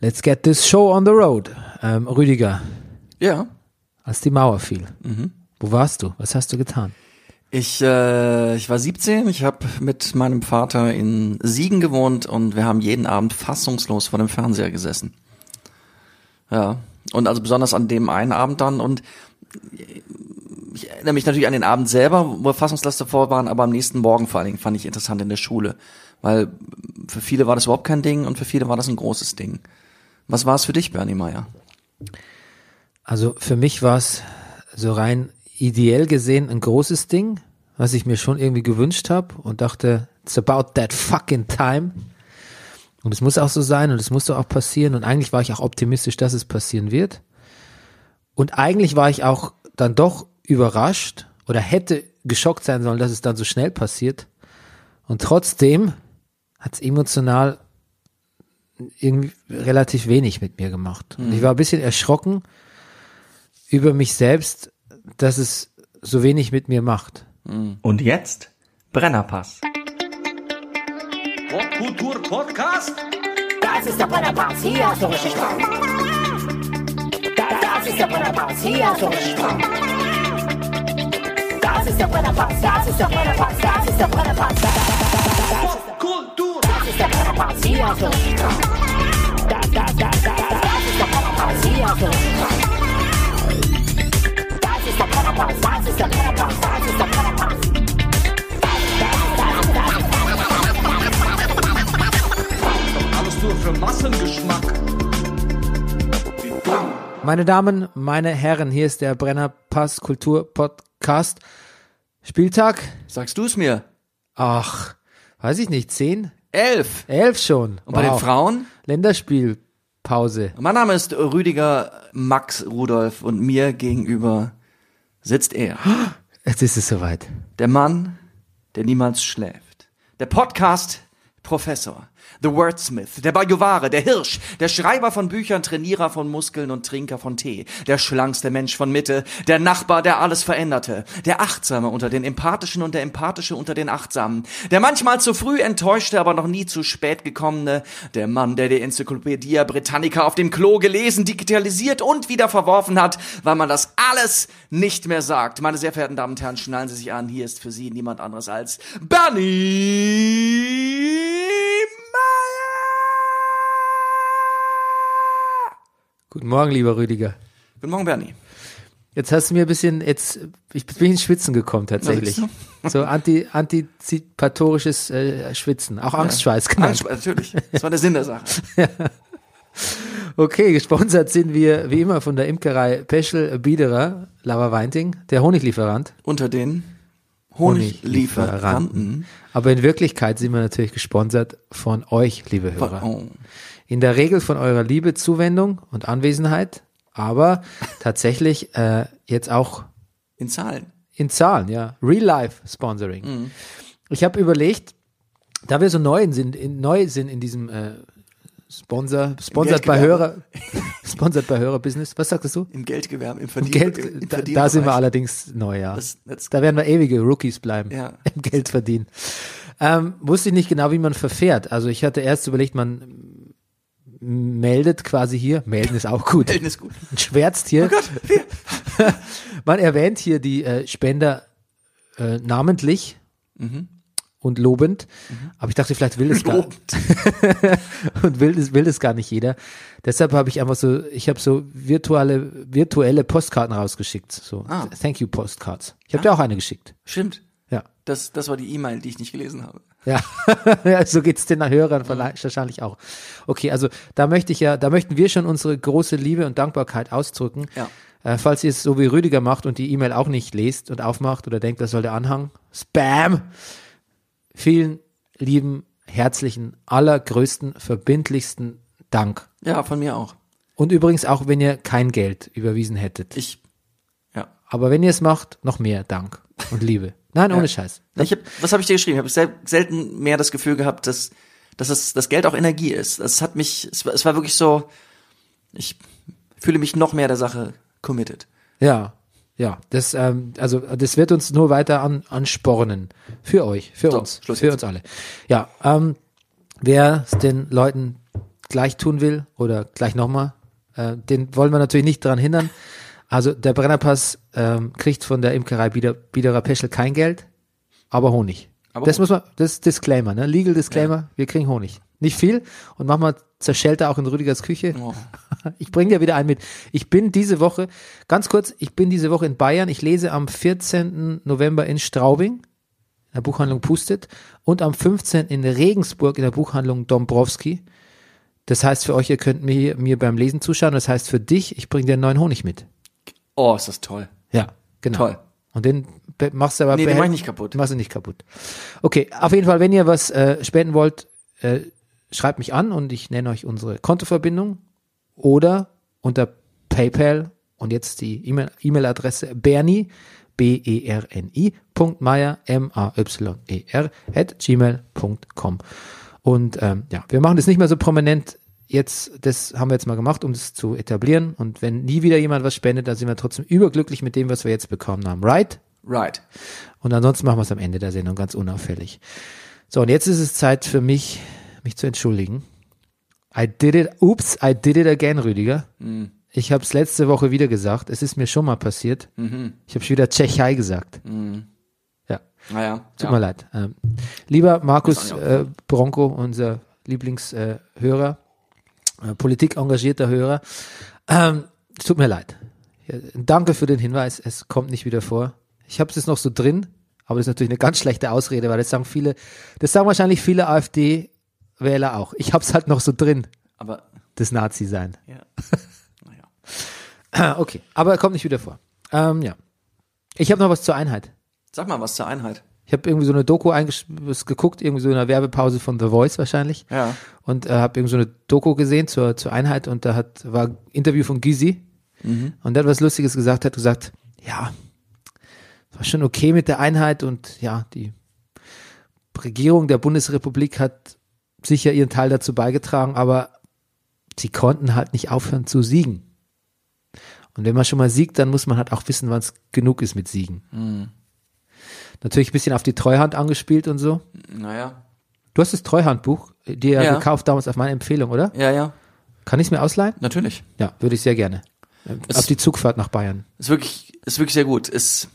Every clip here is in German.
Let's get this show on the road. Ähm, Rüdiger, Ja. als die Mauer fiel, wo warst du? Was hast du getan? Ich, äh, ich war 17, ich habe mit meinem Vater in Siegen gewohnt und wir haben jeden Abend fassungslos vor dem Fernseher gesessen. Ja. Und also besonders an dem einen Abend dann und ich erinnere mich natürlich an den Abend selber, wo wir fassungslos davor waren, aber am nächsten Morgen vor allen Dingen fand ich interessant in der Schule. Weil für viele war das überhaupt kein Ding und für viele war das ein großes Ding. Was war es für dich, Bernie Meyer? Also für mich war es so rein ideell gesehen ein großes Ding, was ich mir schon irgendwie gewünscht habe und dachte, it's about that fucking time. Und es muss auch so sein und es muss doch auch passieren und eigentlich war ich auch optimistisch, dass es passieren wird. Und eigentlich war ich auch dann doch überrascht oder hätte geschockt sein sollen, dass es dann so schnell passiert. Und trotzdem hat es emotional irgendwie relativ wenig mit mir gemacht. Und ich war ein bisschen erschrocken über mich selbst, dass es so wenig mit mir macht. Und jetzt Brennerpass. Popkultur-Podcast? Das ist der Brennerpass, hier hast du richtig Spaß. Das, das ist der Brennerpass, hier hast du richtig Spaß. Das ist der Brennerpass, das ist der Brennerpass, das ist der Brennerpass. Das, Popkultur! das ist der Brennerpass, das, ist der. Das ist der das ist der das ist der. Alles nur für Massengeschmack. Wie dumm. Meine Damen, meine Herren, hier ist der Brennerpass Kultur Podcast. Spieltag? Sagst du es mir? Ach, weiß ich nicht, zehn? Elf. Elf schon. Und bei den Frauen? Länderspielpause. Mein Name ist Rüdiger Max Rudolf und mir gegenüber sitzt er. Jetzt ist es soweit. Der Mann, der niemals schläft. Der Podcast Professor. The Wordsmith, der Bajovare, der Hirsch, der Schreiber von Büchern, Trainierer von Muskeln und Trinker von Tee, der schlankste Mensch von Mitte, der Nachbar, der alles veränderte, der Achtsame unter den Empathischen und der Empathische unter den Achtsamen, der manchmal zu früh enttäuschte, aber noch nie zu spät gekommene, der Mann, der die Enzyklopädie Britannica auf dem Klo gelesen, digitalisiert und wieder verworfen hat, weil man das alles nicht mehr sagt. Meine sehr verehrten Damen und Herren, schnallen Sie sich an, hier ist für Sie niemand anderes als Bernie Meyer. Guten Morgen, lieber Rüdiger. Guten Morgen, Bernie. Jetzt hast du mir ein bisschen, jetzt, ich bin ins Schwitzen gekommen tatsächlich. So anti, antizipatorisches äh, Schwitzen, auch Angstschweiß genannt. Angst, natürlich. Das war der Sinn der Sache. Okay, gesponsert sind wir wie immer von der Imkerei Peschel Biederer, Lava Weinting, der Honiglieferant. Unter den Honiglieferanten. Aber in Wirklichkeit sind wir natürlich gesponsert von euch, liebe Hörer. In der Regel von eurer Liebe, Zuwendung und Anwesenheit, aber tatsächlich äh, jetzt auch In Zahlen. in Zahlen, ja. Real Life Sponsoring. Mhm. Ich habe überlegt, da wir so neu sind, in, neu sind in diesem äh, Sponsor, sponsert bei Hörer, sponsert bei Hörer Business. Was sagtest du? Im Geldgewerbe, im Verdien Geld, im, im da, da sind wir allerdings neu, ja. Das- das- da werden wir ewige Rookies bleiben. Ja. Im Geld verdienen. Ähm, wusste ich nicht genau, wie man verfährt. Also ich hatte erst überlegt, man meldet quasi hier, melden ist auch gut. Melden ist gut. Schwärzt hier. man erwähnt hier die äh, Spender äh, namentlich und lobend. Aber ich dachte, vielleicht will es gar Lobend. und will es will es gar nicht jeder. Deshalb habe ich einfach so, ich habe so virtuelle virtuelle Postkarten rausgeschickt. So Ah. Thank you Postcards. Ich habe dir auch eine geschickt. Stimmt. Ja. Das, das war die E-Mail, die ich nicht gelesen habe. Ja, ja so geht's den Hörern vielleicht- wahrscheinlich auch. Okay, also da möchte ich ja, da möchten wir schon unsere große Liebe und Dankbarkeit ausdrücken. Ja. Äh, falls ihr es so wie Rüdiger macht und die E-Mail auch nicht lest und aufmacht oder denkt, das soll der Anhang. Spam! Vielen lieben, herzlichen, allergrößten, verbindlichsten Dank. Ja, von mir auch. Und übrigens auch, wenn ihr kein Geld überwiesen hättet. Ich, ja. Aber wenn ihr es macht, noch mehr Dank und Liebe. Nein, ohne Scheiß. Ich hab, was habe ich dir geschrieben? Ich habe sel selten mehr das Gefühl gehabt, dass, dass es, das Geld auch Energie ist. Es hat mich, es war, es war wirklich so, ich fühle mich noch mehr der Sache committed. Ja, ja, das, ähm, also das wird uns nur weiter an, anspornen. Für euch, für So, uns, Schluss für jetzt. uns alle. Ja, ähm, wer es den Leuten gleich tun will oder gleich nochmal, äh, den wollen wir natürlich nicht daran hindern. Also der Brennerpass ähm, kriegt von der Imkerei Bieder, Biederer Peschel kein Geld, aber Honig. Aber das Honig. muss man, das ist Disclaimer, ne? Legal Disclaimer, wir kriegen Honig. Nicht viel und manchmal zerschellt er auch in Rüdigers Küche. Oh. Ich bringe dir wieder einen mit. Ich bin diese Woche, ganz kurz, ich bin diese Woche in Bayern. Ich lese am 14. November in Straubing, in der Buchhandlung Pustet, und am 15. in Regensburg in der Buchhandlung Dombrowski. Das heißt für euch, ihr könnt mir, mir beim Lesen zuschauen. Das heißt für dich, ich bringe dir einen neuen Honig mit. Oh, ist das toll. Ja, genau. Toll. Und den machst du aber Nee, den mach ich nicht kaputt. Machst du nicht kaputt. Okay, auf jeden Fall, wenn ihr was äh, spenden wollt, äh, schreibt mich an und ich nenne euch unsere Kontoverbindung oder unter PayPal und jetzt die E-Mail- E-Mail-Adresse bernie, B-E-R-N-I, Punkt Meier, M-A-Y-E-R, at gmail.com. Und ähm, ja, wir machen das nicht mehr so prominent. Jetzt, das haben wir jetzt mal gemacht, um das zu etablieren. Und wenn nie wieder jemand was spendet, dann sind wir trotzdem überglücklich mit dem, was wir jetzt bekommen haben. Right? Right. Und ansonsten machen wir es am Ende der Sendung ganz unauffällig. So, und jetzt ist es Zeit für mich, mich zu entschuldigen. I did it, oops, I did it again, Rüdiger. Ich habe es letzte Woche wieder gesagt. Es ist mir schon mal passiert. Ich habe wieder Tschechei gesagt. Ja, Naja. tut ja. mir leid. Ähm, lieber Markus äh, Bronco, unser Lieblingshörer, äh, äh, politikengagierter Hörer, ähm, tut mir leid. Ja, danke für den Hinweis. Es kommt nicht wieder vor. Ich habe es jetzt noch so drin, aber das ist natürlich eine ganz schlechte Ausrede, weil das sagen viele, das sagen wahrscheinlich viele AfD-Wähler auch. Ich habe es halt noch so drin, Aber, das Nazi-Sein. ja. naja. Ah, Okay, aber er kommt nicht wieder vor. Ähm, ja. Ich habe noch was zur Einheit. Sag mal was zur Einheit. Ich habe irgendwie so eine Doku geguckt, irgendwie so in einer Werbepause von The Voice wahrscheinlich. Ja. Und äh, habe irgendwie so eine Doku gesehen zur, zur Einheit und da hat war ein Interview von Gysi und der hat was Lustiges gesagt, hat gesagt, ja, war schon okay mit der Einheit und ja, die Regierung der Bundesrepublik hat sicher ihren Teil dazu beigetragen, aber sie konnten halt nicht aufhören zu siegen. Und wenn man schon mal siegt, dann muss man halt auch wissen, wann es genug ist mit Siegen. Natürlich ein bisschen auf die Treuhand angespielt und so. Naja. Du hast das Treuhandbuch dir Ja. gekauft damals auf meine Empfehlung, oder? Ja, ja. Kann ich es mir ausleihen? Natürlich. Ja, würde ich sehr gerne. Es- auf die Zugfahrt nach Bayern. Ist wirklich, ist wirklich sehr gut. Ist,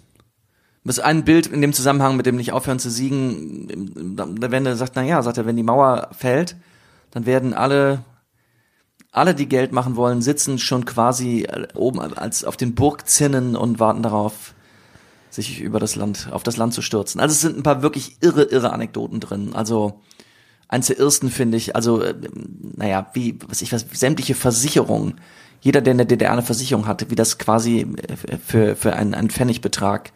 ist ein Bild in dem Zusammenhang mit dem nicht aufhören zu siegen. Da wenn er sagt, na ja, sagt er, wenn die Mauer fällt, dann werden alle, alle, die Geld machen wollen, sitzen schon quasi oben als auf den Burgzinnen und warten darauf, sich über das Land, auf das Land zu stürzen. Also es sind ein paar wirklich irre, irre Anekdoten drin. Also eins der ersten finde ich, also äh, naja, wie, was ich weiß, sämtliche Versicherungen, jeder, der in der DDR eine Versicherung hatte, wie das quasi äh, für, für einen, einen Pfennigbetrag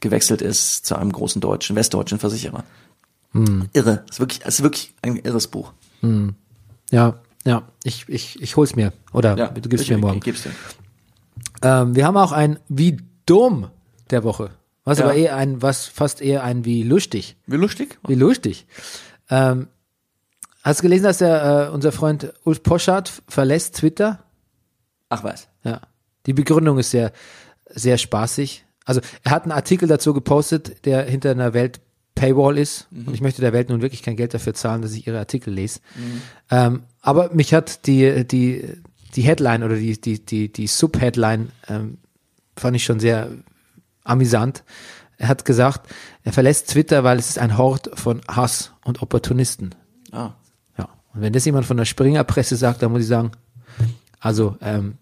gewechselt ist zu einem großen deutschen, westdeutschen Versicherer. Irre. Ist wirklich, ist wirklich ein irres Buch. Ja, ja, ich, ich, ich hol's mir. Oder Ja, du gibst ich, mir morgen. Ich, gib's dir. Ähm, wir haben auch ein wie dumm der Woche. Was Ja. aber eher ein, was fast eher ein wie lustig. Wie lustig? Wie lustig. Ähm, hast du gelesen, dass der, äh, unser Freund Ulf Poschardt verlässt Twitter? Ach was. Ja. Die Begründung ist sehr, sehr spaßig. Also er hat einen Artikel dazu gepostet, der hinter einer Welt Paywall ist. Und ich möchte der Welt nun wirklich kein Geld dafür zahlen, dass ich ihre Artikel lese. Ähm, aber mich hat die, die, die Headline oder die, die, die, die Subheadline ähm, fand ich schon sehr amüsant. Er hat gesagt, er verlässt Twitter, weil es ist ein Hort von Hass und Opportunisten. Ah. Ja. Und wenn das jemand von der Springerpresse sagt, dann muss ich sagen, also, ähm,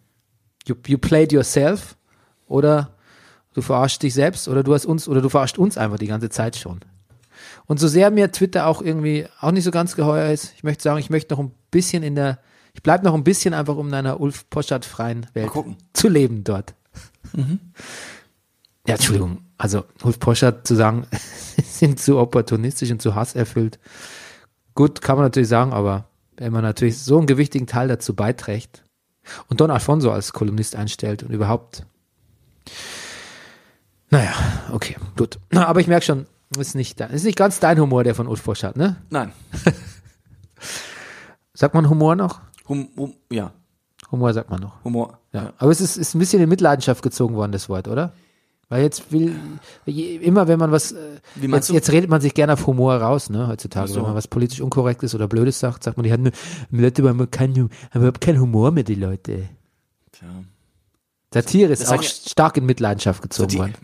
you, you played yourself oder du verarschst dich selbst oder du hast uns oder du verarscht uns einfach die ganze Zeit schon. Und so sehr mir Twitter auch irgendwie auch nicht so ganz geheuer ist, ich möchte sagen, ich möchte noch ein bisschen in der, ich bleibe noch ein bisschen einfach um in einer Ulf Poschardt freien Welt zu leben dort. Ja, Entschuldigung, also Ulf Poschardt zu sagen, sie sind zu opportunistisch und zu hasserfüllt. Gut, kann man natürlich sagen, aber wenn man natürlich so einen gewichtigen Teil dazu beiträgt und Don Alfonso als Kolumnist einstellt und überhaupt. Naja, okay, gut. Aber ich merke schon, ist nicht, ist nicht ganz dein Humor, der von Ulf Poschardt, ne? Nein. Sagt man Humor noch? Hum, hum, ja. Humor sagt man noch. Humor. Ja. Aber es ist, ist ein bisschen in Mitleidenschaft gezogen worden, das Wort, oder? Weil jetzt will, immer wenn man was, äh, jetzt, jetzt redet man sich gerne auf Humor raus, ne, heutzutage. So. Wenn man was politisch Unkorrektes oder Blödes sagt, sagt man, die haben die Leute haben keinen, haben überhaupt keinen Humor mehr, die Leute. Tja. Satire ist Das auch stark in Mitleidenschaft gezogen Die, worden.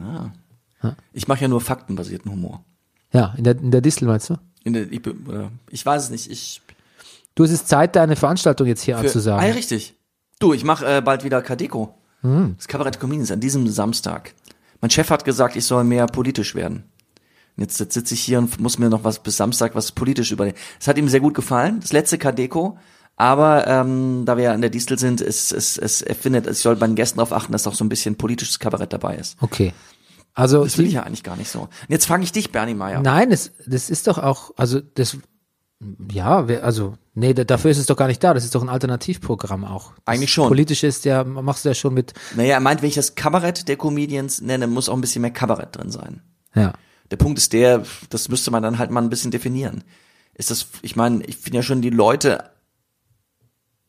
Ah. Ich mache ja nur faktenbasierten Humor. Ja, in der, in der Distel meinst du? In der, ich, oder, ich weiß es nicht. Ich Du, es ist Zeit, deine Veranstaltung jetzt hier für, anzusagen. Ah, ja, richtig. Du, ich mache äh, bald wieder Kadeko. Hm. Das Kabarett Comedians an diesem Samstag. Mein Chef hat gesagt, ich soll mehr politisch werden. Und Jetzt, jetzt sitze ich hier und muss mir noch was bis Samstag was politisch überlegen. Es hat ihm sehr gut gefallen, das letzte Kadeko. Aber ähm, da wir ja an der Distel sind, es, es, es er findet, ich soll bei den Gästen darauf achten, dass auch so ein bisschen politisches Kabarett dabei ist. Okay. Also, Das will ich ja eigentlich gar nicht so. Und jetzt frage ich dich, Bernie Meyer. nein, das, das ist doch auch, also, das, ja, also, nee, da- dafür ist es doch gar nicht da. Das ist doch ein Alternativprogramm auch. Das Eigentlich schon. Politische ist ja, machst du ja schon mit, Naja, er meint, wenn ich das Kabarett der Comedians nenne, muss auch ein bisschen mehr Kabarett drin sein. ja. Der Punkt ist der, das müsste man dann halt mal ein bisschen definieren. Ist das, ich meine, ich finde ja schon die Leute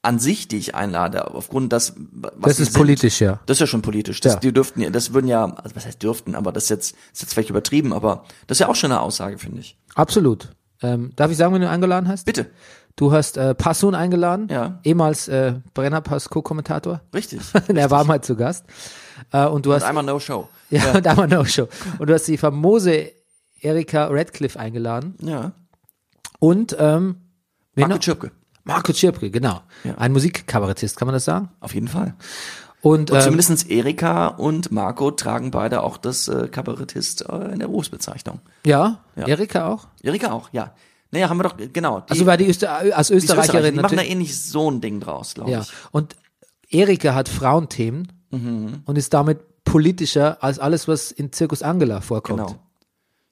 an sich, die ich einlade, aufgrund das, was Das ist sind, politisch, ja. Das ist ja schon politisch. Das, Ja. Die dürften, ja- das würden ja, also was heißt dürften, aber das ist jetzt, ist jetzt vielleicht übertrieben, aber das ist ja auch schon eine Aussage, finde ich. Absolut. Ähm, darf ich sagen, wenn du eingeladen hast? Bitte. Du hast äh, Passun eingeladen, Ja. ehemals äh, Brennerpass Co-Kommentator. Richtig. er war mal zu Gast. Äh, und du Und hast einmal No Show. ja, und einmal No Show. Und du hast die famose Erika Radcliffe eingeladen Ja. und ähm, Marco noch? Marco Tschirpke, genau. Ja. Ein Musikkabarettist, kann man das sagen? Auf jeden Fall. Und, Und ähm, zumindestens Erika und Marco tragen beide auch das äh, Kabarettist äh, in der Berufsbezeichnung. ja, Ja. Erika auch. Erika auch, ja. Naja, haben wir doch, genau. Die, Also weil die Öster als die ist Österreicherin, Österreicherin die machen da natürlich. ähnlich so ein Ding draus, glaube Ja. ich. Und Erika hat Frauenthemen Mhm. und ist damit politischer als alles, was in Zirkus Angela vorkommt. Genau.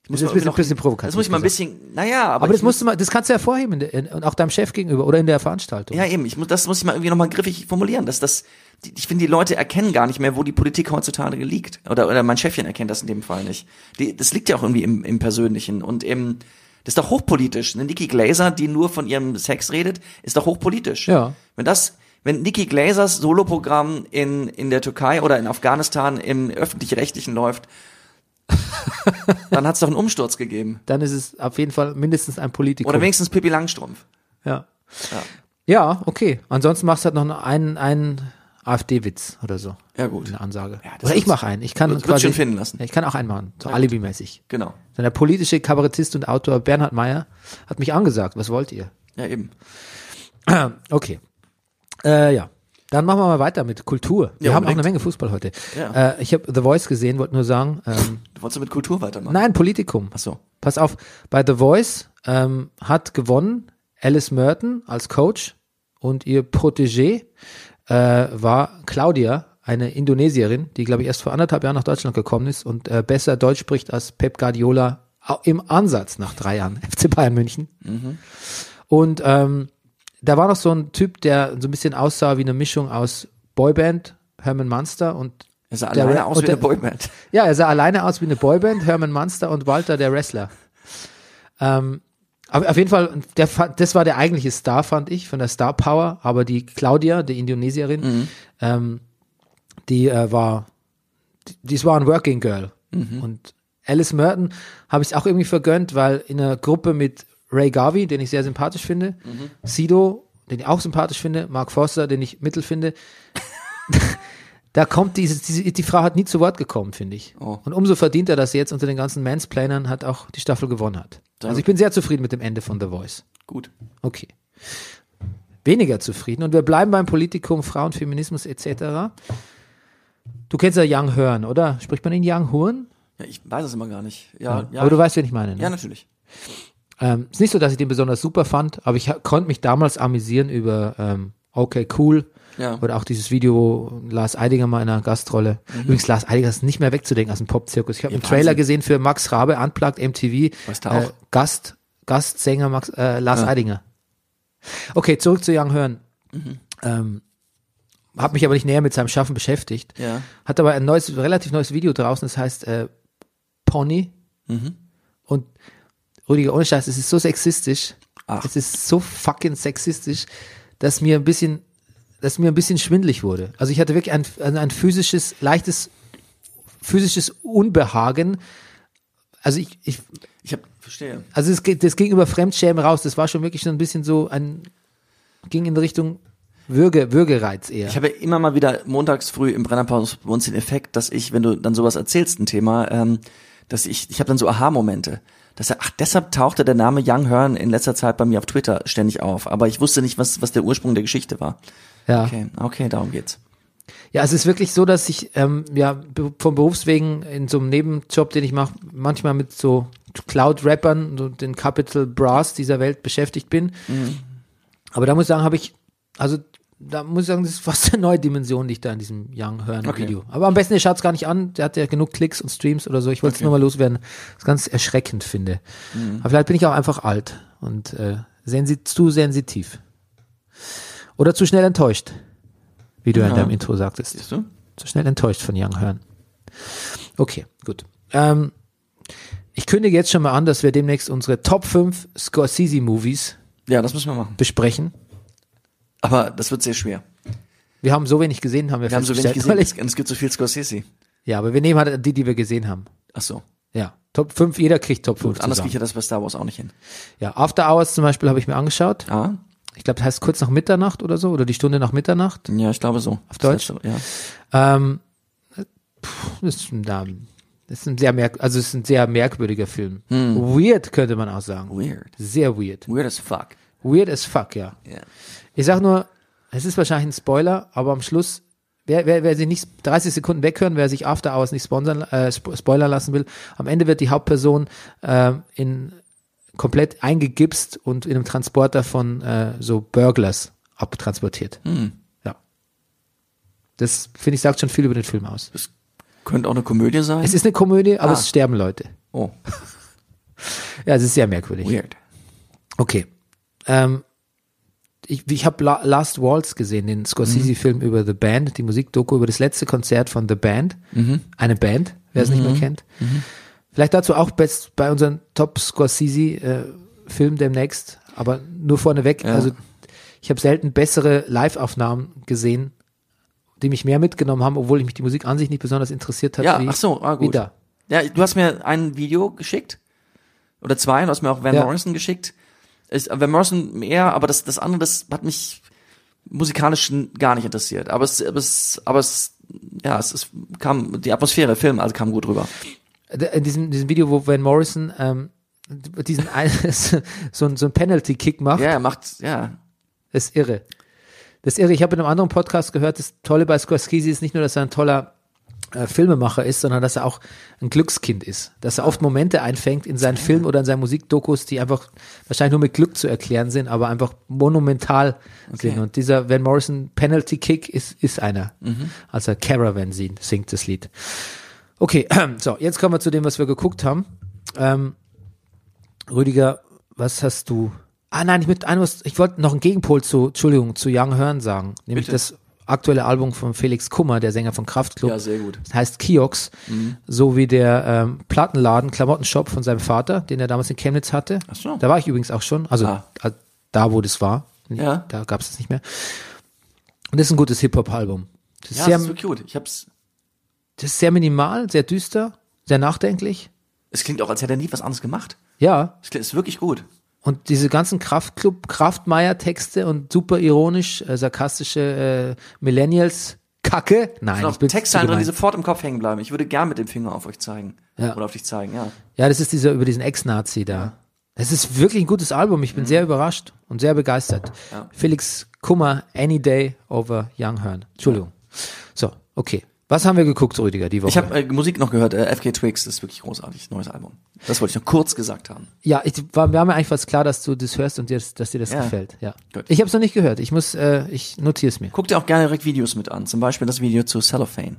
Das ist ein bisschen, noch- bisschen provokativ. Das muss ich mal ein bisschen, naja, aber, Aber das musst du mal, das kannst du hervorheben in der, in, und auch deinem Chef gegenüber oder in der Veranstaltung. Ja, eben, ich muss, das muss ich mal irgendwie nochmal griffig formulieren, dass das, die, ich finde, die Leute erkennen gar nicht mehr, wo die Politik heutzutage liegt. Oder, oder mein Chefchen erkennt das in dem Fall nicht. Die, das liegt ja auch irgendwie im, im Persönlichen und im, das ist doch hochpolitisch. Eine Nikki Glaser, die nur von ihrem Sex redet, ist doch hochpolitisch. Ja. Wenn das, wenn Nikki Glasers Soloprogramm in, in der Türkei oder in Afghanistan im öffentlich-rechtlichen läuft, dann hat es doch einen Umsturz gegeben. Dann ist es auf jeden Fall mindestens ein Politikum. Oder wenigstens Pippi Langstrumpf. ja. Ja. ja, okay. Ansonsten machst du halt noch einen, einen AfD-Witz oder so. Ja, gut. Eine Ansage. Ja, oder ich mache einen. Ich kann wird- quasi, schon finden lassen. Ja, ich kann auch einen machen. So alibimäßig. Genau. Dann der politische Kabarettist und Autor Bernhard Meyer hat mich angesagt. Was wollt ihr? Ja, eben. Okay. Äh, ja. Dann machen wir mal weiter mit Kultur. Wir Ja, haben auch eine Menge Fußball heute. Ja. Äh, ich habe The Voice gesehen, wollte nur sagen, ähm, Du wolltest mit Kultur weitermachen? nein, Politikum. Ach so. Pass auf, bei The Voice ähm, hat gewonnen Alice Merton als Coach und ihr Protégé äh, war Claudia, eine Indonesierin, die, glaube ich, erst vor anderthalb Jahren nach Deutschland gekommen ist und äh, besser Deutsch spricht als Pep Guardiola im Ansatz nach drei Jahren FC Bayern München. Und ähm, da war noch so ein Typ, der so ein bisschen aussah wie eine Mischung aus Boyband, Herman Munster und Er sah Der alleine aus wie der- eine Boyband. ja, er sah alleine aus wie eine Boyband, Herman Munster und Walter der Wrestler. Ähm, aber auf jeden Fall, der, das war der eigentliche Star, fand ich, von der Star Power. Aber die Claudia, die Indonesierin, ähm, die äh, war, die, die war ein Working Girl. Und Alice Merton habe ich auch irgendwie vergönnt, weil in einer Gruppe mit Ray Garvey, den ich sehr sympathisch finde, Sido, den ich auch sympathisch finde, Mark Forster, den ich mittel finde, da kommt diese, diese, die Frau hat nie zu Wort gekommen, finde ich. Oh. Und umso verdient er, dass sie jetzt unter den ganzen Mansplainern hat auch die Staffel gewonnen hat. Also ich bin sehr zufrieden mit dem Ende von The Voice. Gut. Okay. Weniger zufrieden. Und wir bleiben beim Politikum, Frauen, Feminismus etc. Du kennst ja Young Horn, oder? Spricht man ihn Young Horn? Ja, ich weiß es immer gar nicht. Ja, ja. Aber du weißt, wen ich meine. Ne? ja, natürlich. Ähm, ist nicht so, dass ich den besonders super fand, aber ich konnte mich damals amüsieren über ähm, Okay, cool. Ja. Oder auch dieses Video, Lars Eidinger mal in einer Gastrolle. Übrigens, Lars Eidinger ist nicht mehr wegzudenken aus dem Popzirkus. Ich habe Ja, einen Trailer gesehen für Max Rabe, Unplugged MTV. Was da Äh, auch? Gast, Gastsänger Max, äh, Lars Ja. Eidinger. Okay, zurück zu Young Hearn. Mhm. Ähm, habe mich aber nicht näher mit seinem Schaffen beschäftigt. Ja. Hat aber ein neues, relativ neues Video draußen, das heißt äh, Pony. Mhm. Und Rüdiger, ohne Scheiß, es ist so sexistisch. Ach. Es ist so fucking sexistisch, dass mir ein bisschen, dass mir ein bisschen schwindlig wurde. Also ich hatte wirklich ein, ein, physisches, leichtes physisches Unbehagen. Also ich, ich Ich hab, verstehe. also es geht, das ging über Fremdschämen raus. Das war schon wirklich so ein bisschen so ein, ging in Richtung Würge, Würgereiz eher. Ich habe immer mal wieder montags früh im Brennerpaus bei uns den Effekt, dass ich, wenn du dann sowas erzählst, ein Thema, ähm, dass ich, ich habe dann so Aha-Momente. Dass er, ach, deshalb tauchte der Name Young Hearn in letzter Zeit bei mir auf Twitter ständig auf. Aber ich wusste nicht, was, was der Ursprung der Geschichte war. ja. Okay, okay, darum geht's. Ja, es ist wirklich so, dass ich ähm, ja vom Berufswegen in so einem Nebenjob, den ich mache, manchmal mit so Cloud-Rappern, so den Capital Brass dieser Welt beschäftigt bin. Aber da muss ich sagen, habe ich, also da muss ich sagen, das ist fast eine neue Dimension, die ich da in diesem Young hören Okay. Video. Aber am besten, ihr schaut es gar nicht an, der hat ja genug Klicks und Streams oder so. Ich wollte es nur mal loswerden, ich ganz erschreckend finde. Aber vielleicht bin ich auch einfach alt und äh, sensi zu sensitiv. Oder zu schnell enttäuscht, wie du ja. in deinem Intro sagtest Siehst du? zu schnell enttäuscht von Young Hearn. Okay, gut. Ähm, ich kündige jetzt schon mal an, dass wir demnächst unsere Top 5 Scorsese-Movies Ja, das müssen wir machen. besprechen. Aber das wird sehr schwer. Wir haben so wenig gesehen, haben wir, Wir haben so wenig gesehen, es, es gibt so viel Scorsese. Ja, aber wir nehmen halt die, die wir gesehen haben. Ach so. Ja, Top 5, jeder kriegt Top 5 Gut, anders kriege ich ja das bei Star Wars auch nicht hin. Ja, After Hours zum Beispiel habe ich mir angeschaut. Ah, Ich glaube, das heißt kurz nach Mitternacht oder so, oder die Stunde nach Mitternacht. ja, ich glaube so. Auf Deutsch? Ja. Ähm, pff, das, ist, ein- das ist ein sehr merk also es ist ein sehr merkwürdiger Film. Weird könnte man auch sagen. Weird. Sehr weird. Weird as fuck. Weird as fuck, ja. Ja. Ich sag nur, es ist wahrscheinlich ein Spoiler, aber am Schluss, wer, wer, wer sich nicht 30 Sekunden weghören, wer sich After Hours nicht sponsern, äh, spo- spoilern lassen will, am Ende wird die Hauptperson ähm, in komplett eingegipst und in einem Transporter von äh, so Burglars abtransportiert. Ja. Das, finde ich, sagt schon viel über den Film aus. Das könnte auch eine Komödie sein. Es ist eine Komödie, aber Ah. es sterben Leute. oh, Ja, es ist sehr merkwürdig. weird. Okay. Ähm, ich ich habe La Last Waltz gesehen, den Scorsese-Film über The Band, die Musikdoku über das letzte Konzert von The Band. Eine Band, wer es nicht mehr kennt. Vielleicht dazu auch best bei unserem Top Scorsese-Film demnächst, aber nur vorneweg. Ja. Also ich habe selten bessere Live-Aufnahmen gesehen, die mich mehr mitgenommen haben, obwohl ich mich die Musik an sich nicht besonders interessiert hat. Ja, wie, ach so, ah, wie gut. da. Ja, du hast mir ein Video geschickt. Oder zwei, du hast mir auch Van Ja. Morrison geschickt. Ist, Van Morrison mehr, aber das, das andere, das hat mich musikalisch gar nicht interessiert. Aber es, aber es, aber es, ja, es, es kam, die Atmosphäre, Film, also kam gut rüber. in diesem, diesem Video, wo Van Morrison ähm, diesen so, ein- so ein Penalty-Kick macht, Ja, er macht, ja, ist irre. Das ist irre. Ich habe in einem anderen Podcast gehört, das Tolle bei Scorsese ist nicht nur, dass er ein toller äh, Filmemacher ist, sondern dass er auch ein Glückskind ist. Dass er oft Momente einfängt in seinen Filmen oder in seinen Musikdokus, die einfach wahrscheinlich nur mit Glück zu erklären sind, aber einfach monumental sind. Und dieser Van Morrison Penalty Kick ist, ist einer. Als er Caravan singt, singt das Lied. Okay, so, jetzt kommen wir zu dem, was wir geguckt haben. Ähm, Rüdiger, was hast du? Ah nein, ich, mit einem, ich wollte noch einen Gegenpol zu, Entschuldigung, zu Young Hearn sagen. Nämlich Bitte. das aktuelle Album von Felix Kummer, der Sänger von Kraftklub. Ja, sehr gut. Das heißt Kiox, so wie der ähm, Plattenladen, Klamottenshop von seinem Vater, den er damals in Chemnitz hatte. Ach so. Da war ich übrigens auch schon, also Ah. äh, da, wo das war. Ja. Da gab es das nicht mehr. Und das ist ein gutes Hip-Hop-Album. Das, ist Ja, sehr- das ist wirklich gut. Ich hab's, das ist sehr minimal, sehr düster, sehr nachdenklich. es klingt auch, als hätte er nie was anderes gemacht. Ja, Es klingt, ist wirklich gut. Und diese ganzen Kraftclub, Kraftmeier-Texte und super ironisch, äh, sarkastische äh, Millennials, Kacke. Nein, Noch ich bin Textzeilen drin, die sofort im Kopf hängen bleiben. Ich würde gern mit dem Finger auf euch zeigen. Ja. Oder auf dich zeigen, ja. Ja, das ist dieser über diesen Ex-Nazi da. Das ist wirklich ein gutes Album. Ich bin sehr überrascht und sehr begeistert. Mhm. Ja. Felix Kummer, Any Day over Young Hearn. Entschuldigung. So, okay. Was haben wir geguckt, Rüdiger, die Woche? Ich habe äh, Musik noch gehört, äh, FK Twigs, ist wirklich großartig, neues Album. Das wollte ich noch kurz gesagt haben. ja, ich war, war mir eigentlich fast klar, dass du das hörst und dir, das- dass dir das Ja. gefällt. Ja. Gut. Ich habe es noch nicht gehört. Ich muss, äh, ich notiere es mir. Guck dir auch gerne direkt Videos mit an, zum Beispiel das Video zu Cellophane.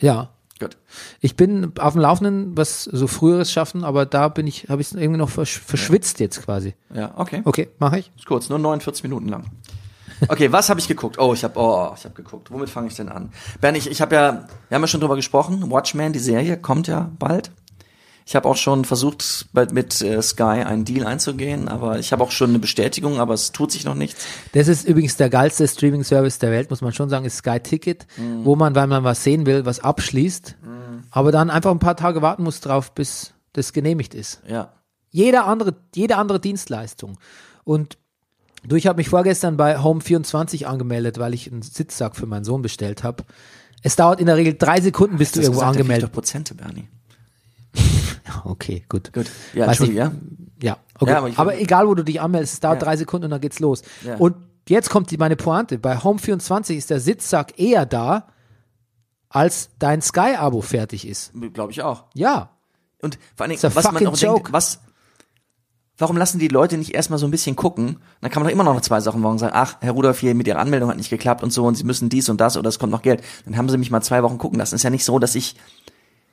Ja, Gut. Ich bin auf dem Laufenden, was so früheres schaffen, aber da bin ich, habe ich es irgendwie noch versch verschwitzt jetzt quasi. Ja, okay. Okay, mache ich. Ist kurz, nur 49 Minuten lang. Okay, was habe ich geguckt? Oh, ich habe oh, ich habe geguckt. Womit fange ich denn an? Ben, ich, ich habe ja, wir haben ja schon drüber gesprochen. Watchmen, die Serie kommt ja bald. Ich habe auch schon versucht, mit äh, Sky einen Deal einzugehen, aber ich habe auch schon eine Bestätigung, aber es tut sich noch nichts. Das ist übrigens der geilste Streaming-Service der Welt, muss man schon sagen, ist Sky Ticket, wo man, weil man was sehen will, was abschließt aber dann einfach ein paar Tage warten musst drauf, bis das genehmigt ist. Ja. Jeder andere, jede andere Dienstleistung. Und du, ich habe mich vorgestern bei Home24 angemeldet, weil ich einen Sitzsack für meinen Sohn bestellt habe. Es dauert in der Regel drei Sekunden, bis du Das irgendwo gesagt, angemeldet doch Prozente, Bernie. Okay, gut. Gut. Ja, Weiß Entschuldigung, ja? Ja, okay. Ja, aber, aber egal, wo du dich anmeldest, es dauert Ja. drei Sekunden und dann geht's los. Ja. Und jetzt kommt die, meine Pointe. Bei Home24 ist der Sitzsack eher da, als dein Sky-Abo fertig ist. Glaube ich auch. Ja. Und vor allen Dingen, was man auch joke. denkt, was, warum lassen die Leute nicht erstmal so ein bisschen gucken? Dann kann man doch immer noch zwei Sachen morgen sagen, ach, Herr Rudolph hier mit Ihrer Anmeldung hat nicht geklappt und so und Sie müssen dies und das oder es kommt noch Geld. Dann haben Sie mich mal zwei Wochen gucken lassen. Ist ja nicht so, dass ich,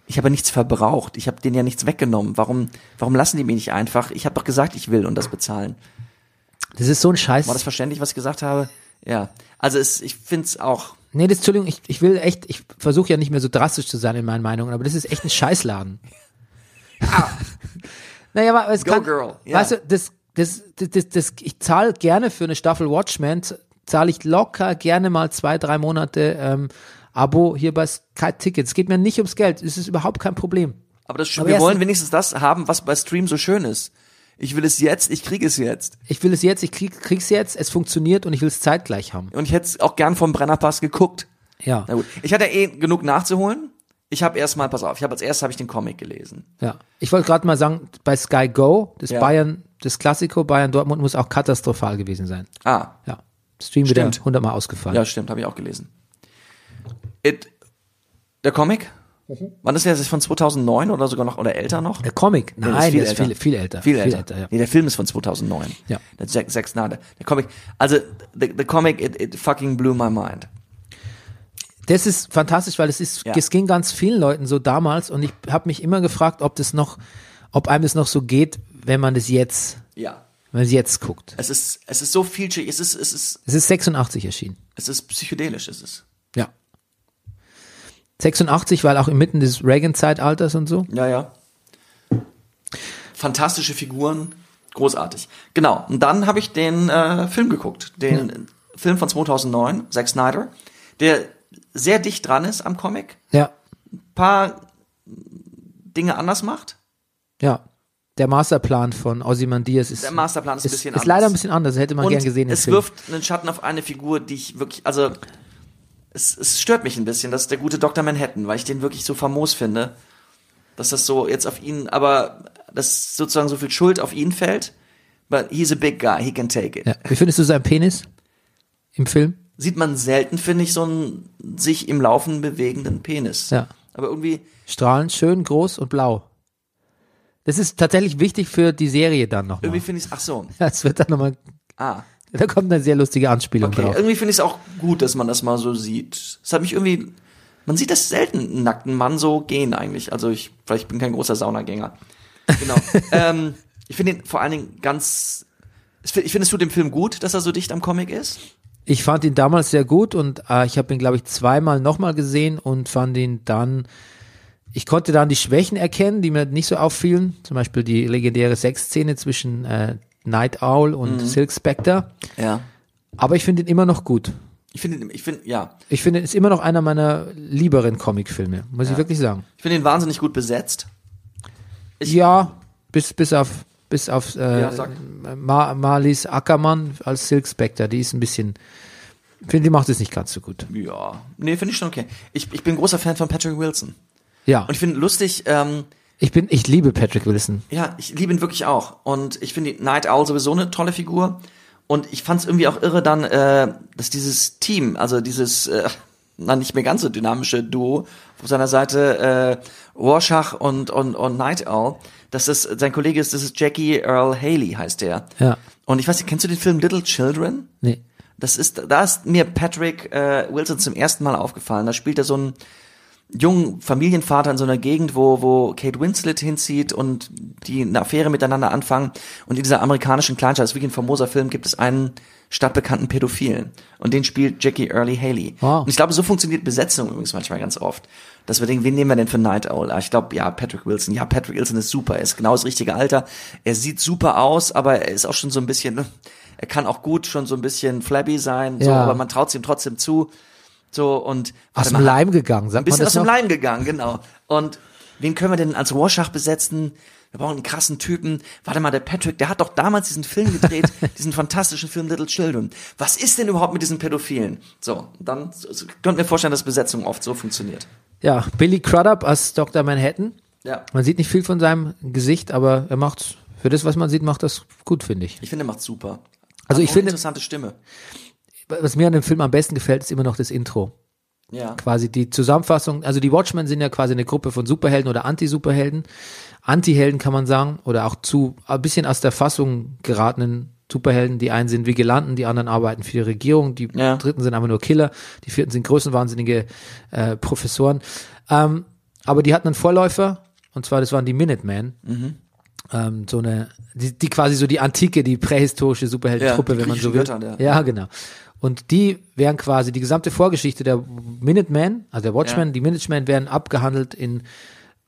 ich habe nichts verbraucht. Ich habe denen ja nichts weggenommen. Warum, warum lassen die mich nicht einfach? Ich habe doch gesagt, ich will und das bezahlen. Das ist so ein Scheiß. War das verständlich, was ich gesagt habe? Ja. Also es, ich find's auch, Nee, das, Entschuldigung, ich, ich will echt, ich versuche ja nicht mehr so drastisch zu sein in meinen Meinungen, aber das ist echt ein Scheißladen. naja, aber es Go kann, girl, ja. weißt du, das, das, das, das, das ich zahle gerne für eine Staffel Watchmen, zahle ich locker gerne mal zwei, drei Monate ähm, Abo hier bei Sky Tickets. Es geht mir nicht ums Geld, es ist überhaupt kein Problem. aber das, Aber wir wollen wenigstens das haben, was bei Stream so schön ist. Ich will es jetzt, ich kriege es jetzt. Ich will es jetzt, ich krieg, krieg's jetzt, es funktioniert und ich will es zeitgleich haben. Und ich hätte es auch gern vom Brennerpass geguckt. Ja, Na gut. Ich hatte eh genug nachzuholen. Ich habe erstmal, pass auf, ich habe als erstes habe ich den Comic gelesen. ja. Ich wollte gerade mal sagen, bei Sky Go, das Ja. Bayern, das Klassiko Bayern Dortmund muss auch katastrophal gewesen sein. Ah, Ja. Stream wieder Stimmt. hundertmal ausgefallen. ja, stimmt, habe ich auch gelesen. It, der Comic? Mhm. Wann ist der? Ist das von 2009 oder sogar noch oder älter noch? Der Comic? Nee, Nein, der ist viel, viel älter. Viel älter. ja. Nee, der Film ist von 2009. Ja. Der Zack, Zack Snyder. Der Comic, also the, the Comic, it, it fucking blew my mind. Das ist fantastisch, weil es ist, Ja. es ging ganz vielen Leuten so damals und ich habe mich immer gefragt, ob das noch, ob einem das noch so geht, wenn man das jetzt, Ja. wenn man es jetzt guckt. Es ist, es ist so vielschichtig, es ist, es ist, Es ist 86 erschienen. es ist psychedelisch, es ist. Ja. 86, weil auch inmitten des Reagan-Zeitalters und so. Ja, ja. Fantastische Figuren, großartig. Genau. Und dann habe ich den äh, Film geguckt, den Film von 2009, Zack Snyder, der sehr dicht dran ist am Comic, Ja. paar Dinge anders macht. Ja. Der Masterplan von Ozymandias ist, Der Masterplan ist ein ist, bisschen ist anders. leider ein bisschen anders. Hätte man Und gern gesehen. es Film. wirft einen Schatten auf eine Figur, die ich wirklich, also es, es stört mich ein bisschen, das ist der gute Dr. Manhattan, weil ich den wirklich so famos finde, dass das so jetzt auf ihn, aber dass sozusagen so viel Schuld auf ihn fällt. But he's a big guy, he can take it. Ja. Wie findest du seinen Penis im Film? Sieht man selten, finde ich, so einen sich im Laufen bewegenden Penis. Ja. Aber irgendwie, Strahlend, schön, groß und blau. Das ist tatsächlich wichtig für die Serie dann nochmal. irgendwie finde ich ach so, Ja, es wird dann nochmal, ah, da kommt eine sehr lustige Anspielung okay. drauf. Irgendwie finde ich es auch gut, dass man das mal so sieht. Es hat mich irgendwie, man sieht das selten, einen nackten Mann so gehen eigentlich. Also ich, vielleicht bin kein großer Saunagänger. Genau. ähm, ich finde ihn vor allen Dingen ganz, ich finde, ich finde es tut dem Film gut, dass er so dicht am Comic ist. Ich fand ihn damals sehr gut und äh, ich habe ihn, glaube ich, zweimal nochmal gesehen und fand ihn dann, ich konnte dann die Schwächen erkennen, die mir nicht so auffielen. Zum Beispiel die legendäre Sexszene zwischen äh, Night Owl und Mhm. Silk Spectre. Ja. Aber ich finde ihn immer noch gut. Ich finde, ihn- ich finde, ja, Ich finde, es ist immer noch einer meiner lieberen Comicfilme, muss ich wirklich sagen. ich finde ihn wahnsinnig gut besetzt. Ich- ja, bis, bis auf, bis auf äh, Ja, sag. Ma Marlies Ackermann als Silk Spectre, die ist ein bisschen, finde, die macht es nicht ganz so gut. Ja, nee, finde ich schon okay. Ich, ich bin großer Fan von Patrick Wilson. Ja, Und ich finde lustig, ähm, ich bin, ich liebe Patrick Wilson. Ja, ich liebe ihn wirklich auch. Und ich finde Night Owl sowieso eine tolle Figur. Und ich fand es irgendwie auch irre dann, äh, dass dieses Team, also dieses, äh, na nicht mehr ganz so dynamische Duo auf seiner Seite, äh, Rorschach und, und, und Night Owl, das sein Kollege ist, das ist Jackie Earl Haley, heißt der. Ja. Und ich weiß nicht, kennst du den Film Little Children? Nee. Das ist, da ist mir Patrick äh, Wilson zum ersten Mal aufgefallen. Da spielt er so einen jungen Familienvater in so einer Gegend, wo, wo Kate Winslet hinzieht und die eine Affäre miteinander anfangen. Und in dieser amerikanischen Kleinstadt, das ist wirklich ein famoser Film, gibt es einen stadtbekannten Pädophilen. Und den spielt Jackie Early Haley. Wow. Und ich glaube, so funktioniert Besetzung übrigens manchmal ganz oft. Dass wir denken, wen nehmen wir denn für Night Owl? Ah, Ich glaube, ja, Patrick Wilson. Ja, Patrick Wilson ist super. Er ist genau das richtige Alter. Er sieht super aus, aber er ist auch schon so ein bisschen, er kann auch gut schon so ein bisschen flabby sein, so, Ja. aber man traut es ihm trotzdem zu. So und Aus dem Leim gegangen, sagt ein bisschen aus dem? Leim gegangen, genau. Und wen können wir denn als Rorschach besetzen? Wir brauchen einen krassen Typen. Warte mal, der Patrick, der hat doch damals diesen Film gedreht, diesen fantastischen Film Little Children. Was ist denn überhaupt mit diesen Pädophilen? So, dann so, könnt mir vorstellen, dass Besetzung oft so funktioniert. Ja, Billy Crudup als Dr. Manhattan. Ja. Man sieht nicht viel von seinem Gesicht, aber er macht's, für das, was man sieht, macht das gut, finde ich. Ich finde, er macht super. Also Hat ich finde- interessante Stimme. Was mir an dem Film am besten gefällt, ist immer noch das Intro. Ja. Quasi die Zusammenfassung, also die Watchmen sind ja quasi eine Gruppe von Superhelden oder Anti-Superhelden. Anti-Helden kann man sagen, oder auch zu ein bisschen aus der Fassung geratenen Superhelden. Die einen sind Vigilanten, die anderen arbeiten für die Regierung, die Ja. dritten sind einfach nur Killer, die vierten sind größenwahnsinnige äh, Professoren. Ähm, aber die hatten einen Vorläufer, und zwar das waren die Minutemen. Mhm. Ähm, so eine, die, die quasi so die antike, die prähistorische Superheldentruppe, Ja, wenn man so will. griechischen Götter, ja. ja. genau. Und die wären quasi die gesamte Vorgeschichte der Minutemen, also der Watchmen, Ja. die Minutemen werden abgehandelt in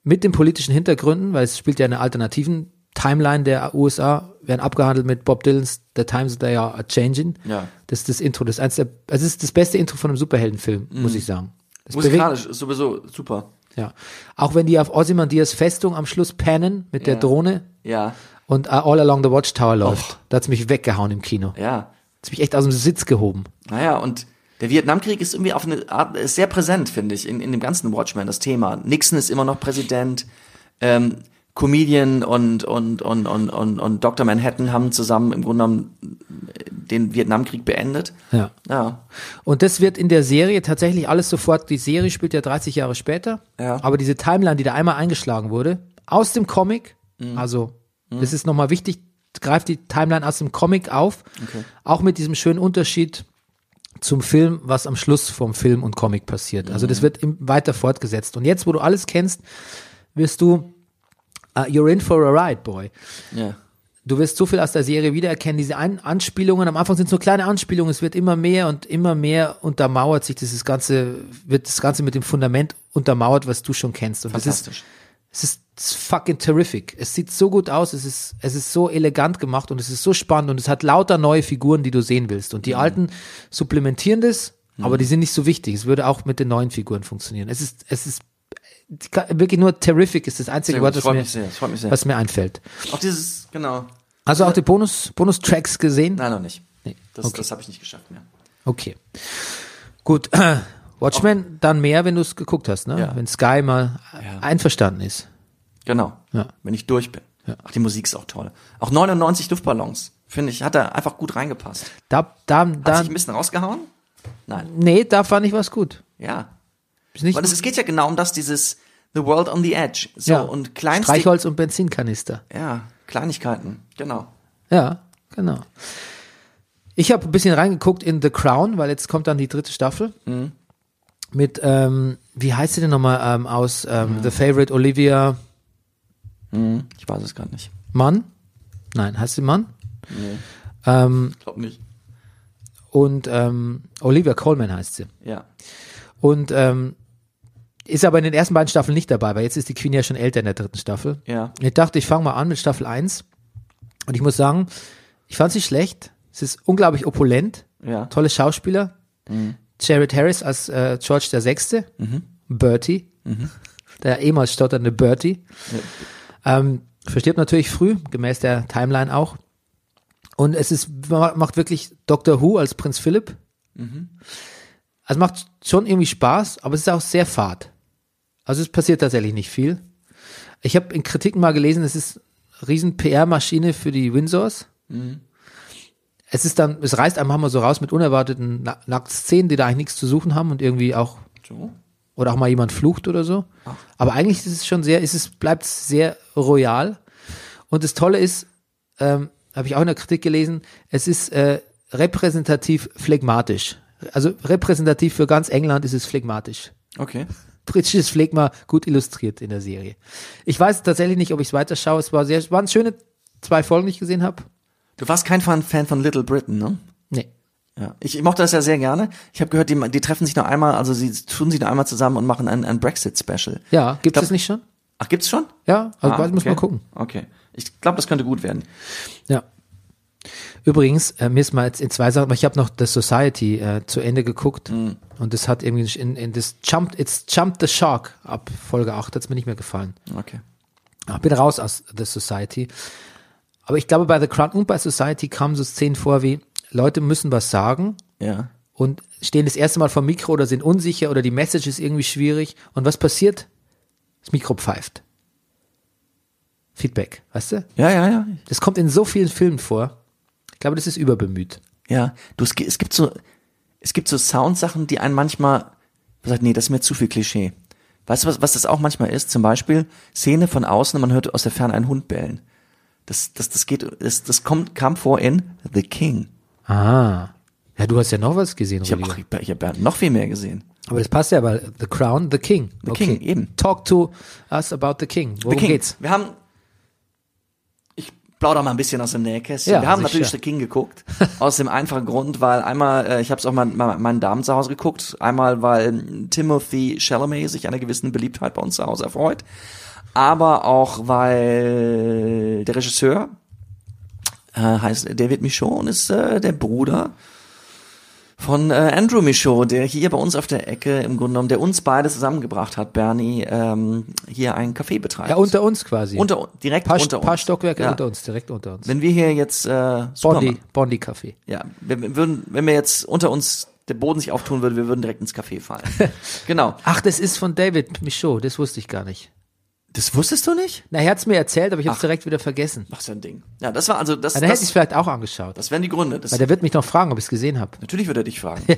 mit den politischen Hintergründen, weil es spielt ja eine alternativen Timeline der USA, werden abgehandelt mit Bob Dylans The Times They Are Changing. Ja. Das ist das Intro, das ist eins der, es ist das beste Intro von einem Superheldenfilm, Mhm. muss ich sagen. Das bewegt- Musikalisch ist sowieso super. ja. Auch wenn die auf Ozymandias Festung am Schluss pennen mit der Ja. Drohne Ja. und uh, All Along the Watchtower läuft, da hat's mich weggehauen im Kino. Ja. Hat's mich echt aus dem Sitz gehoben. Naja, und der Vietnamkrieg ist irgendwie auf eine Art, ist sehr präsent, finde ich, in, in dem ganzen Watchmen, das Thema. Nixon ist immer noch Präsident, ähm, Comedian und, und, und, und, und, und Dr. Manhattan haben zusammen im Grunde genommen den Vietnamkrieg beendet. Ja. Ja. Und das wird in der Serie tatsächlich alles sofort, die Serie spielt ja 30 Jahre später, Ja. aber diese Timeline, die da einmal eingeschlagen wurde, aus dem Comic, Mhm. also das ist nochmal wichtig, greift die Timeline aus dem Comic auf, auch mit diesem schönen Unterschied zum Film, was am Schluss vom Film und Comic passiert. Also Mhm. das wird im, weiter fortgesetzt. Und jetzt, wo du alles kennst, wirst du, uh, you're in for a ride, boy. Ja. Du wirst so viel aus der Serie wiedererkennen, diese Ein Anspielungen, am Anfang sind es nur kleine Anspielungen, es wird immer mehr und immer mehr untermauert sich dieses Ganze, wird das Ganze mit dem Fundament untermauert, was du schon kennst. Und das ist, Fantastisch. es ist fucking terrific. Es sieht so gut aus, es ist, es ist so elegant gemacht und es ist so spannend und es hat lauter neue Figuren, die du sehen willst. Und die alten supplementieren das, aber die sind nicht so wichtig. Es würde auch mit den neuen Figuren funktionieren. Es ist, es ist wirklich nur terrific ist das einzige Sehr Wort, das mir, mich sehr, was mir einfällt. Auch dieses, genau. Also auch die Bonus, Bonus-Tracks gesehen? Nein, noch nicht. Nee. Das, Okay. das habe ich nicht geschafft mehr. Okay. Gut. Watchmen dann mehr, wenn du es geguckt hast, ne? Ja. Wenn Sky mal einverstanden ist. Genau. Ja. Wenn ich durch bin. Ach, die Musik ist auch toll. Auch 99 Luftballons, finde ich, hat da einfach gut reingepasst. Da, da, Hat da, sich ein bisschen rausgehauen? Nein. nee, da fand ich was gut. Ja. Ist nicht Weil es, es geht ja genau um das, dieses The World on the Edge. So, ja. und kleinste, Streichholz und Benzinkanister. ja, Kleinigkeiten, genau. Ja, genau. Ich habe ein bisschen reingeguckt in The Crown, weil jetzt kommt dann die dritte Staffel. Mhm. Mit, ähm, wie heißt sie denn nochmal ähm, aus ähm, The Favorite Olivia Mhm. Ich weiß es gerade nicht. Mann? Nein, heißt sie Mann? Nee, Ähm, glaub nicht. und ähm, Olivia Coleman heißt sie. Ja. Und ähm, ist aber in den ersten beiden Staffeln nicht dabei, weil jetzt ist die Queen ja schon älter in der dritten Staffel. Ja. Ich dachte, ich fange mal an mit Staffel 1. Und ich muss sagen, ich fand sie schlecht. Es ist unglaublich opulent. Ja. Tolle Schauspieler. Jared Harris als äh, George der Sechste. Bertie. Der ehemals stotternde Bertie. Ähm, verstirbt natürlich früh, gemäß der Timeline auch. Und es ist, macht wirklich Dr. Who als Prinz Philipp. Also macht schon irgendwie Spaß, aber es ist auch sehr fad. Also es passiert tatsächlich nicht viel. Ich habe in Kritiken mal gelesen, es ist eine riesen PR-Maschine für die Windsors. Es ist dann, es reißt einem mal so raus mit unerwarteten Na- Nacktszenen, die da eigentlich nichts zu suchen haben und irgendwie auch So. oder auch mal jemand flucht oder so. Aber eigentlich ist es schon sehr, ist es bleibt sehr royal. Und das Tolle ist, ähm, habe ich auch in der Kritik gelesen, es ist äh, repräsentativ phlegmatisch. Also repräsentativ für ganz England ist es phlegmatisch. Okay. Britisches Phlegma gut illustriert in der Serie. Ich weiß tatsächlich nicht, ob ich es weiterschaue. Es war sehr, es waren schöne zwei Folgen, die ich gesehen habe. Du warst kein Fan, von Little Britain, ne? Nee. Ja. Ich, ich mochte das ja sehr gerne. Ich habe gehört, die, die treffen sich noch einmal, also sie tun sich noch einmal zusammen und machen ein, ein Brexit-Special. Ja, gibt es nicht schon? Ach, gibt's schon? Ja, also Ah, muss okay. man gucken. Okay. Ich glaube, das könnte gut werden. Ja. Übrigens, äh, mir ist mal jetzt in zwei Sachen, ich habe noch The Society äh, zu Ende geguckt Mhm. und das hat irgendwie in, in das Jumped, it's Jumped the Shark ab Folge 8, hat's mir nicht mehr gefallen. Okay. Ich bin raus aus The Society. Aber ich glaube, bei The Crown und bei Society kamen so Szenen vor wie, Leute müssen was sagen Ja. und stehen das erste Mal vor Mikro oder sind unsicher oder die Message ist irgendwie schwierig. Und was passiert? Das Mikro pfeift. Feedback, weißt du? Ja, ja, ja. Das kommt in so vielen Filmen vor. Ich glaube, das ist überbemüht. Ja. Du, es, es gibt so, es gibt so Soundsachen, die einen manchmal sagt, nee, das ist mir zu viel Klischee. Weißt du, was, was das auch manchmal ist? Zum Beispiel Szene von außen und man hört aus der Ferne einen Hund bellen. Das, das, das geht, das, das kommt, kam vor in The King. Ah. Ja, du hast ja noch was gesehen, Ich habe ich hab noch viel mehr gesehen. Aber das passt ja, weil The Crown, The King. The King, eben. Talk to us about The King. Worum The King. geht's? Wir haben, ich plaudere mal ein bisschen aus dem Nähkästchen. Ja, wir haben sicher. natürlich The King geguckt. aus dem einfachen Grund, weil einmal, äh, ich habe es auch mal, mal meinen Damen zu Hause geguckt. Einmal, weil Timothy Chalamet sich einer gewissen Beliebtheit bei uns zu Hause erfreut. Aber auch, weil der Regisseur äh, heißt David Michaud und ist äh, der Bruder von äh, Andrew Michaud, der hier bei uns auf der Ecke im Grunde genommen, der uns beide zusammengebracht hat, Bernie, ähm, hier ein Café betreibt. Ja, unter uns quasi. Unter, direkt paar, unter uns. paar Stockwerke Ja. unter uns, direkt unter uns. Wenn wir hier jetzt äh, Bondi, Bondi Café. ja, wenn, wir würden, wenn wir jetzt unter uns der Boden sich auftun würde, wir würden direkt ins Café fallen. genau. Ach, das ist von David Michaud, das wusste ich gar nicht. Das wusstest du nicht? Na, er hat's mir erzählt, aber ich habe es direkt wieder vergessen. Ach, so ein Ding. Ja, das war also das. Dann hätte ich Das, es vielleicht auch angeschaut. das wären die Gründe. Das, Weil der wird mich noch fragen, ob ich es gesehen habe. natürlich würde er dich fragen.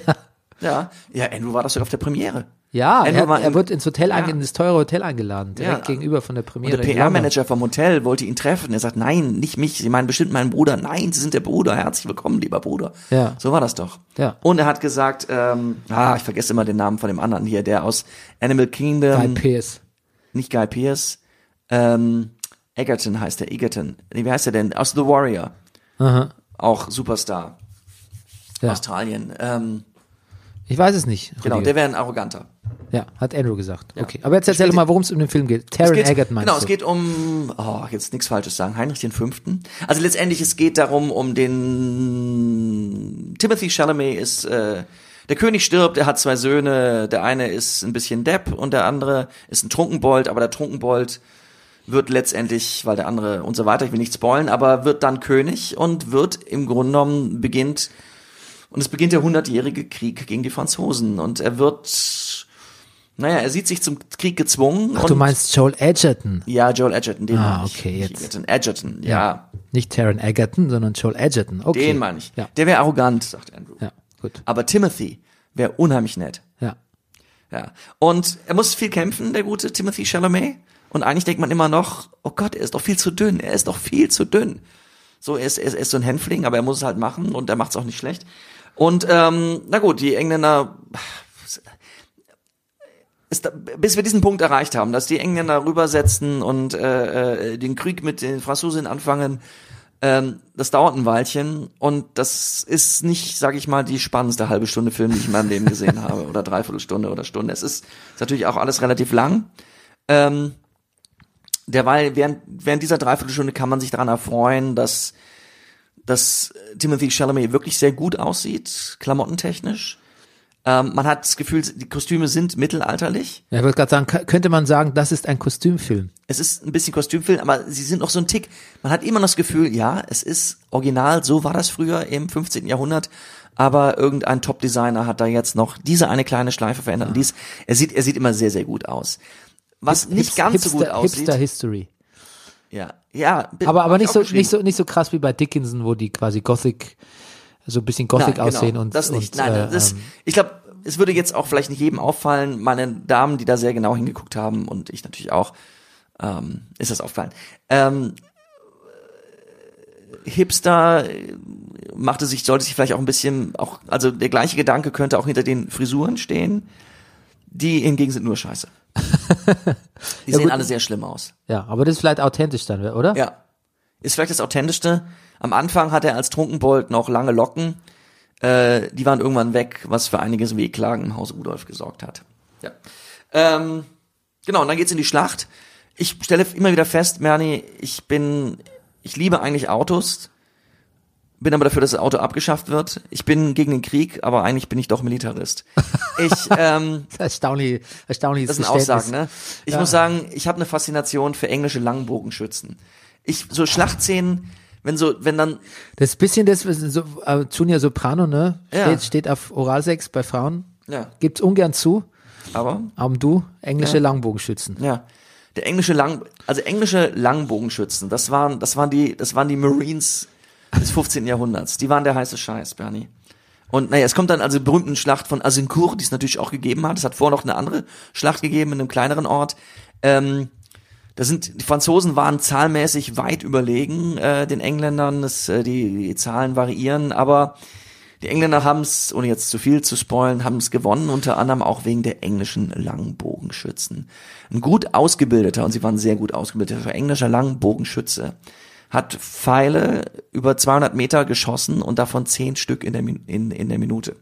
Ja. Ja, Andrew war das sogar auf der Premiere. Ja, Andrew er, war er wird ins Hotel, Ja. in das teure Hotel eingeladen, direkt Ja. gegenüber von der Und Premiere. der in London. PR-Manager vom Hotel wollte ihn treffen. Er sagt, nein, nicht mich. Sie meinen bestimmt meinen Bruder. Nein, Sie sind der Bruder. Herzlich willkommen, lieber Bruder. Ja. So war das doch. Ja. Und er hat gesagt, ähm, ah, ich vergesse immer den Namen von dem anderen hier, der aus Animal Guy Kingdom, Pearce. Nicht Guy Pearce, ähm, Egerton heißt der, Egerton. Nee, wie heißt er denn? Aus The Warrior. Aha. Auch Superstar. Ja. Australien. Ähm, Ich weiß es nicht. genau, Rüdiger. der wäre ein arroganter. Ja, hat Andrew gesagt. Okay, aber jetzt erzähl doch mal, worum es in dem Film geht. Taron Egerton meinst genau, du? es geht um, oh, jetzt nichts Falsches sagen, Heinrich den Fünften. Also letztendlich, es geht darum, um den, Timothy Chalamet ist, äh, der König stirbt, er hat zwei Söhne, der eine ist ein bisschen Depp und der andere ist ein Trunkenbold, aber der Trunkenbold wird letztendlich, weil der andere und so weiter, ich will nicht spoilen, aber wird dann König und wird im Grunde genommen beginnt, und es beginnt der hundertjährige Krieg gegen die Franzosen und er wird, naja, er sieht sich zum Krieg gezwungen. Ach, und du meinst Joel Edgerton. ja, Joel Edgerton, den Ah, meine ich. okay, Nicht jetzt. Egerton, Edgerton, ja, Nicht Taron Egerton, sondern Joel Edgerton. Okay. den meine ich. Ja, Der wäre arrogant, sagt Andrew. ja, gut. Aber Timothy wäre unheimlich nett. Ja. Ja. Und er muss viel kämpfen, der gute Timothy Chalamet. Und eigentlich denkt man immer noch, oh Gott, er ist doch viel zu dünn, er ist doch viel zu dünn. So, er ist, er ist, er ist so ein Hänfling, aber er muss es halt machen und er macht es auch nicht schlecht. Und ähm, na gut, die Engländer, ist, bis wir diesen Punkt erreicht haben, dass die Engländer rübersetzen und äh, äh, den Krieg mit den Franzosen anfangen, ähm, das dauert ein Weilchen und das ist nicht, sage ich mal, die spannendste halbe Stunde Film, die ich in meinem Leben gesehen habe oder Dreiviertelstunde oder Stunde. Es ist, ist natürlich auch alles relativ lang. Ähm, derweil, während, während dieser Dreiviertelstunde kann man sich daran erfreuen, dass, dass Timothy Chalamet wirklich sehr gut aussieht, klamottentechnisch. Ähm, man hat das Gefühl, die Kostüme sind mittelalterlich. Ja, ich wollte gerade sagen, könnte man sagen, das ist ein Kostümfilm. Es ist ein bisschen Kostümfilm, aber sie sind noch so ein Tick. Man hat immer noch das Gefühl, ja, es ist original, so war das früher im 15. Jahrhundert, aber irgendein Top-Designer hat da jetzt noch diese eine kleine Schleife verändert. Und dies, er sieht, er sieht immer sehr, sehr gut aus. Was nicht Hips- ganz so gut Hipster, aussieht. Hipster History. Ja, ja. Aber, aber nicht so, nicht so, nicht so krass wie bei Dickinson, wo die quasi Gothic, so ein bisschen Gothic Nein, genau, aussehen und, das nicht. und Nein, äh, das, ähm, ich glaube, es würde jetzt auch vielleicht nicht jedem auffallen, meine Damen, die da sehr genau hingeguckt haben und ich natürlich auch, ähm, ist das auffallen. Ähm, Hipster äh, machte sich, sollte sich vielleicht auch ein bisschen, auch, also der gleiche Gedanke könnte auch hinter den Frisuren stehen. Die hingegen sind nur scheiße. Die Ja, sehen gut. alle sehr schlimm aus. ja, aber das ist vielleicht authentisch dann, oder? Ja. Ist vielleicht das Authentischste. Am Anfang hatte er als Trunkenbold noch lange Locken. Äh, die waren irgendwann weg, was für einiges Wehklagen im Haus Rudolf gesorgt hat. Ja. Ähm, genau, und dann geht's in die Schlacht. Ich stelle immer wieder fest, Merni, ich bin, ich liebe eigentlich Autos. bin aber dafür, dass das Auto abgeschafft wird. Ich bin gegen den Krieg, aber eigentlich bin ich doch Militarist. Ich, ähm, Erstaunlich, erstaunliches das sind. Aussagen, ne? Ich Ja. muss sagen, ich habe eine Faszination für englische Langbogenschützen. Ich, so Schlachtszenen, wenn so, wenn dann, Das ist ein bisschen das, was so, äh, Junior Soprano, ne? Ja. Steht, steht auf Oralsex bei Frauen. ja, Gibt's ungern zu. aber, Aber du, englische Ja. Langbogenschützen. ja. Der englische Lang, also englische Langbogenschützen, das waren, das waren die, das waren die Marines des 15. Jahrhunderts. Die waren der heiße Scheiß, Bernie. Und naja, es kommt dann also berühmten Schlacht von Azincourt, die es natürlich auch gegeben hat. Es hat vorher noch eine andere Schlacht gegeben in einem kleineren Ort. Ähm, da sind die Franzosen waren zahlmäßig weit überlegen äh, den Engländern. Das, äh, die, die Zahlen variieren, aber die Engländer haben es, ohne jetzt zu viel zu spoilen, haben es gewonnen, unter anderem auch wegen der englischen Langbogenschützen. Ein gut ausgebildeter, und sie waren sehr gut ausgebildeter, englischer Langbogenschütze hat Pfeile über 200 Meter geschossen und davon 10 Stück in der, Min- in, in der Minute.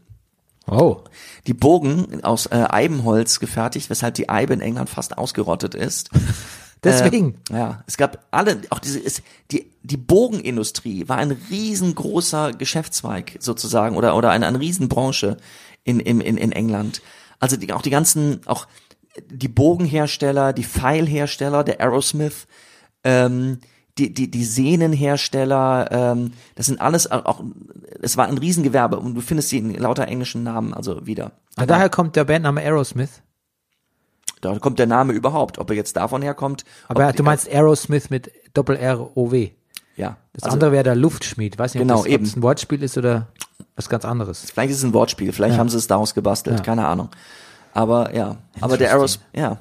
Oh. Die Bogen aus äh, Eibenholz gefertigt, weshalb die Eibe in England fast ausgerottet ist. Deswegen. Äh, ja, es gab alle, auch diese, ist, die, die Bogenindustrie war ein riesengroßer Geschäftszweig sozusagen oder, oder eine, eine Riesenbranche in, in, in, in England. Also die, auch die ganzen, auch die Bogenhersteller, die Pfeilhersteller, der Aerosmith, ähm, die, die, die Sehnenhersteller, ähm, das sind alles auch, es war ein Riesengewerbe und du findest sie in lauter englischen Namen also wieder. Ah, daher kommt der Bandname Aerosmith. Da kommt der Name überhaupt, ob er jetzt davon herkommt. Aber du meinst Aerosmith mit Doppel-R-O-W. ja. Das also, andere wäre der Luftschmied. Weiß nicht, Genau, ob das, eben. ein Wortspiel ist oder was ganz anderes. Vielleicht ist es ein Wortspiel, vielleicht Ja. haben sie es daraus gebastelt, Ja. keine Ahnung. Aber ja, aber der Aeros, ja,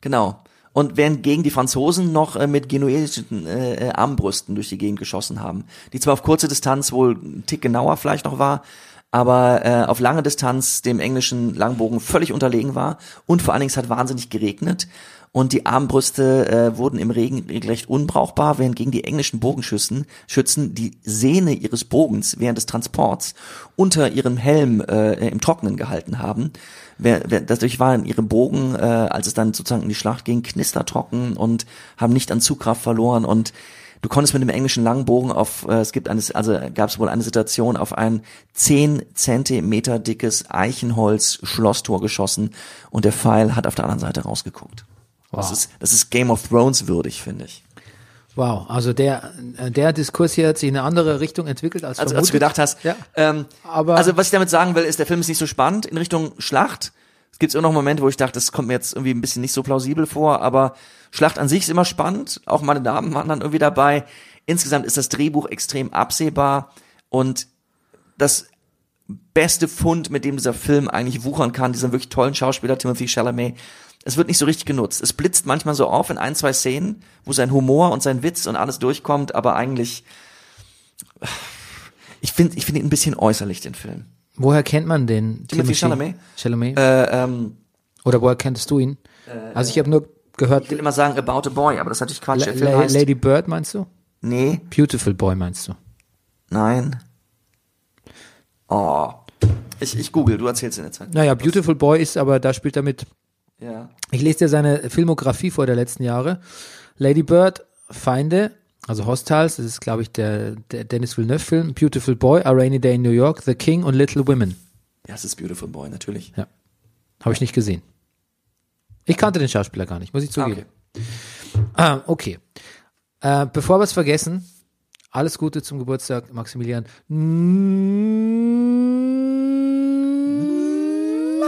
genau. Und während gegen die Franzosen noch äh, mit genuesischen äh, äh, Armbrüsten durch die Gegend geschossen haben, die zwar auf kurze Distanz wohl ein Tick genauer vielleicht noch war, aber äh, auf lange Distanz dem englischen Langbogen völlig unterlegen war. Und vor allen Dingen es hat wahnsinnig geregnet. Und die Armbrüste äh, wurden im Regen regelrecht unbrauchbar, während gegen die englischen Bogenschützen Schützen die Sehne ihres Bogens während des Transports unter ihrem Helm äh, im Trockenen gehalten haben. Wer, wer, dadurch waren ihre Bogen, äh, als es dann sozusagen in die Schlacht ging, knistertrocken und haben nicht an Zugkraft verloren. Und Du konntest mit dem englischen Langbogen auf, äh, es gibt eine, also gab es wohl eine Situation, auf ein 10 Zentimeter dickes Eichenholz-Schlosstor geschossen und der Pfeil hat auf der anderen Seite rausgeguckt. Das Wow. ist, das ist Game of Thrones würdig, finde ich. Wow, also der, der Diskurs hier hat sich in eine andere Richtung entwickelt als Also, als du gedacht hast. Ja. Ähm, Aber- also, was ich damit sagen will, ist, der Film ist nicht so spannend in Richtung Schlacht. Es gibt immer noch Momente, wo ich dachte, das kommt mir jetzt irgendwie ein bisschen nicht so plausibel vor, aber Schlacht an sich ist immer spannend. Auch meine Damen waren dann irgendwie dabei. Insgesamt ist das Drehbuch extrem absehbar und das beste Fund, mit dem dieser Film eigentlich wuchern kann, dieser wirklich tollen Schauspieler Timothy Chalamet, es wird nicht so richtig genutzt. Es blitzt manchmal so auf in ein, zwei Szenen, wo sein Humor und sein Witz und alles durchkommt, aber eigentlich ich finde ich finde ihn ein bisschen äußerlich, den Film. Woher kennt man den? Timothy Chalamet? Chalamet? Äh, ähm, Oder woher kenntest du ihn? also ich habe nur gehört, ich will immer sagen About a Boy, aber das ist natürlich Quatsch. La La heißt, Lady Bird meinst du? nee, Beautiful Boy meinst du? nein. Oh. Ich, ich google, du erzählst in der Zeit. Naja, Beautiful Boy ist aber, da spielt er mit. Ja. Ich lese dir seine Filmografie vor der letzten Jahre. Lady Bird, Feinde, also Hostiles, das ist glaube ich der, der Dennis Villeneuve-Film. Beautiful Boy, A Rainy Day in New York, The King und Little Women. Ja, es ist Beautiful Boy, natürlich. Ja. Habe ich nicht gesehen. Ich kannte den Schauspieler gar nicht, muss ich zugeben. Okay. Ah, okay. Äh, bevor wir es vergessen, alles Gute zum Geburtstag, Maximilian.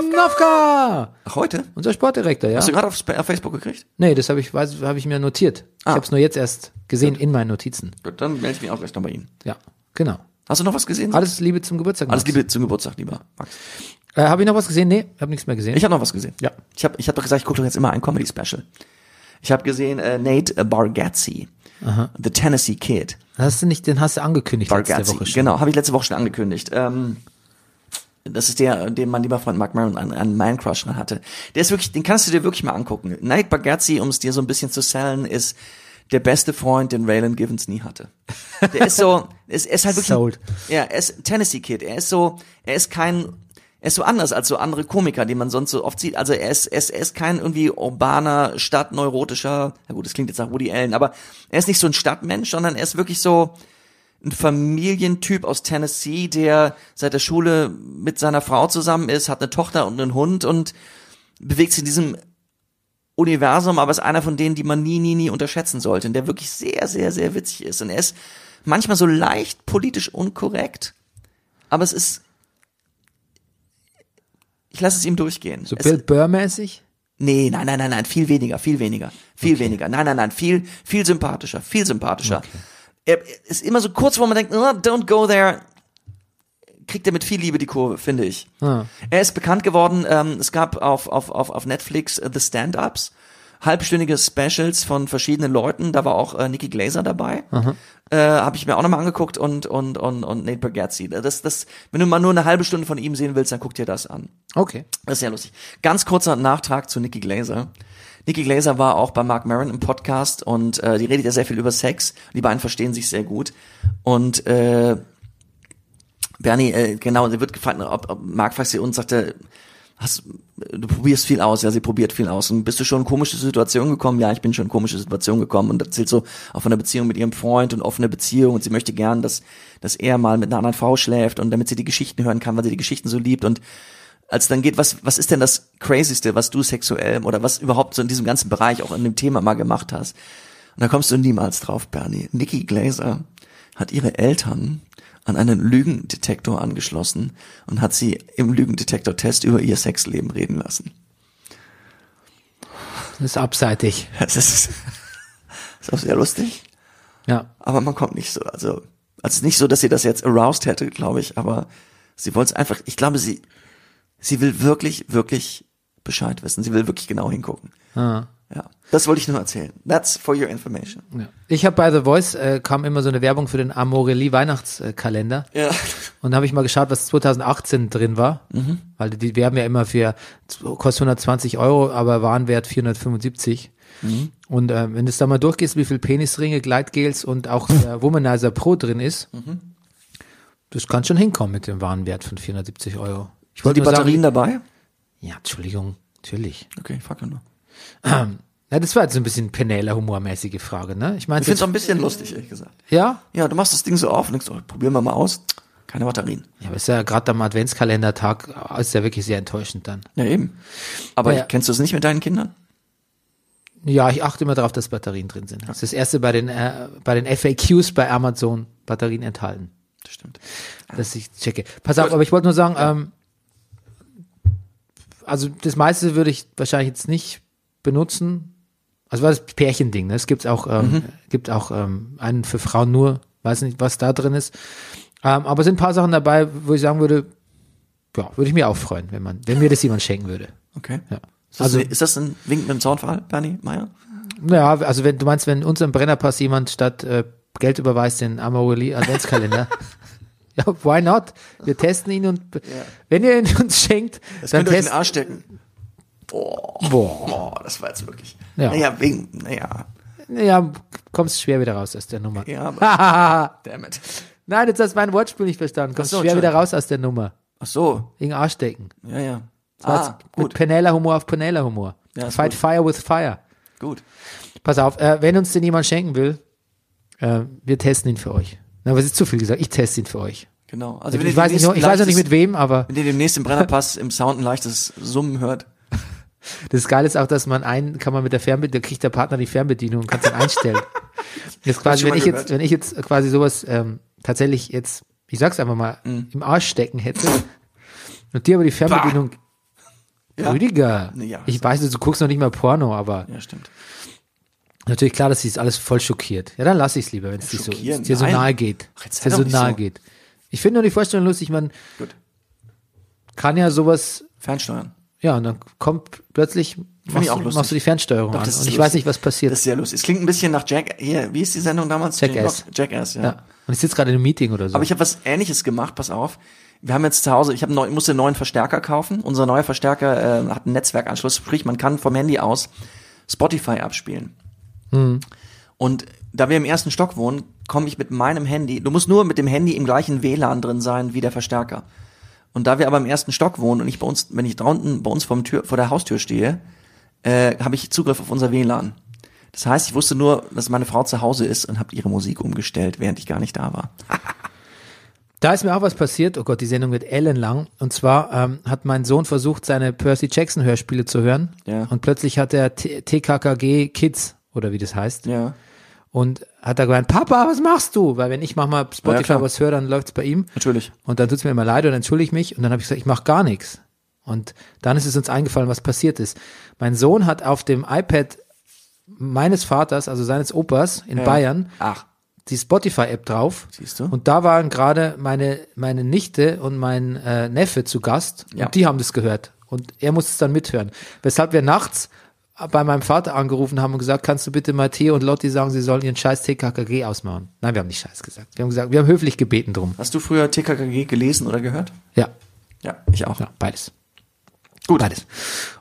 Nowka! Ach, heute? Unser Sportdirektor, ja. Hast du gerade auf, Facebook gekriegt? Nee, das habe ich, weiß, habe ich mir notiert. Ich Ah. habe es nur jetzt erst gesehen in meinen Notizen. Gut, dann melde ich mich auch gleich noch bei Ihnen. Ja, genau. Hast du noch was gesehen? Alles Liebe zum Geburtstag. Alles Max. Liebe zum Geburtstag, lieber Max. Äh, habe ich noch was gesehen? Nee, habe nichts mehr gesehen. Ich habe noch was gesehen. Ja. Ich habe ich hab doch gesagt, ich gucke doch jetzt immer ein Comedy-Special. Ich habe gesehen äh, Nate Bargatze, The Tennessee Kid. hast du nicht, den hast du angekündigt letzte Bargatze, Woche schon. genau, habe ich letzte Woche schon angekündigt. Ähm, das ist der, den mein lieber Freund Mark Maron an, an Man Crush hatte. Der ist wirklich, den kannst du dir wirklich mal angucken. Nate Bargatze, um es dir so ein bisschen zu sellen, ist der beste Freund, den Raylan Givens nie hatte. Der ist so, ist, er ist halt wirklich, Sold. ja, er ist Tennessee Kid. Er ist so, er ist kein, er ist so anders als so andere Komiker, die man sonst so oft sieht. Also er ist, er ist, er ist kein irgendwie urbaner, stadtneurotischer, na gut, das klingt jetzt nach Woody Allen, aber er ist nicht so ein Stadtmensch, sondern er ist wirklich so, ein Familientyp aus Tennessee, der seit der Schule mit seiner Frau zusammen ist, hat eine Tochter und einen Hund und bewegt sich in diesem Universum, aber ist einer von denen, die man nie, nie, nie unterschätzen sollte und der wirklich sehr, sehr, sehr witzig ist. Und er ist manchmal so leicht politisch unkorrekt, aber es ist, ich lasse es ihm durchgehen. So Bill Burr-mäßig? Nee, nein, nein, nein, nein, viel weniger, viel weniger, viel weniger. Nein, nein, nein, viel, viel sympathischer, viel sympathischer. Er ist immer so kurz, wo man denkt, oh, don't go there. Kriegt er mit viel Liebe die Kurve, finde ich. Ah. Er ist bekannt geworden, ähm, es gab auf, auf, auf, auf Netflix äh, The Stand-Ups, halbstündige Specials von verschiedenen Leuten, da war auch äh, Nikki Glaser dabei. Äh, Habe ich mir auch nochmal angeguckt und, und, und, und Nate Bargatze. Das, das, wenn du mal nur eine halbe Stunde von ihm sehen willst, dann guck dir das an. Okay. Das ist sehr lustig. Ganz kurzer Nachtrag zu Nikki Glaser. Nikki Glaser war auch bei Mark Maron im Podcast und äh, die redet ja sehr viel über Sex. Die beiden verstehen sich sehr gut. Und äh, Bernie, äh, genau, sie wird gefragt, ob, ob Mark fragt sie und sagte, hast, du probierst viel aus, ja, sie probiert viel aus. Und bist du schon in komische Situationen gekommen? Ja, ich bin schon in komische Situationen gekommen und erzählt so auch von einer Beziehung mit ihrem Freund und offene Beziehung und sie möchte gern, dass, dass er mal mit einer anderen Frau schläft und damit sie die Geschichten hören kann, weil sie die Geschichten so liebt und als dann geht, was, was ist denn das Crazyste, was du sexuell oder was überhaupt so in diesem ganzen Bereich auch in dem Thema mal gemacht hast? Und da kommst du niemals drauf, Bernie. Nikki Glaser hat ihre Eltern an einen Lügendetektor angeschlossen und hat sie im Lügendetektor-Test über ihr Sexleben reden lassen. Das ist abseitig. Das ist, ist auch sehr lustig, Ja. aber man kommt nicht so, also, also es ist nicht so, dass sie das jetzt aroused hätte, glaube ich, aber sie wollte es einfach, ich glaube, sie, sie will wirklich, wirklich Bescheid wissen. Sie will wirklich genau hingucken. Ah. Ja, das wollte ich nur erzählen. That's for your information. Ja. Ich habe bei The Voice äh, kam immer so eine Werbung für den Amorelie Weihnachtskalender Ja. und da habe ich mal geschaut, was 2018 drin war, weil die werben ja immer für kostet 120 Euro, aber Warenwert 475. Und äh, wenn du es da mal durchgehst, wie viel Penisringe, Gleitgels und auch der Womanizer Pro drin ist, das kann schon hinkommen mit dem Warenwert von 470 Euro. Ich Sind die Batterien sagen, dabei? ja, Entschuldigung, natürlich. Okay, fuck nur. Ja, das war jetzt so ein bisschen Penela-humormäßige Frage, ne? Ich meine, Ich finde es auch ein bisschen lustig, ehrlich gesagt. ja, Ja, du machst das Ding so auf und denkst, oh, probieren wir mal aus. Keine Batterien. Ja, aber ist ja gerade am Adventskalendertag äh, ist ja wirklich sehr enttäuschend dann. Ja, eben. Aber Ja. kennst du es nicht mit deinen Kindern? Ja, ich achte immer darauf, dass Batterien drin sind. Das ist das erste bei den äh, bei den FAQs bei Amazon Batterien enthalten, Das stimmt. dass ich checke. Pass auf, aber ich wollte nur sagen, ähm, also das meiste würde ich wahrscheinlich jetzt nicht benutzen. Also war das Pärchending, ne? Es gibt auch ähm, gibt auch ähm, einen für Frauen nur, weiß nicht, was da drin ist. Ähm, aber es sind ein paar Sachen dabei, wo ich sagen würde, ja, würde ich mir auch freuen, wenn man, wenn mir das jemand schenken würde. Okay. Ja. Ist das, Also- ist das ein Wink mit dem Zaunfall, Bernie Meyer? Ja, also wenn du meinst, wenn uns im Brennerpass jemand statt äh, Geld überweist den Amaroli Adventskalender. ja, why not? Wir testen ihn und wenn ihr ihn uns schenkt, Das dann könnt ihr euch in den. Arsch stecken. Boah. Boah. Das war jetzt wirklich. Ja. Naja, wegen, naja. Ja, kommst schwer wieder raus aus der Nummer. Ja, aber, damn it. Nein, jetzt hast du mein Wortspiel nicht verstanden. Kommst so, schwer wieder raus aus der Nummer. Ach so. Wegen Arsch stecken. Ja, ja. Ah, gut, Penela-Humor auf Penela-Humor. Ja, ist Fight gut. fire with fire. gut. Pass auf, äh, wenn uns den jemand schenken will, äh, wir testen ihn für euch. Na, was ist zu viel gesagt? Ich teste ihn für euch. Genau. Also wenn Ich weiß, nicht, ich weiß noch nicht mit wem, aber Wenn ihr demnächst im Brennerpass im Sound ein leichtes Summen hört. das Geile ist auch, dass man einen, kann man mit der Fernbedienung, da kriegt der Partner die Fernbedienung und kann es dann einstellen. Jetzt quasi, wenn ich gehört. jetzt, wenn ich jetzt quasi sowas ähm, tatsächlich jetzt, ich sag's einfach mal, Mhm. im Arsch stecken hätte und dir aber die Fernbedienung, Ja. Rüdiger, ja, ich weiß, du guckst noch nicht mal Porno, aber Ja, stimmt. natürlich klar, dass sie es alles voll schockiert. Ja, dann lass ich's lieber, wenn es dir so, dir so nahe geht. Ach, jetzt dir so nahe so. geht. Ich finde nur die Vorstellung lustig, man Gut. kann ja sowas Fernsteuern. Ja, und dann kommt plötzlich, machst, ich auch lustig. machst du die Fernsteuerung Doch, an. Und ich lustig. weiß nicht, was passiert. Das ist sehr lustig. Es klingt ein bisschen nach Jack, hier, wie ist die Sendung damals? Jackass. Jackass, ja. ja. Und ich sitze gerade in einem Meeting oder so. Aber ich habe was ähnliches gemacht, pass auf. Wir haben jetzt zu Hause, ich hab neu, musste einen neuen Verstärker kaufen. Unser neuer Verstärker äh, hat einen Netzwerkanschluss, sprich, man kann vom Handy aus Spotify abspielen. Und da wir im ersten Stock wohnen, komme ich mit meinem Handy, du musst nur mit dem Handy im gleichen WLAN drin sein wie der Verstärker. Und da wir aber im ersten Stock wohnen und ich bei uns, wenn ich draußen bei uns vor, Tür, vor der Haustür stehe, äh, habe ich Zugriff auf unser WLAN. Das heißt, ich wusste nur, dass meine Frau zu Hause ist und habe ihre Musik umgestellt, während ich gar nicht da war. Da ist mir auch was passiert. Oh Gott, die Sendung wird ellenlang. Und zwar ähm, hat mein Sohn versucht, seine Percy Jackson Hörspiele zu hören. Ja. Und plötzlich hat er T TKKG Kids oder wie das heißt. Ja. Und hat er gemeint, Papa, was machst du? Weil wenn ich manchmal Spotify klar. was höre, dann läuft's bei ihm. Natürlich. Und dann tut's mir immer leid und entschuldige ich mich. Und dann habe ich gesagt, ich mache gar nichts. Und dann ist es uns eingefallen, was passiert ist. Mein Sohn hat auf dem iPad meines Vaters, also seines Opas in Ja. Bayern, Ach, die Spotify-App drauf. Siehst du? Und da waren gerade meine, meine Nichte und mein äh, Neffe zu Gast Ja. und die haben das gehört. Und er musste es dann mithören. Weshalb wir nachts bei meinem Vater angerufen haben und gesagt, kannst du bitte mal Theo und Lotti sagen, sie sollen ihren scheiß TKKG ausmachen. Nein, wir haben nicht scheiß gesagt. Wir haben gesagt, wir haben höflich gebeten drum. hast du früher TKKG gelesen oder gehört? Ja, Ja, ich auch. ja, beides. Gut. Beides.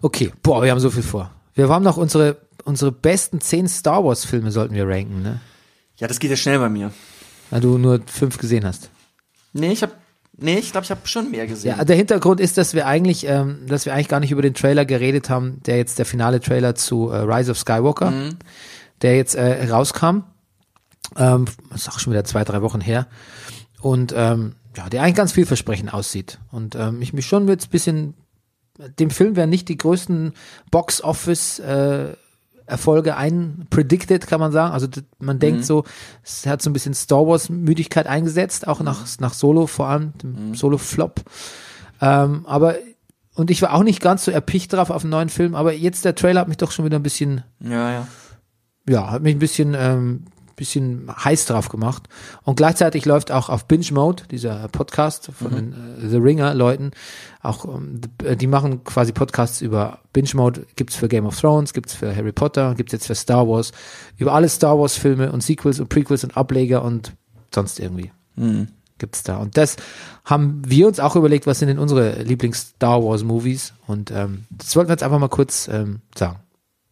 Okay, boah, wir haben so viel vor. Wir haben noch unsere, unsere besten zehn Star Wars Filme sollten wir ranken, ne? Ja, das geht ja schnell bei mir. Weil du nur fünf gesehen hast. Nee, ich hab, nee, ich glaube, ich habe schon mehr gesehen. Ja, der Hintergrund ist, dass wir eigentlich, ähm, dass wir eigentlich gar nicht über den Trailer geredet haben, der jetzt der finale Trailer zu äh, Rise of Skywalker, der jetzt äh, rauskam. Ähm, das ist auch schon wieder zwei, drei Wochen her. Und ähm, ja, der eigentlich ganz vielversprechend aussieht. Und ähm, ich mich schon jetzt ein bisschen, dem Film werden nicht die größten Box-Office äh, Erfolge einpredicted, kann man sagen. Also man denkt so, es hat so ein bisschen Star Wars Müdigkeit eingesetzt, auch nach, nach Solo vor allem, dem Solo-Flop. Ähm, aber, und ich war auch nicht ganz so erpicht drauf auf einen neuen Film, aber jetzt der Trailer hat mich doch schon wieder ein bisschen, ja, ja. ja, hat mich ein bisschen, ähm, bisschen heiß drauf gemacht. Und gleichzeitig läuft auch auf Binge Mode, dieser Podcast von den äh, The Ringer Leuten, auch ähm, die machen quasi Podcasts über Binge Mode, gibt's für Game of Thrones, gibt's für Harry Potter, gibt's jetzt für Star Wars, über alle Star Wars Filme und Sequels und Prequels und Ableger und sonst irgendwie. Gibt's da. Und das haben wir uns auch überlegt, was sind denn unsere Lieblings-Star Wars Movies? Und ähm, das wollten wir jetzt einfach mal kurz ähm, sagen.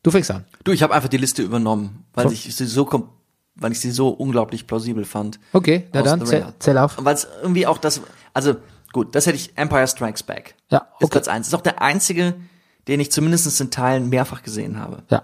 Du fängst an. Du, ich habe einfach die Liste übernommen, weil Von- ich sie so kom weil ich sie so unglaublich plausibel fand. Okay, na dann zähl, zähl auf. Weil es irgendwie auch das, also gut, das hätte ich Empire Strikes Back. Ja, Ist okay. Platz eins. Ist auch der einzige, den ich zumindest in Teilen mehrfach gesehen habe. Ja.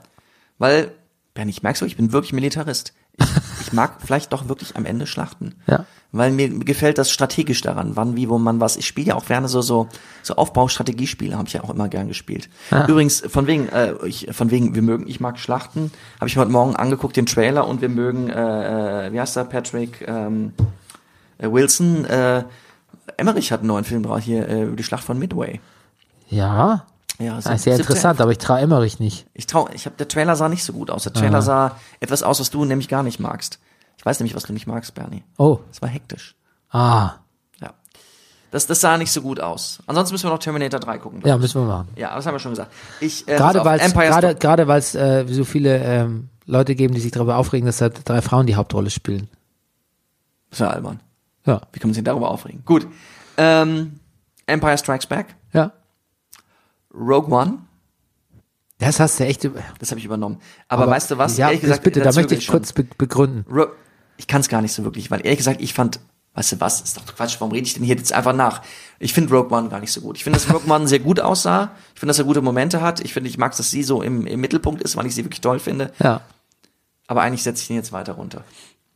Weil, Bernie, ich merk's so, ich bin wirklich Militarist. Ich, ich mag vielleicht doch wirklich am Ende Schlachten. Ja. Weil mir gefällt das strategisch daran, wann, wie, wo man was. Ich spiele ja auch gerne so so so Aufbaustrategiespiele, habe ich ja auch immer gern gespielt. Übrigens von wegen, äh, ich, von wegen, wir mögen, ich mag Schlachten. Habe ich heute Morgen angeguckt den Trailer und wir mögen, äh, äh, wie heißt der Patrick ähm, äh, Wilson. Äh, Emmerich hat einen neuen Film drauf hier äh, über die Schlacht von Midway. Ja, Ja, das ist sehr interessant, aber ich traue Emmerich nicht. Ich trau, ich habe der Trailer sah nicht so gut aus. Der Trailer sah etwas aus, was du nämlich gar nicht magst. Ich weiß nämlich, was du nicht magst, Bernie. Oh, Es war hektisch. ah, Ja. Das, das sah nicht so gut aus. Ansonsten müssen wir noch Terminator 3 gucken. ja, müssen wir machen. Ja, das haben wir schon gesagt. Ich, äh, Gerade weil es gerade gerade weil es äh, so viele ähm, Leute geben, die sich darüber aufregen, dass da drei Frauen die Hauptrolle spielen. Das ist ja albern. Ja, Wie kann man sich darüber aufregen? Gut. Ähm, Empire Strikes Back. ja. Rogue One. Das hast du echt. über- Das habe ich übernommen. Aber, weißt du was? Ja, ehrlich das gesagt, bitte, da möchte ich schon. kurz be begründen. Ro ich kann es gar nicht so wirklich, weil ehrlich gesagt, ich fand, weißt du was, ist doch Quatsch, warum rede ich denn hier jetzt einfach nach? Ich finde Rogue One gar nicht so gut. Ich finde, dass Rogue One sehr gut aussah. Ich finde, dass er gute Momente hat. Ich finde, ich mag, dass sie so im, im Mittelpunkt ist, weil ich sie wirklich toll finde. Ja, Aber eigentlich setze ich ihn jetzt weiter runter.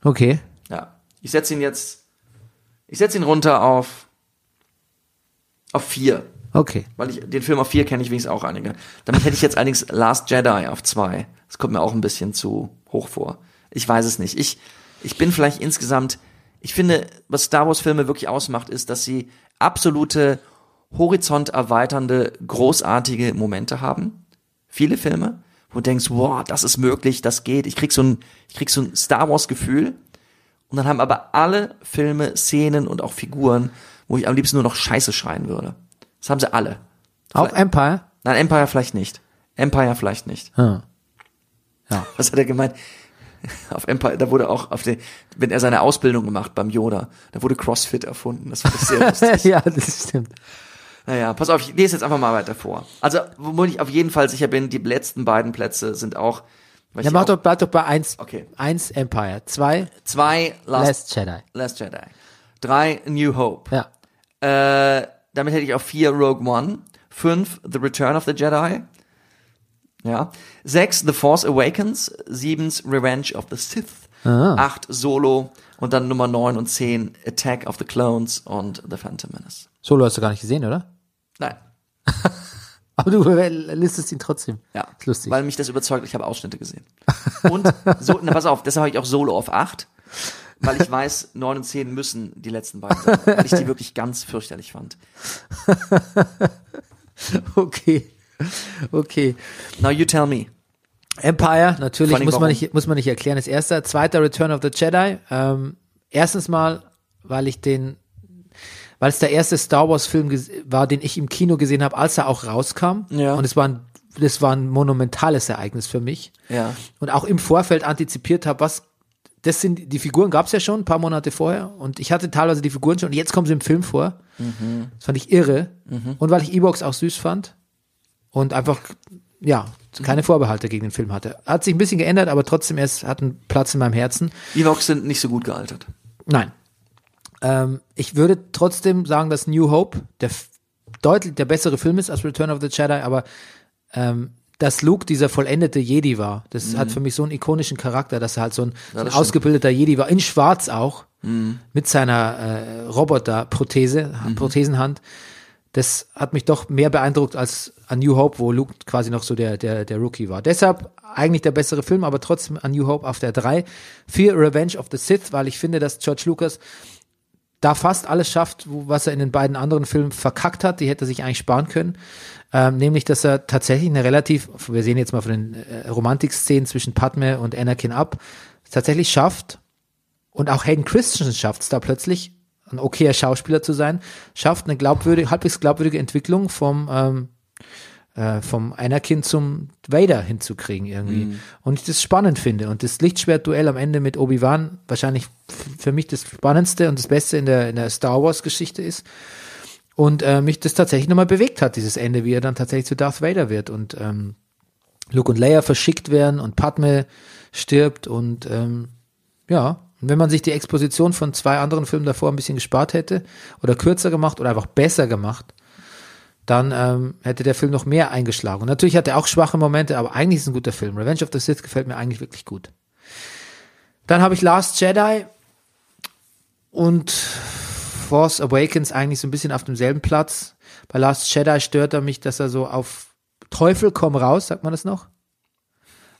okay. Ja. Ich setze ihn jetzt, ich setze ihn runter auf, auf vier. Okay. Weil ich, den Film auf vier kenne ich wenigstens auch einige. Damit hätte ich jetzt allerdings Last Jedi auf zwei. Das kommt mir auch ein bisschen zu hoch vor. Ich weiß es nicht. Ich, ich bin vielleicht insgesamt, ich finde, was Star Wars Filme wirklich ausmacht, ist, dass sie absolute horizonterweiternde, großartige Momente haben. Viele Filme, wo du denkst, wow, das ist möglich, das geht. Ich krieg so ein, ich krieg so ein Star Wars Gefühl. Und dann haben aber alle Filme, Szenen und auch Figuren, wo ich am liebsten nur noch Scheiße schreien würde. Das haben sie alle. Auch Empire? Nein, Empire vielleicht nicht. Empire vielleicht nicht. Hm. Was hat er gemeint? Auf Empire, da wurde auch auf den, wenn er seine Ausbildung gemacht beim Yoda, da wurde CrossFit erfunden. Das ich sehr lustig. ja, das stimmt. naja, pass auf, ich lese jetzt einfach mal weiter vor. Also, womit ich auf jeden Fall sicher bin, die letzten beiden Plätze sind auch, weil Ja, mach auch doch, bleib doch bei eins. Okay. Eins Empire. Zwei zwei Last, Last Jedi. Last Jedi. Drei New Hope. Ja. Äh, damit hätte ich auf vier Rogue One. Fünf The Return of the Jedi. Ja. Sechs, The Force Awakens. Siebens, Revenge of the Sith. Acht, Solo. Und dann Nummer neun und zehn, Attack of the Clones und The Phantom Menace. Solo hast du gar nicht gesehen, oder? Nein. Aber du listest ihn trotzdem. Ja. Ist lustig. Weil mich das überzeugt, ich habe Ausschnitte gesehen. Und so, na, pass auf, deshalb habe ich auch Solo auf acht. Weil ich weiß, neun und zehn müssen die letzten beiden sein. Weil ich die wirklich ganz fürchterlich fand. okay. Okay. Now you tell me. Empire, natürlich muss man, nicht, muss man nicht erklären. Das erste, zweiter Return of the Jedi. Ähm, erstens mal, weil ich den, weil es der erste Star Wars Film ges- war, den ich im Kino gesehen habe, als er auch rauskam. Ja. Und es war ein, das war ein monumentales Ereignis für mich. Ja. Und auch im Vorfeld antizipiert habe, was, das sind, die Figuren gab es ja schon ein paar Monate vorher. Und ich hatte teilweise die Figuren schon und jetzt kommen sie im Film vor. Das fand ich irre. Und weil ich Ewoks auch süß fand. Und einfach, ja, keine Vorbehalte gegen den Film hatte. Hat sich ein bisschen geändert, aber trotzdem, es hat einen Platz in meinem Herzen. Evox sind nicht so gut gealtert. Nein. Ähm, ich würde trotzdem sagen, dass New Hope der deutlich der bessere Film ist als Return of the Jedi, aber ähm, dass Luke dieser vollendete Jedi war, das hat für mich so einen ikonischen Charakter, dass er halt so ein, so ein ausgebildeter Jedi war, in Schwarz auch, mit seiner äh, Roboter-Prothese, Prothesenhand. Das hat mich doch mehr beeindruckt als an New Hope, wo Luke quasi noch so der, der, der Rookie war. Deshalb eigentlich der bessere Film, aber trotzdem an New Hope auf der 3. Vier Revenge of the Sith, weil ich finde, dass George Lucas da fast alles schafft, was er in den beiden anderen Filmen verkackt hat, die hätte er sich eigentlich sparen können. Ähm, nämlich, dass er tatsächlich eine relativ, wir sehen jetzt mal von den äh, Romantikszenen zwischen Padme und Anakin ab, tatsächlich schafft, und auch Hayden Christensen schafft es da plötzlich, ein okayer Schauspieler zu sein, schafft eine glaubwürdige, halbwegs glaubwürdige Entwicklung vom, ähm, äh, vom Anakin zum Vader hinzukriegen irgendwie. Und ich das spannend finde. Und das Lichtschwertduell am Ende mit Obi-Wan wahrscheinlich für mich das spannendste und das Beste in der, in der Star Wars-Geschichte ist. Und äh, mich das tatsächlich nochmal bewegt hat, dieses Ende, wie er dann tatsächlich zu Darth Vader wird und ähm, Luke und Leia verschickt werden und Padme stirbt und ähm, ja, und wenn man sich die Exposition von zwei anderen Filmen davor ein bisschen gespart hätte oder kürzer gemacht oder einfach besser gemacht, dann ähm, hätte der Film noch mehr eingeschlagen. Und natürlich hat er auch schwache Momente, aber eigentlich ist es ein guter Film. Revenge of the Sith gefällt mir eigentlich wirklich gut. Dann habe ich Last Jedi und Force Awakens eigentlich so ein bisschen auf demselben Platz. Bei Last Jedi stört er mich, dass er so auf Teufel komm raus, sagt man das noch?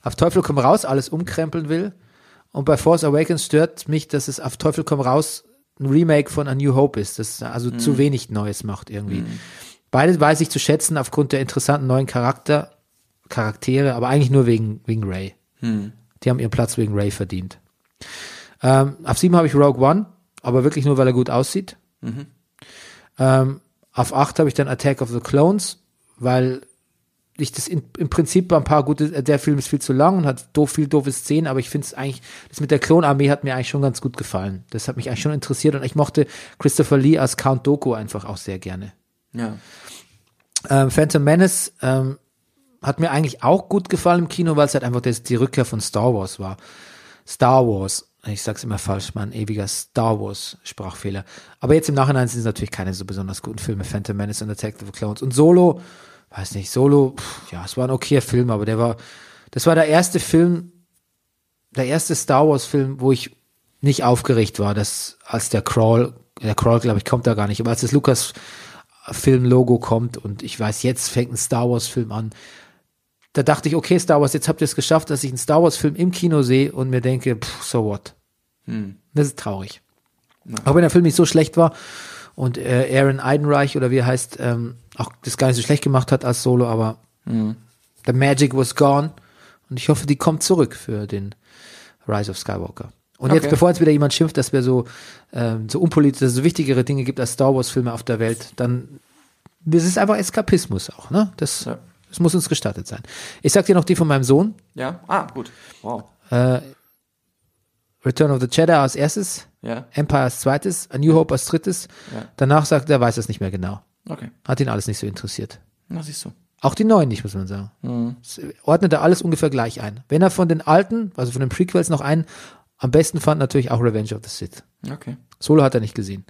Auf Teufel komm raus alles umkrempeln will. Und bei Force Awakens stört mich, dass es auf Teufel komm raus ein Remake von A New Hope ist, das also zu wenig Neues macht irgendwie. Beide weiß ich zu schätzen aufgrund der interessanten neuen Charakter, Charaktere, aber eigentlich nur wegen, wegen Ray. Die haben ihren Platz wegen Ray verdient. Ähm, auf sieben habe ich Rogue One, aber wirklich nur, weil er gut aussieht. Ähm, auf acht habe ich dann Attack of the Clones, weil ich das in, im Prinzip ein paar gute, äh, der Film ist viel zu lang und hat doof, viel doofe Szenen, aber ich finde es eigentlich, das mit der Klonarmee hat mir eigentlich schon ganz gut gefallen. Das hat mich eigentlich schon interessiert und ich mochte Christopher Lee als Count Doku einfach auch sehr gerne. Ja. Ähm, Phantom Menace ähm, hat mir eigentlich auch gut gefallen im Kino, weil es halt einfach das, die Rückkehr von Star Wars war. Star Wars, ich sag's immer falsch, mein ewiger Star Wars Sprachfehler. Aber jetzt im Nachhinein sind es natürlich keine so besonders guten Filme, Phantom Menace und Attack of the Clones. Und Solo, weiß nicht, Solo, pff, ja, es war ein okayer Film, aber der war, das war der erste Film, der erste Star Wars Film, wo ich nicht aufgeregt war, dass als der Crawl, der Crawl, glaube ich, kommt da gar nicht, aber als das Lukas Film-Logo kommt und ich weiß, jetzt fängt ein Star Wars-Film an. Da dachte ich, okay, Star Wars, jetzt habt ihr es geschafft, dass ich einen Star Wars-Film im Kino sehe und mir denke, pff, so what. Das ist traurig. Auch wenn der Film nicht so schlecht war und äh, Aaron Eidenreich oder wie er heißt, ähm, auch das gar nicht so schlecht gemacht hat als Solo, aber the magic was gone und ich hoffe, die kommt zurück für den Rise of Skywalker. Und jetzt, Okay. bevor jetzt wieder jemand schimpft, dass wir so, ähm, so unpolitisch, dass es so wichtigere Dinge gibt als Star Wars Filme auf der Welt, dann, das ist einfach Eskapismus auch, ne? Das, Ja. das muss uns gestattet sein. Ich sag dir noch die von meinem Sohn, Ja. Ah, gut. Wow. Return of the Jedi als erstes, Ja. Empire als zweites, A New Hope als drittes. Ja. Danach sagt er, weiß es nicht mehr genau. Okay. Hat ihn alles nicht so interessiert. Na, siehst du. Auch die neuen nicht, muss man sagen. Das ordnet er alles ungefähr gleich ein. Wenn er von den alten, also von den Prequels noch einen am besten fand, natürlich auch Revenge of the Sith. Okay. Solo hat er nicht gesehen.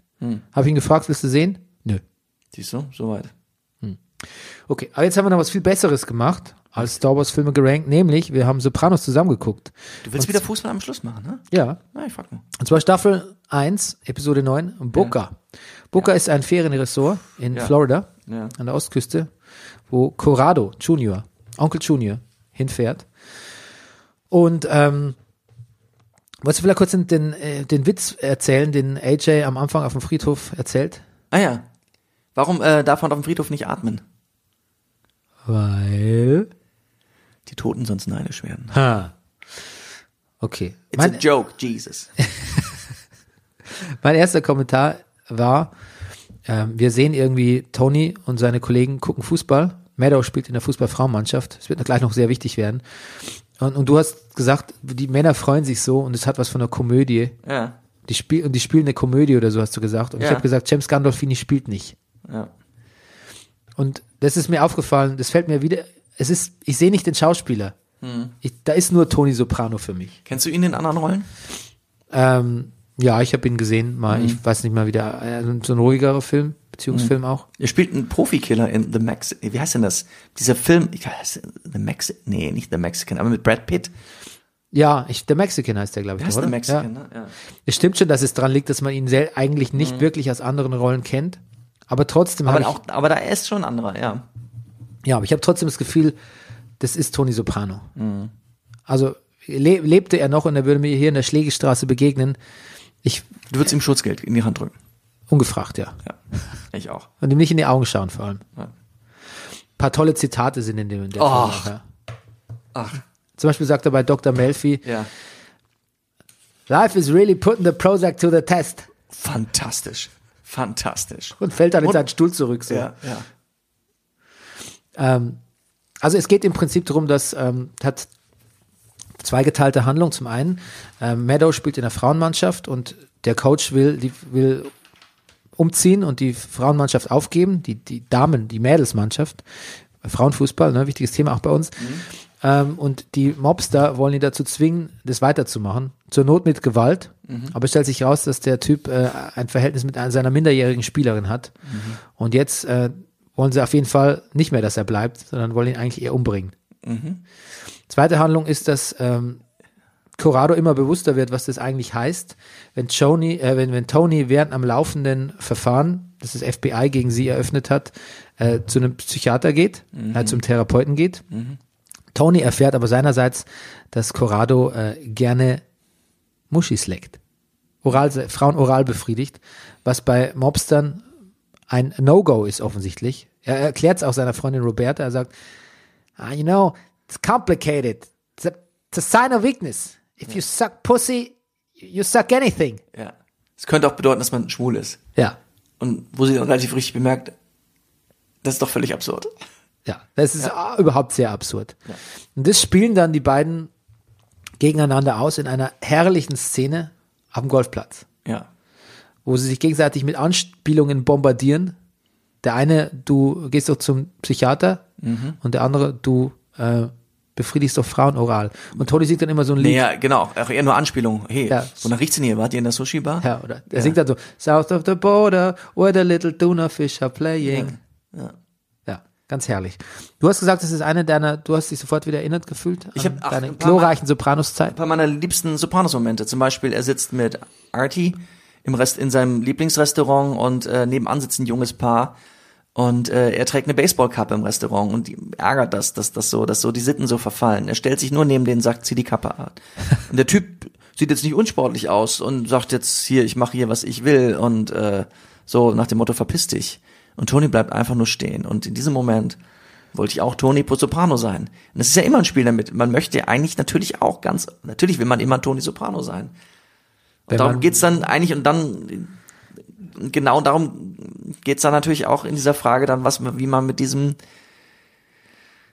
Habe ich ihn gefragt, willst du sehen? Nö. Siehst du, soweit. Okay, aber jetzt haben wir noch was viel Besseres gemacht. als Star Wars Filme gerankt, nämlich wir haben Sopranos zusammengeguckt. Du willst wieder Fußball am Schluss machen, ne? Ja, Ja, ich frag mal. und zwar Staffel 1, Episode 9, Boca. Boca ist ein Ferienresort in Ja. Florida, Ja. an der Ostküste, wo Corrado Junior, Onkel Junior, hinfährt. Und ähm, wolltest du vielleicht kurz den, den, äh, den Witz erzählen, den AJ am Anfang auf dem Friedhof erzählt? Ah ja. Warum äh, darf man auf dem Friedhof nicht atmen? Weil. Die Toten sonst neidisch werden. Ha. Okay. It's Mein, a joke, Jesus. mein erster Kommentar war, ähm, wir sehen irgendwie Tony und seine Kollegen gucken Fußball. Meadow spielt in der Fußballfrauenmannschaft. Es wird gleich noch sehr wichtig werden. Und, und du hast gesagt, die Männer freuen sich so und es hat was von einer Komödie. Ja. Die, spiel, und die spielen eine Komödie oder so, hast du gesagt. Und ich Ja. habe gesagt, James Gandolfini spielt nicht. Ja. Und das ist mir aufgefallen, das fällt mir wieder, es ist, ich sehe nicht den Schauspieler. Hm. Ich, da ist nur Tony Soprano für mich. Kennst du ihn in anderen Rollen? Ähm, ja, ich habe ihn gesehen, mal, Mhm. ich weiß nicht mal wieder, äh, so ein ruhigerer Film, Beziehungsfilm auch. Er spielt einen Profikiller in The Max. Wie heißt denn das? Dieser Film, ich weiß, The Max, nee, nicht The Mexican, aber mit Brad Pitt. Ja, ich, der Mexican heißt der, glaube ich, Wie heißt oder? The Mexican, ja. ne? Ja. Es stimmt schon, dass es dran liegt, dass man ihn eigentlich nicht Mhm. wirklich aus anderen Rollen kennt. Aber trotzdem Aber ich, auch, aber da ist schon ein anderer, ja. ja, aber ich habe trotzdem das Gefühl, das ist Tony Soprano. Mhm. Also le lebte er noch und er würde mir hier in der Schlägestraße begegnen. Ich, Du würdest ihm Schutzgeld in die Hand drücken. ungefragt, ja. Ja. Ich auch. Und ihm nicht in die Augen schauen vor allem. Ja. Ein paar tolle Zitate sind in dem in der Ach. Ja. Ach, Zum Beispiel sagt er bei Dr. Melfi, ja. Life is really putting the Prozac to the test. Fantastisch. Fantastisch. Und fällt dann in Und- seinen Stuhl zurück. So. Ja, ja. Ähm, also es geht im Prinzip darum, dass ähm, hat zweigeteilte Handlung. Zum einen, ähm, Meadow spielt in der Frauenmannschaft und der Coach will, die will umziehen und die Frauenmannschaft aufgeben, die, die Damen, die Mädelsmannschaft, Frauenfußball, ne, wichtiges Thema auch bei uns. Ähm, und die Mobster wollen ihn dazu zwingen, das weiterzumachen. Zur Not mit Gewalt. Aber es stellt sich raus, dass der Typ äh, ein Verhältnis mit einer, seiner minderjährigen Spielerin hat. Und jetzt äh, wollen sie auf jeden Fall nicht mehr, dass er bleibt, sondern wollen ihn eigentlich eher umbringen. Zweite Handlung ist, dass ähm, Corrado immer bewusster wird, was das eigentlich heißt, wenn Tony, äh, wenn, wenn Tony während am laufenden Verfahren, das das FBI gegen sie eröffnet hat, äh, zu einem Psychiater geht, äh, zum Therapeuten geht. Tony erfährt aber seinerseits, dass Corrado äh, gerne Muschis leckt. Oral, Frauen oral befriedigt, was bei Mobstern ein No-Go ist offensichtlich. Er erklärt es auch seiner Freundin Roberta. Er sagt, ah, you know, it's complicated. It's a, it's a sign of weakness. If you suck pussy, you suck anything. ja. Es könnte auch bedeuten, dass man schwul ist. Ja, Und wo sie dann relativ richtig bemerkt, das ist doch völlig absurd. ja, das ist ah, überhaupt sehr absurd. Und das spielen dann die beiden gegeneinander aus in einer herrlichen Szene dem Golfplatz. Ja. wo sie sich gegenseitig mit Anspielungen bombardieren. Der eine, du gehst doch zum Psychiater und der andere, du äh, befriedigst doch Frauen oral. Und Tony singt dann immer so ein Lied. Ja, genau. Auch eher nur Anspielung. Hey, Ja. wonach riecht's denn hier? Wart ihr in der Sushi-Bar? Ja, oder? Er singt dann so, South of the border, where the little tuna fish are playing. Ja. Ja, ganz herrlich. Du hast gesagt, das ist eine deiner, du hast dich sofort wieder erinnert gefühlt Ich hab- ach, deine glorreichen Sopranos-Zeit. Ein paar meiner liebsten Sopranos-Momente. Zum Beispiel, er sitzt mit Artie im Rest, in seinem Lieblingsrestaurant und äh, nebenan sitzt ein junges Paar und äh, er trägt eine Baseballkappe im Restaurant und ärgert das, dass das so, dass so die Sitten so verfallen. Er stellt sich nur neben den, sagt, zieh die Kappe an. Und der Typ sieht jetzt nicht unsportlich aus und sagt jetzt hier, ich mache hier, was ich will und äh, so nach dem Motto, verpiss dich. Und Tony bleibt einfach nur stehen. Und in diesem Moment wollte ich auch Tony Soprano sein. Und es ist ja immer ein Spiel damit. Man möchte eigentlich natürlich auch ganz, natürlich will man immer Tony Soprano sein. Und Wenn darum geht's dann eigentlich und dann genau darum geht's dann natürlich auch in dieser Frage dann, was wie man mit diesem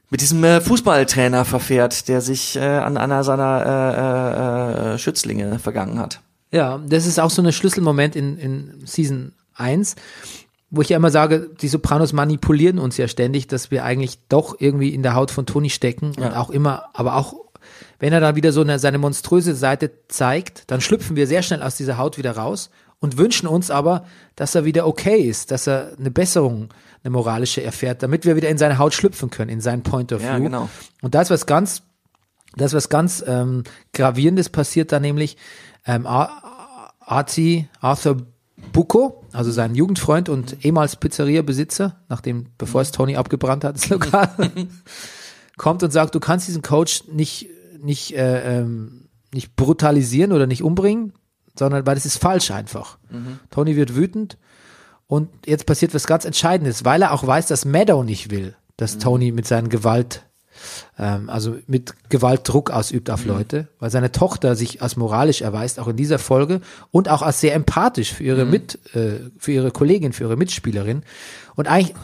mit diesem äh, Fußballtrainer verfährt, der sich äh, an einer seiner äh, äh, äh, Schützlinge vergangen hat. Ja, das ist auch so ein Schlüsselmoment in, in Season 1, wo ich ja immer sage, die Sopranos manipulieren uns ja ständig, dass wir eigentlich doch irgendwie in der Haut von Tony stecken und Ja. auch immer, aber auch wenn er dann wieder so eine, seine monströse Seite zeigt, dann schlüpfen wir sehr schnell aus dieser Haut wieder raus und wünschen uns aber, dass er wieder okay ist, dass er eine Besserung eine moralische erfährt, damit wir wieder in seine Haut schlüpfen können, in seinen Point of Ja, View. genau. Und da ist was ganz, das ist was ganz ähm, gravierendes passiert da nämlich. Ähm, Ar- Arti, Arthur Bucco, also sein Jugendfreund und ehemals Pizzeria-Besitzer, nachdem, bevor es Tony abgebrannt hat, das Lokal, kommt und sagt, du kannst diesen Coach nicht, nicht, äh, ähm, nicht brutalisieren oder nicht umbringen, sondern weil das ist falsch einfach. Tony wird wütend und jetzt passiert was ganz Entscheidendes, weil er auch weiß, dass Meadow nicht will, dass Tony mit seinen Gewalt, ähm, also mit Gewalt Druck ausübt auf Leute, weil seine Tochter sich als moralisch erweist, auch in dieser Folge und auch als sehr empathisch für ihre Mit, äh, für ihre Kollegin, für ihre Mitspielerin. Und eigentlich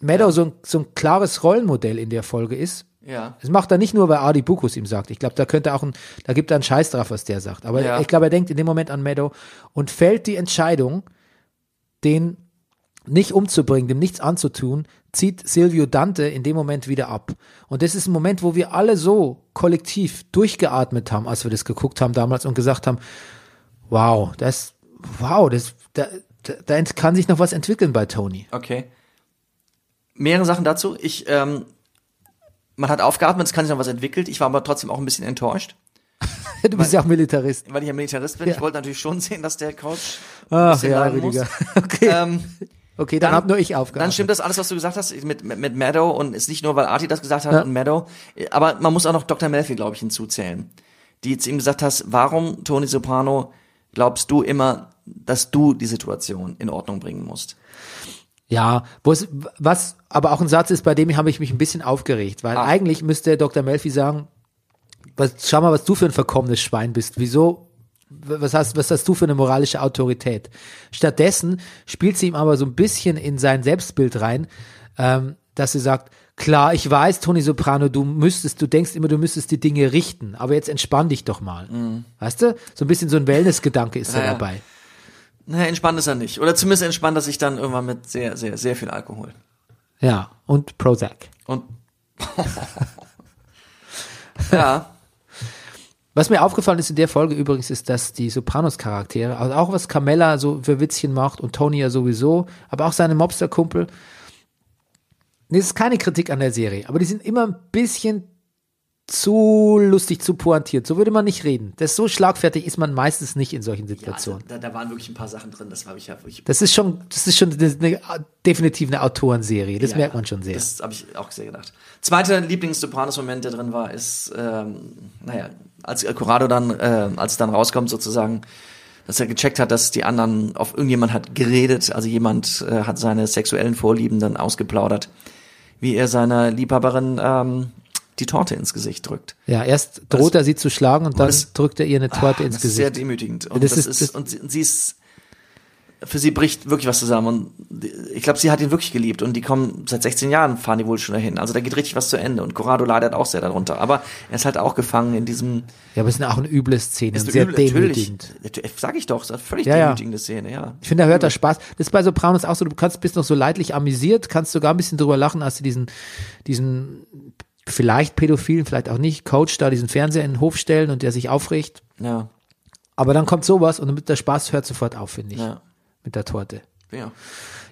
Meadow so, ein, so ein klares Rollenmodell in der Folge ist. Ja. Das macht er nicht nur, weil Adi Bukus ihm sagt. Ich glaube, da könnte auch ein, da gibt er einen Scheiß drauf, was der sagt. Aber Ja. ich glaube, er denkt in dem Moment an Meadow und fällt die Entscheidung, den nicht umzubringen, dem nichts anzutun, zieht Silvio Dante in dem Moment wieder ab. Und das ist ein Moment, wo wir alle so kollektiv durchgeatmet haben, als wir das geguckt haben damals und gesagt haben, wow, das, wow, das, da, da, da kann sich noch was entwickeln bei Tony. Okay. Mehrere Sachen dazu. Ich, ähm, man hat aufgeatmet, es kann sich noch was entwickelt. Ich war aber trotzdem auch ein bisschen enttäuscht, Du bist ja auch Militarist. weil ich ja Militarist bin. Ja. Ich wollte natürlich schon sehen, dass der Coach ein Ach ja. Rüdiger. Okay, Ähm, okay dann, dann- hab nur ich aufgeatmet. Dann stimmt das alles, was du gesagt hast mit, mit, mit Meadow und ist nicht nur, weil Artie das gesagt hat Ja. und Meadow, aber man muss auch noch Dr. Melfi, glaube ich, hinzuzählen, die zu ihm gesagt hast, warum, Tony Soprano, glaubst du immer, dass du die Situation in Ordnung bringen musst? Ja, wo es, was aber auch ein Satz ist, bei dem habe ich mich ein bisschen aufgeregt, weil Ah. eigentlich müsste Dr. Melfi sagen, was, schau mal, was du für ein verkommenes Schwein bist. Wieso, was hast, was hast du für eine moralische Autorität? Stattdessen spielt sie ihm aber so ein bisschen in sein Selbstbild rein, ähm, dass sie sagt, klar, ich weiß, Tony Soprano, du müsstest, du denkst immer, du müsstest die Dinge richten, aber jetzt entspann dich doch mal. Weißt du? So ein bisschen so ein Wellness-Gedanke ist da Mhm. Ja, Naja, entspannt ist er nicht. Oder zumindest entspannt er sich dann irgendwann mit sehr, sehr, sehr viel Alkohol. Ja, und Prozac. Und ja, Was mir aufgefallen ist in der Folge übrigens, ist, dass die Sopranos-Charaktere, also auch was Carmella so für Witzchen macht und Tony ja sowieso, aber auch seine Mobster-Kumpel, das ist keine Kritik an der Serie, aber die sind immer ein bisschen zu lustig, zu pointiert. So würde man nicht reden. Das so schlagfertig ist man meistens nicht in solchen ja also, Situationen. da, da waren wirklich ein paar Sachen drin, das habe ich ja wirklich. Das ist schon, das ist schon eine, definitiv eine Autorenserie. Das ja, merkt man schon sehr. Das habe ich auch sehr gedacht. Zweiter Lieblings-Sopranos-Moment, der drin war, ist, ähm, naja, als Corrado dann, äh, als es dann rauskommt sozusagen, dass er gecheckt hat, dass die anderen auf irgendjemand hat geredet, also jemand äh, hat seine sexuellen Vorlieben dann ausgeplaudert, wie er seiner Liebhaberin ähm, die Torte ins Gesicht drückt. ja, erst droht er sie zu schlagen und dann das- drückt er ihr eine Torte ins das ist sehr Gesicht. demütigend. Und Das das, ist- ist, das- und, sie, und sie ist, für sie bricht wirklich was zusammen. Und ich glaube, sie hat ihn wirklich geliebt. Und die kommen, seit 16 Jahren fahren die wohl schon dahin. Also da geht richtig was zu Ende. Und Corrado leidet auch sehr darunter. Aber er ist halt auch gefangen in diesem, Ja, aber es ist auch eine üble Szene ist sehr üble- demütigend. Natürlich, sag ich doch, es ist eine völlig Ja, ja. demütigende Szene, ja. Ich finde, da hört er Spaß. Das ist bei Sopranos auch so, du kannst, bist noch so leidlich amüsiert, kannst sogar ein bisschen drüber lachen, als sie diesen, diesen vielleicht pädophilen, vielleicht auch nicht, Coach da diesen Fernseher in den Hof stellen und der sich aufregt. Ja, Aber dann kommt sowas und der Spaß hört sofort auf, finde ich. ja, Mit der Torte. ja.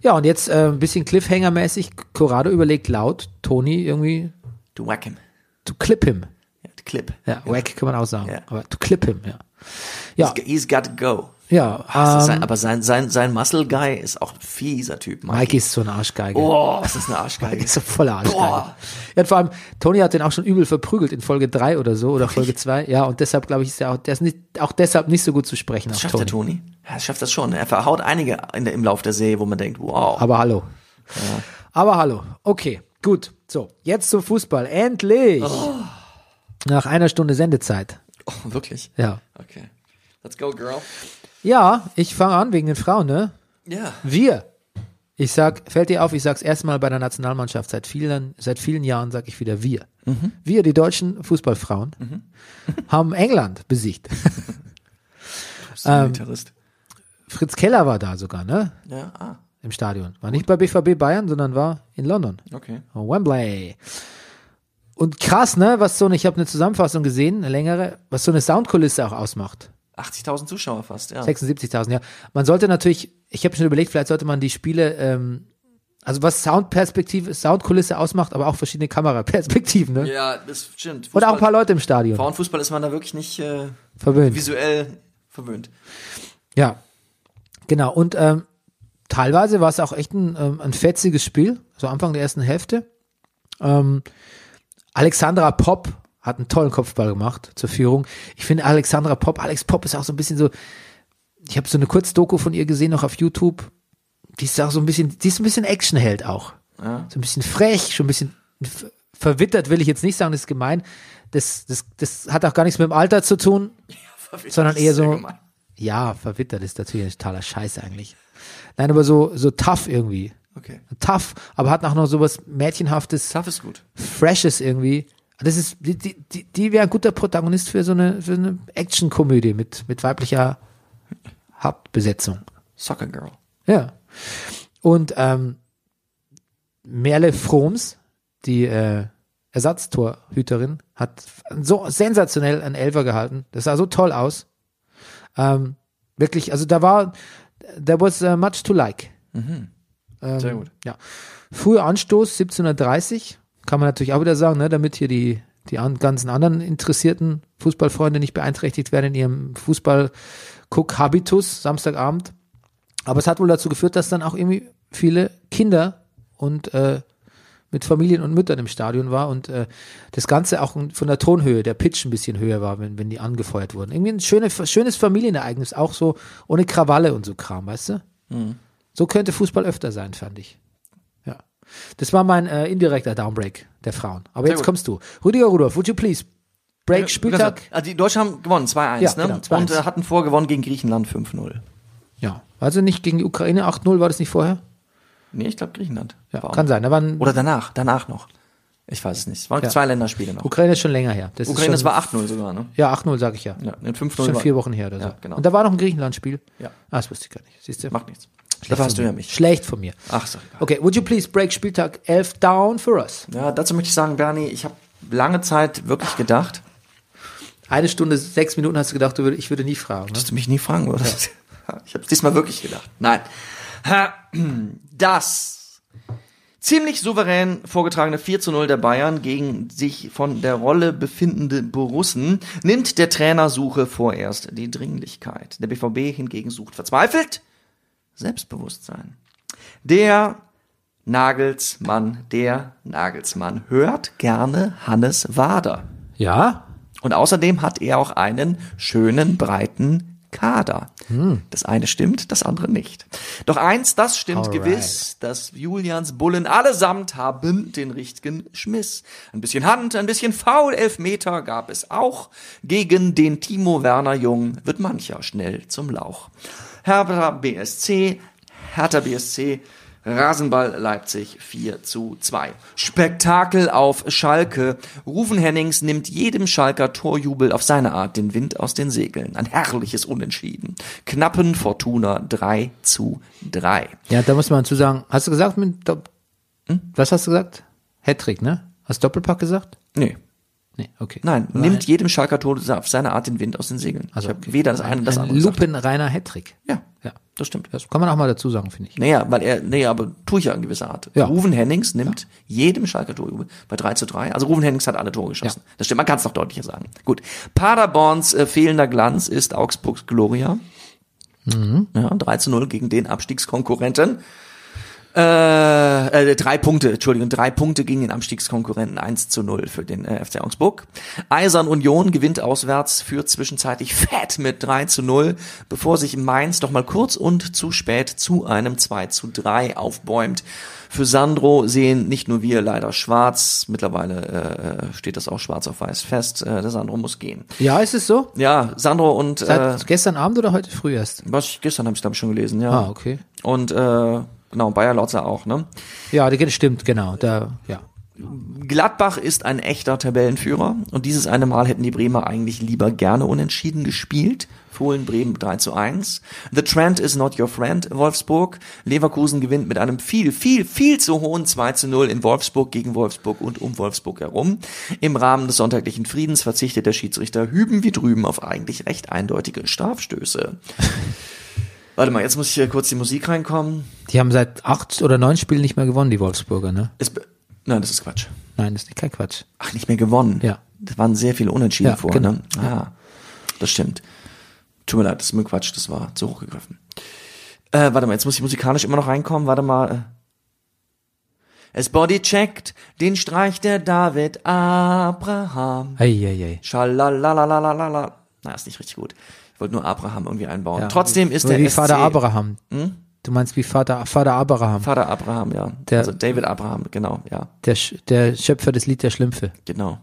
Ja, und jetzt äh, ein bisschen Cliffhanger-mäßig. Corrado überlegt laut, Tony irgendwie Du whack him. to clip him. Ja, Clip. Ja, wack kann man auch sagen. Ja. Aber to clip him, ja. Ja, He's, he's got to go. Ja. Das Ähm, ein, aber sein, sein, sein Muscle Guy ist auch ein fieser Typ, Mikey. Mike ist so eine Arschgeige. Oh, was ist eine Arschgeige. ist so voller Arschgeige. Boah. Ja, und vor allem, Tony hat den auch schon übel verprügelt in Folge 3 oder so, oder Folge 2. Ja, und deshalb, glaube ich, ist er auch, der ist nicht, auch deshalb nicht so gut zu sprechen. Das schafft Tony. der Tony. Ja, das schafft das schon. Er verhaut einige in der, im Lauf der Serie, wo man denkt, wow. Aber hallo. Aber hallo. Okay, gut. So, jetzt zum Fußball. Endlich! Nach einer Stunde Sendezeit. Oh, wirklich? Ja. Okay. Let's go, girl. Ja, ich fange an wegen den Frauen, ne? Ja. Wir. Ich sag, fällt dir auf, ich sag's erstmal bei der Nationalmannschaft seit vielen, seit vielen Jahren sag ich wieder wir. Wir, die deutschen Fußballfrauen, haben England besiegt. Ähm. Fritz Keller war da sogar, ne? Ja, ah, Im Stadion. War nicht bei BVB Bayern, sondern war in London. okay. Wembley. Und krass, ne, was so eine, ich habe eine Zusammenfassung gesehen, eine längere, was so eine Soundkulisse auch ausmacht. 80.000 Zuschauer fast, ja. 76.000, ja. Man sollte natürlich, ich habe schon überlegt, vielleicht sollte man die Spiele ähm, also was Soundperspektive, Soundkulisse ausmacht, aber auch verschiedene Kameraperspektiven, ne? Ja, das stimmt. Und auch ein paar Leute im Stadion. Frauenfußball ist man da wirklich nicht äh, Verwöhnt. visuell verwöhnt. Ja, genau. Und ähm, teilweise war es auch echt ein, ähm, ein fetziges Spiel, so Anfang der ersten Hälfte. Ähm, Alexandra Popp hat einen tollen Kopfball gemacht zur Führung. Ich finde Alexandra Popp, Alex Popp ist auch so ein bisschen so, ich habe so eine Kurzdoku von ihr gesehen, noch auf YouTube. Die ist auch so ein bisschen, die ist ein bisschen Actionheld auch. Ja. So ein bisschen frech, schon ein bisschen ver- verwittert, will ich jetzt nicht sagen, das ist gemein. Das, das, das hat auch gar nichts mit dem Alter zu tun, sondern eher so, gemein. ja, verwittert ist natürlich ein totaler Scheiß eigentlich. Nein, aber so, so tough irgendwie. Okay. Tough, aber hat auch noch sowas Mädchenhaftes, Tough ist gut. Freshes irgendwie. Das ist, die, die, die, die wäre ein guter Protagonist für so eine, für eine Actionkomödie mit, mit weiblicher Hauptbesetzung. Soccer Girl. Ja. Und ähm, Merle Froms, die äh, Ersatztorhüterin, hat so sensationell einen Elfer gehalten. Das sah so toll aus. Ähm, wirklich, also da war, there was uh, much to like. Ähm, Sehr gut. Ja. Früher Anstoß 1730, kann man natürlich auch wieder sagen, ne, damit hier die, die an, ganzen anderen interessierten Fußballfreunde nicht beeinträchtigt werden in ihrem Fußball-Cook-Habitus Samstagabend. Aber es hat wohl dazu geführt, dass dann auch irgendwie viele Kinder und äh, mit Familien und Müttern im Stadion war und äh, das Ganze auch von der Tonhöhe, der Pitch ein bisschen höher war, wenn, wenn die angefeuert wurden. Irgendwie ein schöne, schönes Familienereignis, auch so ohne Krawalle und so Kram, weißt du? So könnte Fußball öfter sein, fand ich. Das war mein äh, indirekter Downbreak der Frauen. Aber Sehr jetzt gut. kommst du. Rüdiger Rudolph, would you please break Spieltag? Also die Deutschen haben gewonnen, 2-1, Ja, ne? genau, 2-1. Und äh, hatten vorgewonnen gegen Griechenland 5-0. Ja. Also nicht gegen die Ukraine 8-0, war das nicht vorher? Nee, ich glaube Griechenland. Ja, kann sein. Da waren Oder danach, danach noch. Ich weiß es nicht. Es waren Ja. zwei Länderspiele noch. Ukraine ist schon länger her. Das Ukraine, ist das schon, war 8-0 sogar, ne? Ja, 8-0 sage ich ja. Ja, in 5-0 Schon vier Wochen her oder so. Ja, genau. Und da war noch ein Griechenland-Spiel. Ja. Ah, das wusste ich gar nicht. Siehst du? Macht nichts. Schlecht hast von du ja mich. Schlecht von mir. Ach, egal. Okay, would you please break Spieltag 11 down for us? Ja, dazu möchte ich sagen, Bernie, ich habe lange Zeit wirklich gedacht, Eine Stunde, sechs Minuten hast du gedacht, ich würde nie fragen. Ne? dass du mich nie fragen würdest. Ich habe diesmal wirklich gedacht. Nein. Das ziemlich souverän vorgetragene 4 zu 0 der Bayern gegen sich von der Rolle befindende Borussen nimmt der Trainersuche vorerst die Dringlichkeit. Der BVB hingegen sucht verzweifelt Selbstbewusstsein. Der Nagelsmann, der Nagelsmann hört gerne Hannes Wader. Ja? Und außerdem hat er auch einen schönen, breiten Kader. Das eine stimmt, das andere nicht. Doch eins, das stimmt Alright. gewiss, dass Julians Bullen allesamt haben den richtigen Schmiss. Ein bisschen Hand, ein bisschen Foul, Elfmeter gab es auch. Gegen den Timo Werner Jung wird mancher schnell zum Lauch. Hertha BSC, Hertha BSC, Rasenball Leipzig 4 zu 2. Spektakel auf Schalke. Rufen Hennings nimmt jedem Schalker Torjubel auf seine Art den Wind aus den Segeln. Ein herrliches Unentschieden. Knappen Fortuna 3 zu 3. Ja, da muss man zu sagen, hast du gesagt mit, Dopp- was hast du gesagt? Hattrick, ne? Hast du Doppelpack gesagt? Nee. Nee, okay. Nein, War nimmt jedem Schalker Tor auf seine Art den Wind aus den Segeln. Also, ich habe weder das eine das ein andere lupenreiner Hattrick. Ja, Ja. das stimmt. Das kann man auch mal dazu sagen, finde ich. Naja, weil er, nee, aber tue ich ja in gewisser Art. Ja. Ruven Hennings nimmt jedem Schalker Torjubel bei 3 zu 3. Also Ruven Hennings hat alle Tore geschossen. Das stimmt, man kann es noch deutlicher sagen. Gut. Paderborns äh, fehlender Glanz ist Augsburgs Gloria. Mhm. Ja, 3 zu 0 gegen den Abstiegskonkurrenten. Äh, äh, drei Punkte, Entschuldigung, drei Punkte gegen den Abstiegskonkurrenten, 1 zu 0 für den äh, FC Augsburg. Eisern Union gewinnt auswärts, führt zwischenzeitlich fett mit 3 zu 0, bevor sich Mainz doch mal kurz und zu spät zu einem 2 zu 3 aufbäumt. Für Sandro sehen nicht nur wir leider schwarz, mittlerweile äh, steht das auch schwarz auf weiß fest, äh, der Sandro muss gehen. Ja, ist es so? Ja, Sandro und Seit äh, gestern Abend oder heute früh erst? was gestern habe ich glaube ich schon gelesen, ja. Ah, okay. Und äh, genau, Bayer Lotzer auch, ne? Ja, das stimmt, genau. Da, ja. Gladbach ist ein echter Tabellenführer und dieses eine Mal hätten die Bremer eigentlich lieber gerne unentschieden gespielt. Fohlen Bremen 3 zu 1. The trend is not your friend, Wolfsburg. Leverkusen gewinnt mit einem viel, viel, viel zu hohen 2 zu 0 in Wolfsburg gegen Wolfsburg und um Wolfsburg herum. Im Rahmen des sonntaglichen Friedens verzichtet der Schiedsrichter hüben wie drüben auf eigentlich recht eindeutige Strafstöße. Warte mal, jetzt muss ich hier kurz die Musik reinkommen. Die haben seit acht oder neun Spielen nicht mehr gewonnen, die Wolfsburger, ne? Ist, nein, das ist Quatsch. Nein, das ist kein Quatsch. Ach, nicht mehr gewonnen. Ja. Das waren sehr viele Unentschieden Ja, vor, genau. ne? Ah, das stimmt. Tut mir leid, das ist mir Quatsch, das war zu hoch gegriffen. Äh, warte mal, jetzt muss ich musikalisch immer noch reinkommen. Warte mal. Äh. Es bodycheckt den Streich der David Abraham. Eieiei. Schalalalalala. Na, ist nicht richtig gut. Wollte nur Abraham irgendwie einbauen. Ja. Trotzdem ist der wie SC Vater Abraham. Du meinst wie Vater, Vater Abraham, Vater Abraham, ja. Der- also David Abraham, genau, ja, der, der Schöpfer des Lied der Schlümpfe. genau.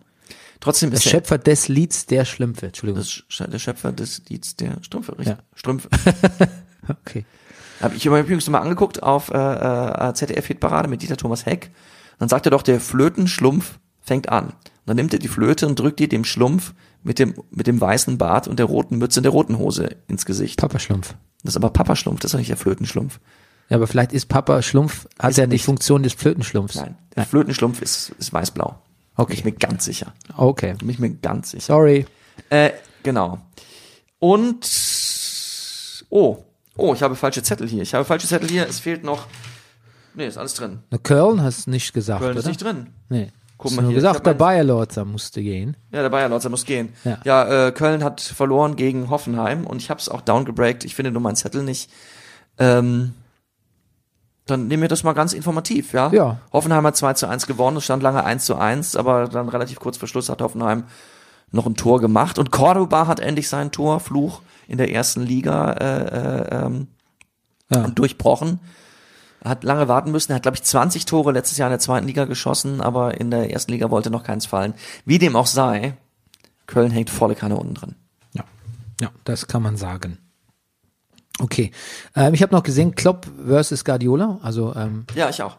Trotzdem Der ist der, Schöpfer des Lieds der Schlümpfe, Entschuldigung. das der Schöpfer des Lieds der Strümpfe, richtig? Ja. Strümpfe. Okay. Habe ich mir übrigens mal angeguckt auf äh, äh, ZDF-Hitparade mit Dieter Thomas Heck. Dann sagt er doch, der Flötenschlumpf fängt an. Dann nimmt er die Flöte und drückt die dem Schlumpf mit dem, mit dem weißen Bart und der roten Mütze und der roten Hose ins Gesicht. Papa Schlumpf. Das ist aber Papa Schlumpf, das ist doch nicht der Flötenschlumpf. Ja, aber vielleicht ist Papa Schlumpf, hat Ist er die nicht. Funktion des Flötenschlumpfs. Nein, der Flötenschlumpf ist, ist weißblau. Okay. Bin ich mir ganz sicher. Okay. Bin ich mir ganz sicher. Sorry. Äh, genau. Und oh, oh, ich habe falsche Zettel hier. Ich habe falsche Zettel hier. Es fehlt noch. Nee, ist alles drin. Na, Köln hast du nicht gesagt, Köln oder? ist nicht drin. Nee. Guck mal hier, gesagt, der Bayer Lorzer musste gehen. Ja, der Bayer Lotzer muss gehen. Ja. Ja, äh, Köln hat verloren gegen Hoffenheim und ich habe es auch downgebreakt. Ich finde nur meinen Zettel nicht. Ähm, dann nehmen wir das mal ganz informativ, ja? Ja. Hoffenheim hat 2 zu 1 gewonnen, es stand lange 1 zu 1, aber dann relativ kurz vor Schluss hat Hoffenheim noch ein Tor gemacht und Cordoba hat endlich seinen Torfluch in der ersten Liga äh, äh, ähm, Ja. durchbrochen. Hat lange warten müssen. Er hat, glaube ich, 20 Tore letztes Jahr in der zweiten Liga geschossen, aber in der ersten Liga wollte noch keins fallen. Wie dem auch sei, Köln hängt volle Kanne unten drin. Ja, ja, das kann man sagen. Okay, ähm, ich habe noch gesehen Klopp versus Guardiola, also ähm, Ja, ich auch.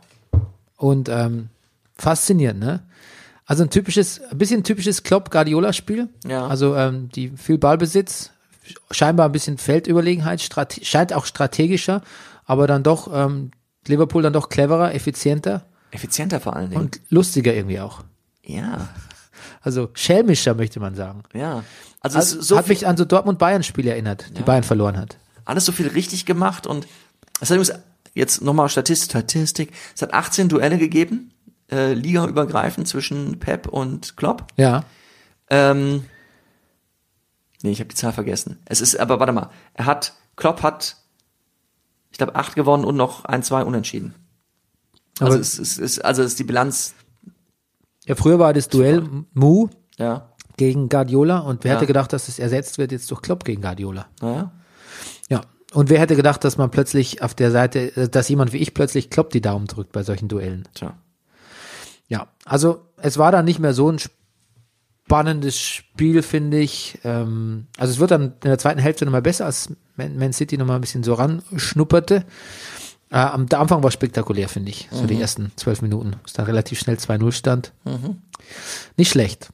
und ähm, faszinierend, ne? Also ein typisches, ein bisschen typisches Klopp-Guardiola-Spiel. Ja. Also ähm, die viel Ballbesitz, scheinbar ein bisschen Feldüberlegenheit, scheint auch strategischer, aber dann doch ähm, Liverpool dann doch cleverer, effizienter Effizienter vor allen Dingen. und lustiger irgendwie auch. ja, Also schelmischer möchte man sagen. ja. Also, Also, so hat mich an so Dortmund-Bayern-Spiele erinnert, die Bayern verloren hat. alles so viel richtig gemacht und es hat übrigens jetzt nochmal Statistik, Statistik. Es hat 18 Duelle gegeben, äh, ligaübergreifend zwischen Pep und Klopp. Ja. Ähm, nee, ich habe die Zahl vergessen. Es ist, aber warte mal, er hat, Klopp hat, ich glaube, acht gewonnen und noch ein, zwei unentschieden. Also Aber- es ist, ist, also ist die Bilanz, Ja, früher war das Duell Mu ja, gegen Guardiola und wer Ja. hätte gedacht, dass es ersetzt wird jetzt durch Klopp gegen Guardiola? naja. Ja. Und wer hätte gedacht, dass man plötzlich auf der Seite, äh, dass jemand wie ich plötzlich Klopp die Daumen drückt bei solchen Duellen? Tja. Ja, also es war dann nicht mehr so ein spannendes Spiel, finde ich. Ähm, also es wird dann in der zweiten Hälfte nochmal besser, als Man, Man City nochmal ein bisschen so ranschnupperte. Äh, am der Anfang war spektakulär, finde ich. So die ersten zwölf Minuten. Ist dann relativ schnell 2-0 stand. Nicht schlecht.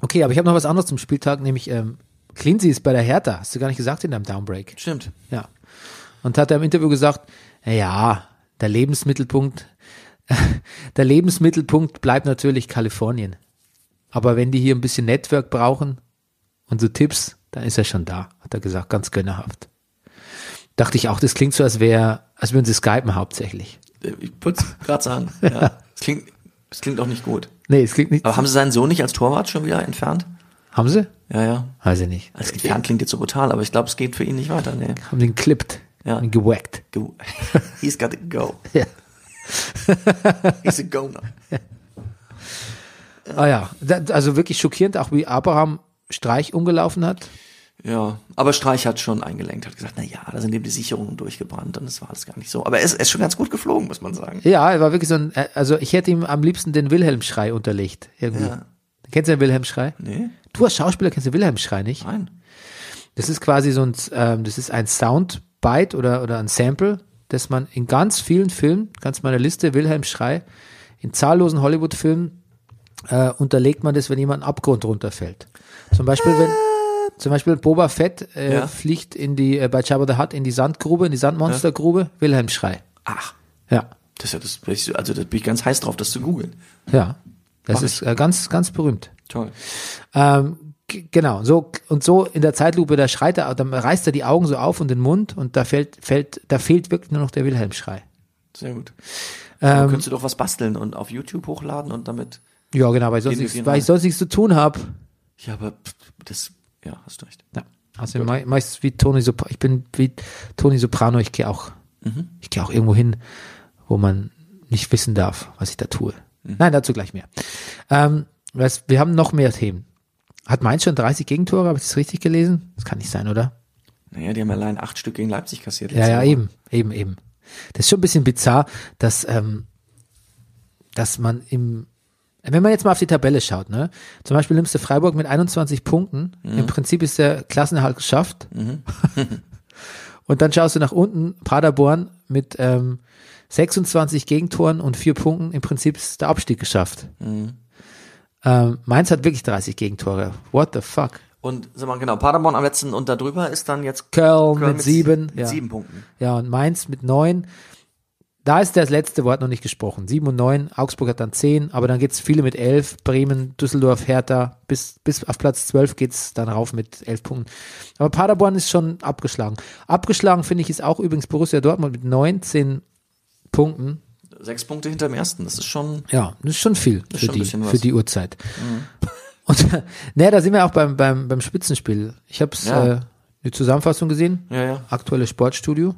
Okay, aber ich habe noch was anderes zum Spieltag, nämlich ähm, Cleansy ist bei der Hertha. Hast du gar nicht gesagt in deinem Downbreak. Stimmt. Ja. Und hat er im Interview gesagt, ja, der Lebensmittelpunkt, der Lebensmittelpunkt bleibt natürlich Kalifornien. Aber wenn die hier ein bisschen Network brauchen und so Tipps, dann ist er schon da, hat er gesagt, ganz gönnerhaft. Dachte ich auch, das klingt so, als wäre, als würden sie skypen hauptsächlich. Ich wollte gerade sagen. Ja. Es klingt, es klingt auch nicht gut. Nee, es klingt nicht. Aber haben sie seinen Sohn nicht als Torwart schon wieder entfernt? haben sie? Ja, ja. Weiß ich nicht. Als entfernt klingt jetzt so brutal, aber ich glaube, es geht für ihn nicht weiter. Nee. Haben den clipped. Ja. Und gewackt. Go. He's got to go. Ja. He's a goner. Ah ja, Da- also wirklich schockierend, auch wie Abraham Streich umgelaufen hat. Ja, aber Streich hat schon eingelenkt, hat gesagt, na ja, da sind eben die Sicherungen durchgebrannt und das war alles gar nicht so. Aber er ist, er ist schon ganz gut geflogen, muss man sagen. Ja, er war wirklich so ein, äh, also ich hätte ihm am liebsten den Wilhelm-Schrei unterlegt. Irgendwie. Ja. Kennst du den Wilhelm-Schrei? Nee, Du als Schauspieler kennst den Wilhelm-Schrei nicht? nein. Das ist quasi so ein, ähm, das ist ein Soundbite oder, oder ein Sample, das man in ganz vielen Filmen, ganz meiner Liste, Wilhelm-Schrei, in zahllosen Hollywood-Filmen, äh, unterlegt man das, wenn jemand einen Abgrund runterfällt. Zum Beispiel, wenn, zum Beispiel Boba Fett äh, Ja. fliegt in die, äh, bei Jabba the Hutt in die Sandgrube, in die Sandmonstergrube, Wilhelm-Schrei. Ach, Ja. das ist ja das, also da bin ich ganz heiß drauf, das zu googeln. Ja. Das Mach ist äh, ganz, ganz berühmt. Toll. Ähm, Genau, so und so in der Zeitlupe, da schreit er, dann reißt er die Augen so auf und den Mund und da fällt, fällt, da fehlt wirklich nur noch der Wilhelm-Schrei. Sehr gut. Ähm, Dann könntest du doch was basteln und auf YouTube hochladen und damit. Ja, genau, weil sonst, nichts, weil ich sonst nichts zu tun habe. Ja, aber das, ja, hast du recht. Ja. Also mach ich's wie Toni Soprano, ich bin wie Toni Soprano, ich gehe auch, ich gehe auch irgendwo hin, wo man nicht wissen darf, was ich da tue. Nein, dazu gleich mehr. Ähm, was, wir haben noch mehr Themen. Hat Mainz schon 30 Gegentore? Habe ich das richtig gelesen? Das kann nicht sein, oder? Naja, die haben allein acht Stück gegen Leipzig kassiert. Ja, ja, Woche. eben, eben, eben. Das ist schon ein bisschen bizarr, dass, ähm, dass man im, wenn man jetzt mal auf die Tabelle schaut, ne, zum Beispiel nimmst du Freiburg mit 21 Punkten, im Prinzip ist der Klassenerhalt geschafft. und dann schaust du nach unten, Paderborn mit ähm, 26 Gegentoren und vier Punkten, im Prinzip ist der Abstieg geschafft. Ähm, Mainz hat wirklich 30 Gegentore. What the fuck? Und sag mal genau, Paderborn am letzten und darüber ist dann jetzt Köln, Köln mit, sieben. mit ja. sieben Punkten. Ja, und Mainz mit neun. Da ist das letzte Wort noch nicht gesprochen. Sieben und neun, Augsburg hat dann zehn, aber dann geht's viele mit elf, Bremen, Düsseldorf, Hertha, bis, bis auf Platz zwölf geht's dann rauf mit elf Punkten. Aber Paderborn ist schon abgeschlagen. Abgeschlagen finde ich ist auch übrigens Borussia Dortmund mit 19 Punkten. Sechs Punkte hinter dem ersten. Das ist schon. Ja, das ist schon viel ist für, schon die. Mhm. für die Uhrzeit. Und ne, da sind wir auch beim, beim, beim Spitzenspiel. Ich habe Ja. äh, eine Zusammenfassung gesehen. Ja, ja. Aktuelles Sportstudio.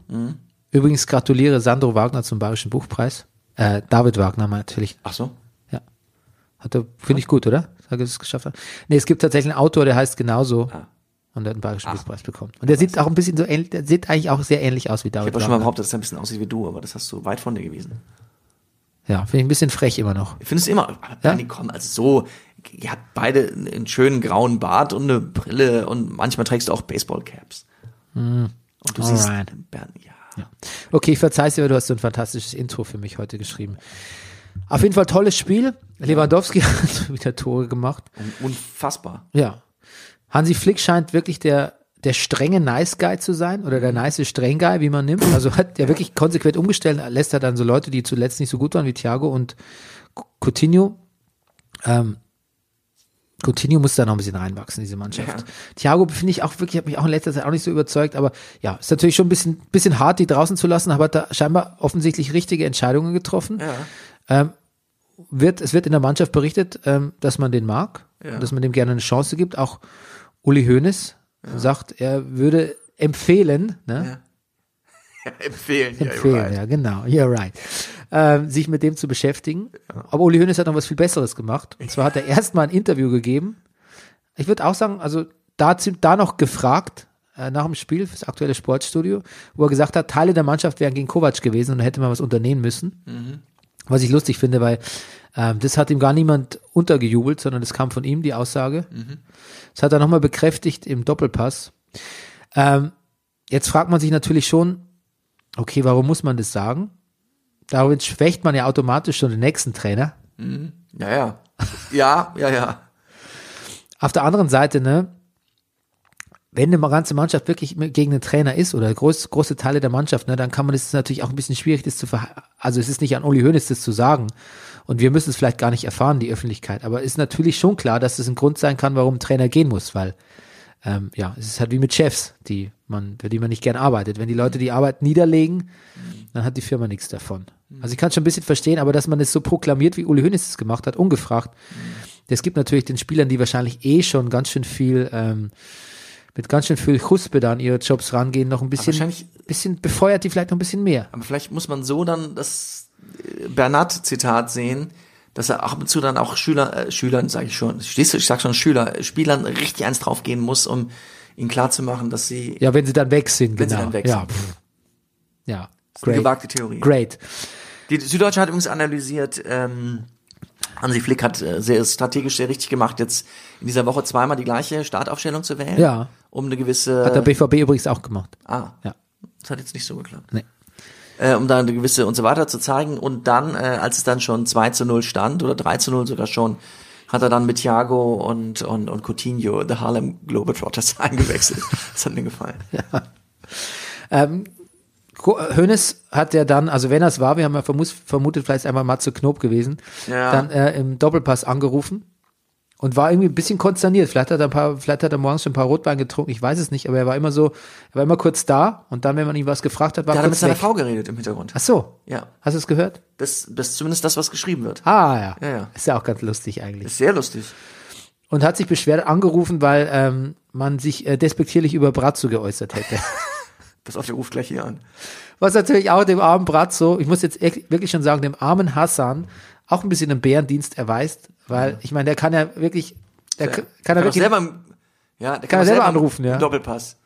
Übrigens gratuliere Sandro Wagner zum Bayerischen Buchpreis. Äh, David Wagner natürlich. Ach so. Ja. Hat er, finde ich gut, oder? Dass er es geschafft hat. Nee, es gibt tatsächlich einen Autor, der heißt genauso. Ah. Und der hat einen Bayerischen Buchpreis bekommen. Und der sieht auch ein bisschen so ähnlich, der sieht eigentlich auch sehr ähnlich aus wie Ich David habe ja schon mal behauptet, dass er ein bisschen aussieht wie du, aber das hast du weit von dir gewesen. Ja, finde ich ein bisschen frech immer noch. Ich finde es immer, Ja? Bernie, komm, also so, ihr habt beide einen schönen grauen Bart und eine Brille und manchmal trägst du auch Baseballcaps. Und du siehst, Hm. Alright. Ja. Okay, ich verzeih's dir, aber du hast so ein fantastisches Intro für mich heute geschrieben. Auf jeden Fall tolles Spiel. Lewandowski hat wieder Tore gemacht. Unfassbar. Ja. Hansi Flick scheint wirklich der, der strenge Nice Guy zu sein oder der nice streng Guy, wie man nimmt. Also hat er wirklich konsequent umgestellt, lässt er dann so Leute, die zuletzt nicht so gut waren wie Thiago und Coutinho. Ähm, Coutinho muss da noch ein bisschen reinwachsen, diese Mannschaft. Ja. Thiago finde ich auch wirklich, hat mich auch in letzter Zeit auch nicht so überzeugt, aber ja, ist natürlich schon ein bisschen, bisschen hart, die draußen zu lassen, aber hat da scheinbar offensichtlich richtige Entscheidungen getroffen Ja. ähm, wird, es wird in der Mannschaft berichtet, ähm, dass man den mag, Ja. dass man dem gerne eine Chance gibt. Auch Uli Hoeneß sagt, er würde empfehlen, ne? Empfehlen, ja, empfehlen, you're right. ja, genau, you're right, ähm, sich mit dem zu beschäftigen. Aber Uli Hoeneß hat noch was viel Besseres gemacht. Und zwar hat er erstmal ein Interview gegeben. Ich würde auch sagen, also da, da noch gefragt, äh, nach dem Spiel fürs aktuelle Sportstudio, wo er gesagt hat, Teile der Mannschaft wären gegen Kovac gewesen und da hätte man was unternehmen müssen. Was ich lustig finde, weil ähm, das hat ihm gar niemand untergejubelt, sondern das kam von ihm, die Aussage. Das hat er nochmal bekräftigt im Doppelpass. Ähm, jetzt fragt man sich natürlich schon, okay, warum muss man das sagen? Damit schwächt man ja automatisch schon den nächsten Trainer. Ja, ja. Ja, ja, ja. Auf der anderen Seite, ne, wenn eine ganze Mannschaft wirklich gegen den Trainer ist oder groß, große Teile der Mannschaft, ne, dann kann man ist natürlich auch ein bisschen schwierig, das zu ver also es ist nicht an Uli Hoeneß das zu sagen und wir müssen es vielleicht gar nicht erfahren, die Öffentlichkeit, aber ist natürlich schon klar, dass es ein Grund sein kann, warum ein Trainer gehen muss, weil ähm, ja, es ist halt wie mit Chefs, die man, für die man nicht gern arbeitet. Wenn die Leute die Arbeit niederlegen, dann hat die Firma nichts davon. Also ich kann schon ein bisschen verstehen, aber dass man es so proklamiert, wie Uli Hoeneß es gemacht hat, ungefragt, das gibt natürlich den Spielern, die wahrscheinlich eh schon ganz schön viel ähm, mit ganz schön viel Chuspe da an ihre Jobs rangehen, noch ein bisschen, wahrscheinlich- bisschen befeuert die vielleicht noch ein bisschen mehr. Aber vielleicht muss man so dann das äh, Bernat-Zitat sehen, dass er ab und zu dann auch Schüler, äh, Schülern, sage ich schon, stehst du, ich sag schon Schüler, Spielern richtig eins draufgehen muss, um ihnen klarzumachen, dass sie Ja, wenn sie dann weg sind, Wenn sie genau. dann weg ja, sind. ja. Great. gewagte Theorie. Great. Die Süddeutsche hat übrigens analysiert, ähm, Hansi Flick hat äh, sehr strategisch sehr richtig gemacht, jetzt in dieser Woche zweimal die gleiche Startaufstellung zu wählen. Ja. Um eine gewisse. Hat der BVB übrigens auch gemacht. ah, Ja. das hat jetzt nicht so geklappt. Nee. Äh, um da eine gewisse und so weiter zu zeigen. Und dann, äh, als es dann schon 2 zu 0 stand, oder 3 zu 0 sogar schon, hat er dann mit Thiago und, und, und Coutinho The Harlem Globetrotters eingewechselt. Das hat mir gefallen. Ähm, Hoeneß hat ja dann, also wenn er es war, wir haben ja vermutet, vielleicht ist einmal Matze Knob gewesen, Ja. dann äh, im Doppelpass angerufen und war irgendwie ein bisschen konsterniert. Vielleicht hat er ein paar, vielleicht hat er morgens schon ein paar Rotwein getrunken, ich weiß es nicht, aber er war immer so, er war immer kurz da und dann, wenn man ihm was gefragt hat, war Da hat er mit seiner. Frau geredet im Hintergrund. Ach so. Ja. Hast du es gehört? Das, das ist zumindest das, was geschrieben wird. Ah, ja. Ja, ja. Ist ja auch ganz lustig eigentlich. Ist sehr lustig. Und hat sich beschwert angerufen, weil ähm, man sich äh, despektierlich über Brazzo geäußert hätte. Pass auf, der ruft gleich hier an. Was natürlich auch dem armen Brazzo, ich muss jetzt wirklich schon sagen, dem armen Hassan auch ein bisschen einen Bärendienst erweist, weil ich meine, der kann ja wirklich, der Der kann, kann er wirklich, selber, ja, der Kann er auch selber anrufen, ja. Doppelpass.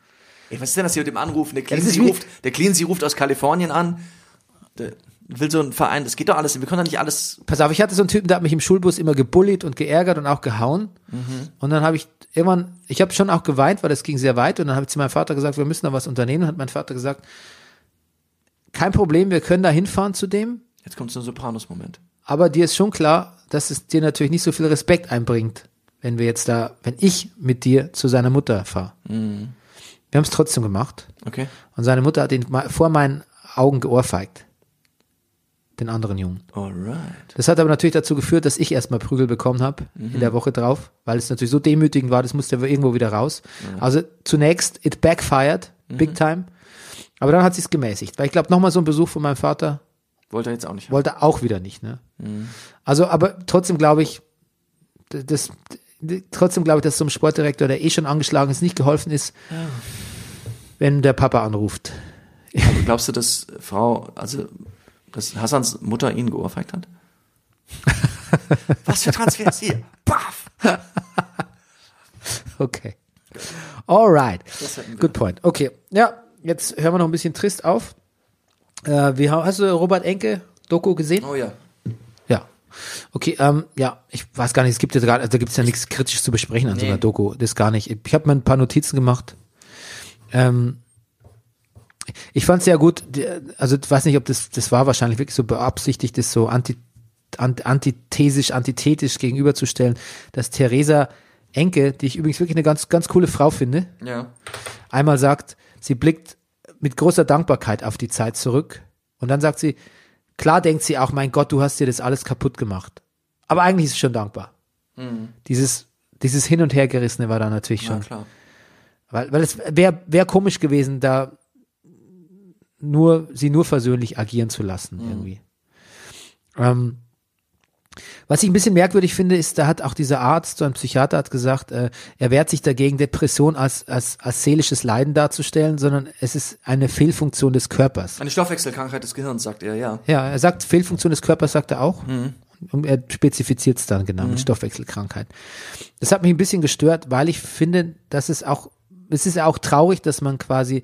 Ey, was ist denn das hier mit dem Anrufen? Der Cleansy wie- ruft, der Cleansy ruft aus Kalifornien an. Der will so ein Verein, das geht doch alles, wir können doch nicht alles, pass auf, ich hatte so einen Typen, der hat mich im Schulbus immer gebullied und geärgert und auch gehauen. Und dann habe ich irgendwann, ich habe schon auch geweint, weil das ging sehr weit. Und dann habe ich zu meinem Vater gesagt, wir müssen da was unternehmen. Und hat mein Vater gesagt, kein Problem, wir können da hinfahren zu dem. jetzt kommt so ein Sopranos-Moment. Aber dir ist schon klar, dass es dir natürlich nicht so viel Respekt einbringt, wenn wir jetzt da, wenn ich mit dir zu seiner Mutter fahre. Wir haben es trotzdem gemacht. Okay. Und seine Mutter hat ihn vor meinen Augen geohrfeigt. Den anderen Jungen. Alright. Das hat aber natürlich dazu geführt, dass ich erstmal Prügel bekommen habe in der Woche drauf, weil es natürlich so demütigend war, das musste aber irgendwo wieder raus. Also zunächst, it backfired, big time. Aber dann hat sich's gemäßigt, weil ich glaube, nochmal so ein Besuch von meinem Vater Wollte er jetzt auch nicht. haben. wollte er auch wieder nicht. Ne? Also, aber trotzdem glaube ich, das, trotzdem glaube ich, dass so einem Sportdirektor, der eh schon angeschlagen ist, nicht geholfen ist, wenn der Papa anruft. Aber glaubst du, dass Frau, also, dass Hassans Mutter ihn geohrfeigt hat? was für Transfers hier? Paff! Okay. Alright. Good point. Okay. Ja, jetzt hören wir noch ein bisschen trist auf. Äh, wie, hast du Robert Enke Doku gesehen? Oh ja. Ja. Okay, ähm, ja, ich weiß gar nicht, es gibt ja gerade, also da gibt es ja nichts kritisch zu besprechen an so Nee. einer Doku, das gar nicht. Ich habe mir ein paar Notizen gemacht. Ähm, ich fand es sehr gut, also ich weiß nicht, ob das, das war wahrscheinlich wirklich so beabsichtigt, das so anti, ant, antithesisch, antithetisch gegenüberzustellen, dass Theresa Enke, die ich übrigens wirklich eine ganz, ganz coole Frau finde, Ja. einmal sagt, sie blickt mit großer Dankbarkeit auf die Zeit zurück und dann sagt sie, klar denkt sie auch, mein Gott, du hast dir das alles kaputt gemacht. Aber eigentlich ist sie schon dankbar. Dieses, dieses Hin- und Hergerissene war da natürlich Mhm. Ja, schon. klar. Weil, weil es wäre wär komisch gewesen, da nur, sie nur versöhnlich agieren zu lassen, Mhm. irgendwie. Ähm, was ich ein bisschen merkwürdig finde, ist, da hat auch dieser Arzt, so ein Psychiater hat gesagt, äh, er wehrt sich dagegen, Depression als, als, als seelisches Leiden darzustellen, sondern es ist eine Fehlfunktion des Körpers. Eine Stoffwechselkrankheit des Gehirns, sagt er, ja. Ja, er sagt, Fehlfunktion des Körpers sagt er auch. Und er spezifiziert es dann genau mit Stoffwechselkrankheit. Das hat mich ein bisschen gestört, weil ich finde, dass es auch, es ist ja auch traurig, dass man quasi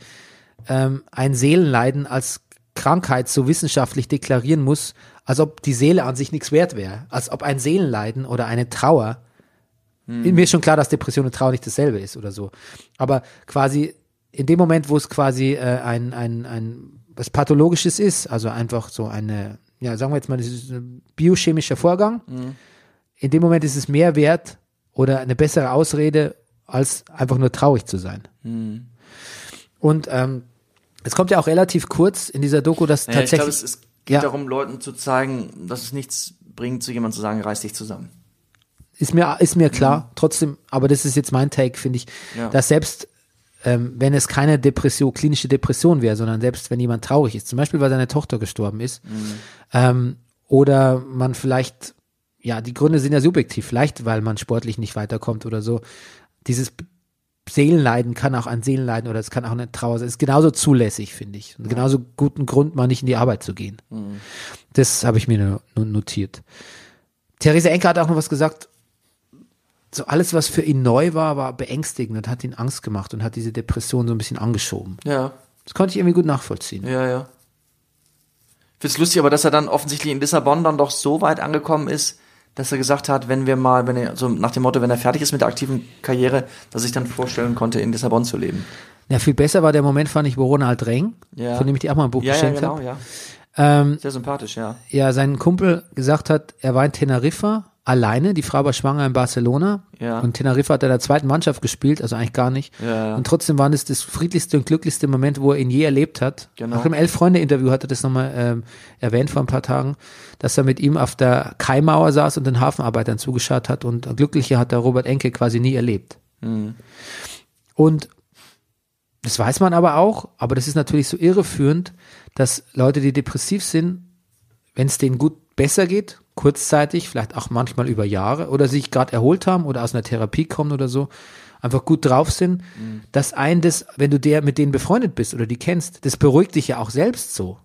ähm, ein Seelenleiden als Krankheit so wissenschaftlich deklarieren muss, als ob die Seele an sich nichts wert wäre. Als ob ein Seelenleiden oder eine Trauer, mir ist schon klar, dass Depression und Trauer nicht dasselbe ist oder so. Aber quasi in dem Moment, wo es quasi äh, ein, ein, ein was Pathologisches ist, also einfach so eine, ja, sagen wir jetzt mal, das ist ein biochemischer Vorgang, in dem Moment ist es mehr wert oder eine bessere Ausrede, als einfach nur traurig zu sein. Und ähm, es kommt ja auch relativ kurz in dieser Doku, dass Naja, ich glaube, tatsächlich es, es geht Ja. darum, Leuten zu zeigen, dass es nichts bringt, zu jemandem zu sagen, reiß dich zusammen. ist mir ist mir klar. Trotzdem, aber das ist jetzt mein Take, finde ich, Ja. dass selbst ähm, wenn es keine Depression, klinische Depression wäre, sondern selbst wenn jemand traurig ist, zum Beispiel weil seine Tochter gestorben ist, ähm, oder man vielleicht, ja, die Gründe sind ja subjektiv, vielleicht weil man sportlich nicht weiterkommt oder so. Dieses Seelenleiden kann auch ein Seelenleiden oder es kann auch eine Trauer sein. Ist genauso zulässig, finde ich. Und genauso guten Grund, mal nicht in die Arbeit zu gehen. Das habe ich mir nur- notiert. Theresa Enke hat auch noch was gesagt. So alles, was für ihn neu war, war beängstigend und hat ihn Angst gemacht und hat diese Depression so ein bisschen angeschoben. Ja, Das konnte ich irgendwie gut nachvollziehen. ja, ja. Ich find's lustig, aber dass er dann offensichtlich in Lissabon dann doch so weit angekommen ist, dass er gesagt hat, wenn wir mal, wenn er, so nach dem Motto, wenn er fertig ist mit der aktiven Karriere, dass ich dann vorstellen konnte, in Lissabon zu leben. Ja, viel besser war der Moment, fand ich, wo Ronald Reng, Ja. von dem ich dir auch mal ein Buch Ja, ja, geschenkt genau, habe. ja. Ähm, Sehr sympathisch, ja. ja, sein Kumpel gesagt hat, er war in Teneriffa alleine. Die Frau war schwanger in Barcelona. Ja. Und Teneriffa hat in der zweiten Mannschaft gespielt, also eigentlich gar nicht. Ja. Und trotzdem war das das friedlichste und glücklichste Moment, wo er ihn je erlebt hat. Genau. Auch im Elf-Freunde-Interview hat er das nochmal ähm, erwähnt vor ein paar Tagen, dass er mit ihm auf der Kaimauer saß und den Hafenarbeitern zugeschaut hat. Und glücklicher hat der Robert Enke quasi nie erlebt. Und das weiß man aber auch, aber das ist natürlich so irreführend, dass Leute, die depressiv sind, wenn es denen gut besser geht, kurzzeitig, vielleicht auch manchmal über Jahre oder sich gerade erholt haben oder aus einer Therapie kommen oder so, einfach gut drauf sind, dass ein das, wenn du der mit denen befreundet bist oder die kennst, das beruhigt dich ja auch selbst so.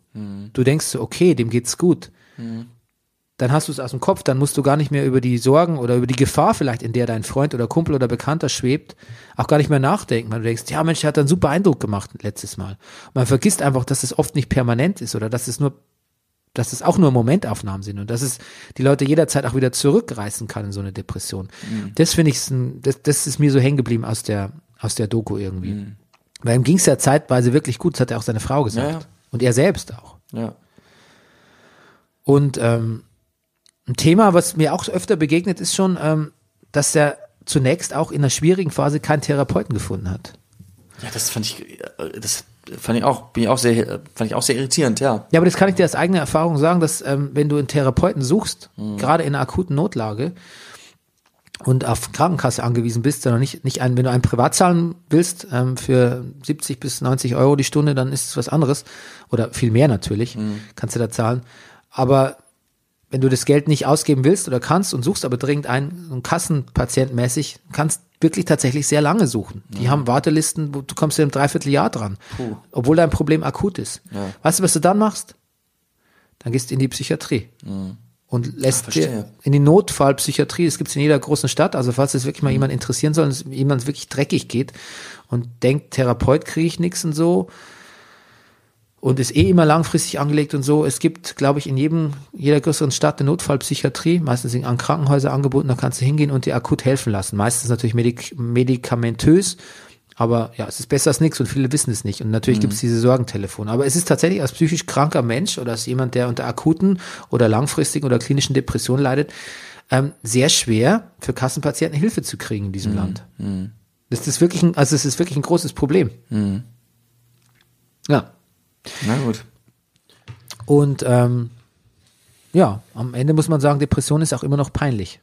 Du denkst so, okay, dem geht's gut. Dann hast du es aus dem Kopf, dann musst du gar nicht mehr über die Sorgen oder über die Gefahr vielleicht, in der dein Freund oder Kumpel oder Bekannter schwebt, auch gar nicht mehr nachdenken. Weil du denkst, ja Mensch, der hat einen super Eindruck gemacht letztes Mal. Und man vergisst einfach, dass es oft nicht permanent ist oder dass es nur dass es auch nur Momentaufnahmen sind und dass es die Leute jederzeit auch wieder zurückreißen kann in so eine Depression. Das finde ich, das, das ist mir so hängen geblieben aus der, aus der Doku irgendwie. Weil ihm ging es ja zeitweise wirklich gut, das hat ja auch seine Frau gesagt. Ja, ja. Und er selbst auch. Ja. Und ähm, ein Thema, was mir auch öfter begegnet, ist schon, ähm, dass er zunächst auch in einer schwierigen Phase keinen Therapeuten gefunden hat. Ja, das fand ich, äh, das fand ich auch, bin ich auch sehr, fand ich auch sehr irritierend, ja. Ja, aber das kann ich dir aus eigener Erfahrung sagen, dass ähm, wenn du einen Therapeuten suchst, gerade in einer akuten Notlage und auf Krankenkasse angewiesen bist, sondern nicht, nicht ein, wenn du einen privat zahlen willst ähm, für 70 bis 90 Euro die Stunde, dann ist es was anderes oder viel mehr natürlich, kannst du da zahlen. Aber wenn du das Geld nicht ausgeben willst oder kannst und suchst aber dringend einen, einen Kassenpatient mäßig, kannst wirklich tatsächlich sehr lange suchen. Die haben Wartelisten, wo du kommst in einem Dreivierteljahr dran, obwohl dein Problem akut ist. Weißt du, was du dann machst? Dann gehst du in die Psychiatrie und lässt dir verstehe. in die Notfallpsychiatrie, das gibt's in jeder großen Stadt, also falls es wirklich mal jemand interessieren soll, dass jemand wirklich dreckig geht und denkt, Therapeut kriege ich nix und so, und ist eh immer langfristig angelegt und so. Es gibt, glaube ich, in jedem, jeder größeren Stadt eine Notfallpsychiatrie, meistens sind an Krankenhäuser angeboten, da kannst du hingehen und dir akut helfen lassen. Meistens natürlich medik medikamentös, aber ja, es ist besser als nichts und viele wissen es nicht. Und natürlich gibt es diese Sorgentelefone. Aber es ist tatsächlich als psychisch kranker Mensch oder als jemand, der unter akuten oder langfristigen oder klinischen Depressionen leidet, ähm, sehr schwer für Kassenpatienten Hilfe zu kriegen in diesem Land. Das ist wirklich ein, also es ist wirklich ein großes Problem. Ja. Na gut. Und ähm, ja, am Ende muss man sagen, Depression ist auch immer noch peinlich.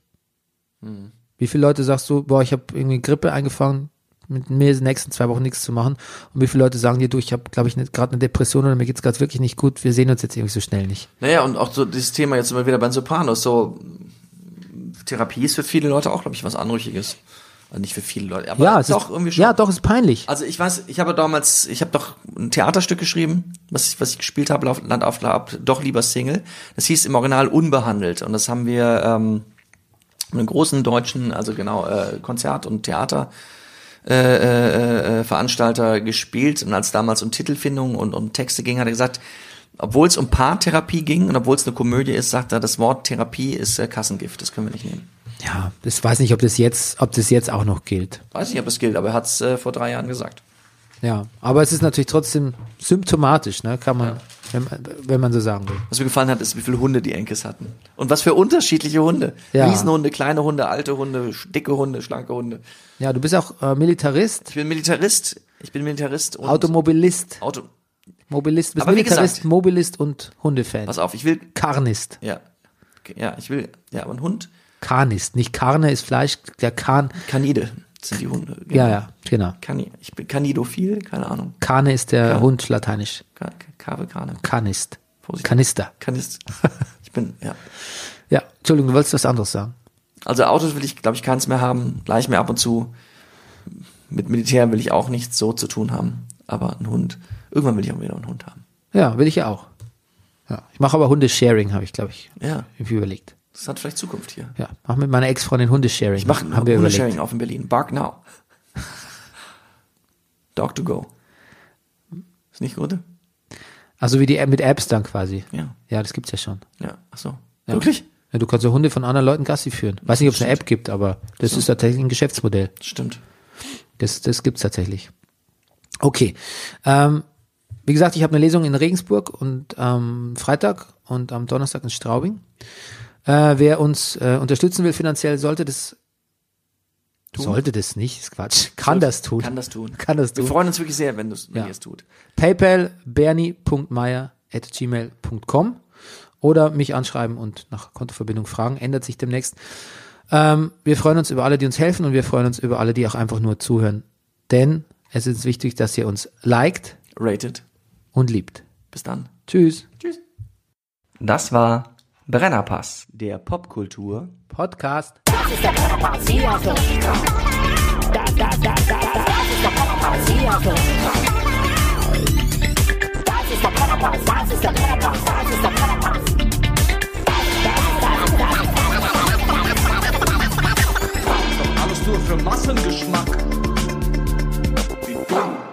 Wie viele Leute sagst du, boah, ich habe irgendwie Grippe eingefangen, mit mir in den nächsten zwei Wochen nichts zu machen? Und wie viele Leute sagen dir, du, ich habe, glaube ich, gerade eine Depression oder mir geht's gerade wirklich nicht gut, wir sehen uns jetzt irgendwie so schnell nicht. Naja, und auch so dieses Thema jetzt immer wieder beim Sopranos, so Therapie ist für viele Leute auch, glaube ich, was Anrüchiges. Also nicht für viele Leute, aber ja, es doch ist, irgendwie schon. ja, doch, es ist peinlich. Also ich weiß, ich habe damals, ich habe doch ein Theaterstück geschrieben, was ich, was ich gespielt habe, Land auf Land, doch lieber Single. Das hieß im Original Unbehandelt und das haben wir ähm, einen großen deutschen, also genau äh, Konzert und Theater äh, äh, äh, Veranstalter gespielt und als damals um Titelfindung und um Texte ging, hat er gesagt, obwohl es um Paartherapie ging und obwohl es eine Komödie ist, sagt er, das Wort Therapie ist äh, Kassengift, das können wir nicht nehmen. Ja, das weiß nicht, ob das jetzt, ob das jetzt auch noch gilt. Weiß nicht, ob es gilt, aber er hat es äh, vor drei Jahren gesagt. Ja, aber es ist natürlich trotzdem symptomatisch, ne, kann man, wenn, man- wenn man so sagen will. Was mir gefallen hat, ist, wie viele Hunde die Enkes hatten. Und was für unterschiedliche Hunde. Ja. Riesenhunde, kleine Hunde, alte Hunde, dicke Hunde, schlanke Hunde. Ja, du bist auch äh, Militarist, Ich bin Militarist. Ich bin Militarist und Automobilist, Auto. Mobilist, bist Aber wie Militarist, gesagt- Mobilist und Hundefan. Pass auf, ich will, Karnist. ja, ja, ich will, ja, aber ein Hund, Karnist, nicht Karne ist Fleisch, der Kahn. Kanide sind die Hunde. Ja, ja, genau. Kani, ich bin Kanidophil, keine Ahnung. Karne ist der Ja. Hund lateinisch. Ka- Kave, Kane. Karnist. Vorsicht. Kanister. Kanist. Ich bin, ja. Ja, Entschuldigung, du wolltest was anderes sagen. Also Autos will ich, glaube ich, keins mehr haben. Gleich mir ab und zu. Mit Militär will ich auch nichts so zu tun haben. Aber ein Hund. Irgendwann will ich auch wieder einen Hund haben. Ja, will ich ja auch. Ja, ich mache aber Hundesharing, habe ich, glaube ich, Ja, irgendwie überlegt. Das hat vielleicht Zukunft hier. Ja, mach mit meiner Ex-Freundin Hundesharing. Ich mache überlegt. Hundesharing auf in Berlin. Bark now. Dog to go. Ist nicht gut? Also wie die App mit Apps dann quasi. Ja. Ja, das gibt's ja schon. Ja, ach so. Ja. Wirklich? Ja, du kannst ja Hunde von anderen Leuten Gassi führen. Weiß nicht, ob es eine App gibt, aber das ist tatsächlich ein Geschäftsmodell. Stimmt. Das, das gibt's tatsächlich. Okay. Ähm, wie gesagt, ich habe eine Lesung in Regensburg und am Freitag und am Donnerstag in Straubing. Äh, wer uns äh, unterstützen will finanziell, sollte das sollte das nicht, ist Quatsch. Kann das tun. Kann das tun. Kann das Wir tun. freuen uns wirklich sehr, wenn, du's, wenn Ja. ihr es tut. PayPal bernie.meier.gmail.com oder mich anschreiben und nach Kontoverbindung fragen. Ändert sich demnächst. Ähm, wir freuen uns über alle, die uns helfen und wir freuen uns über alle, die auch einfach nur zuhören. Denn es ist wichtig, dass ihr uns liked Rated. und liebt. Bis dann. Tschüss. Das war Brennerpass, der Popkultur Podcast. Das ist der Brennerpass, hier auf der da, da, da, da, Das ist der Brennerpass, hier auf der Das ist der Brennerpass, das ist der Brennerpass, das ist der Brennerpass. Alles nur für Massengeschmack. Wie dumm.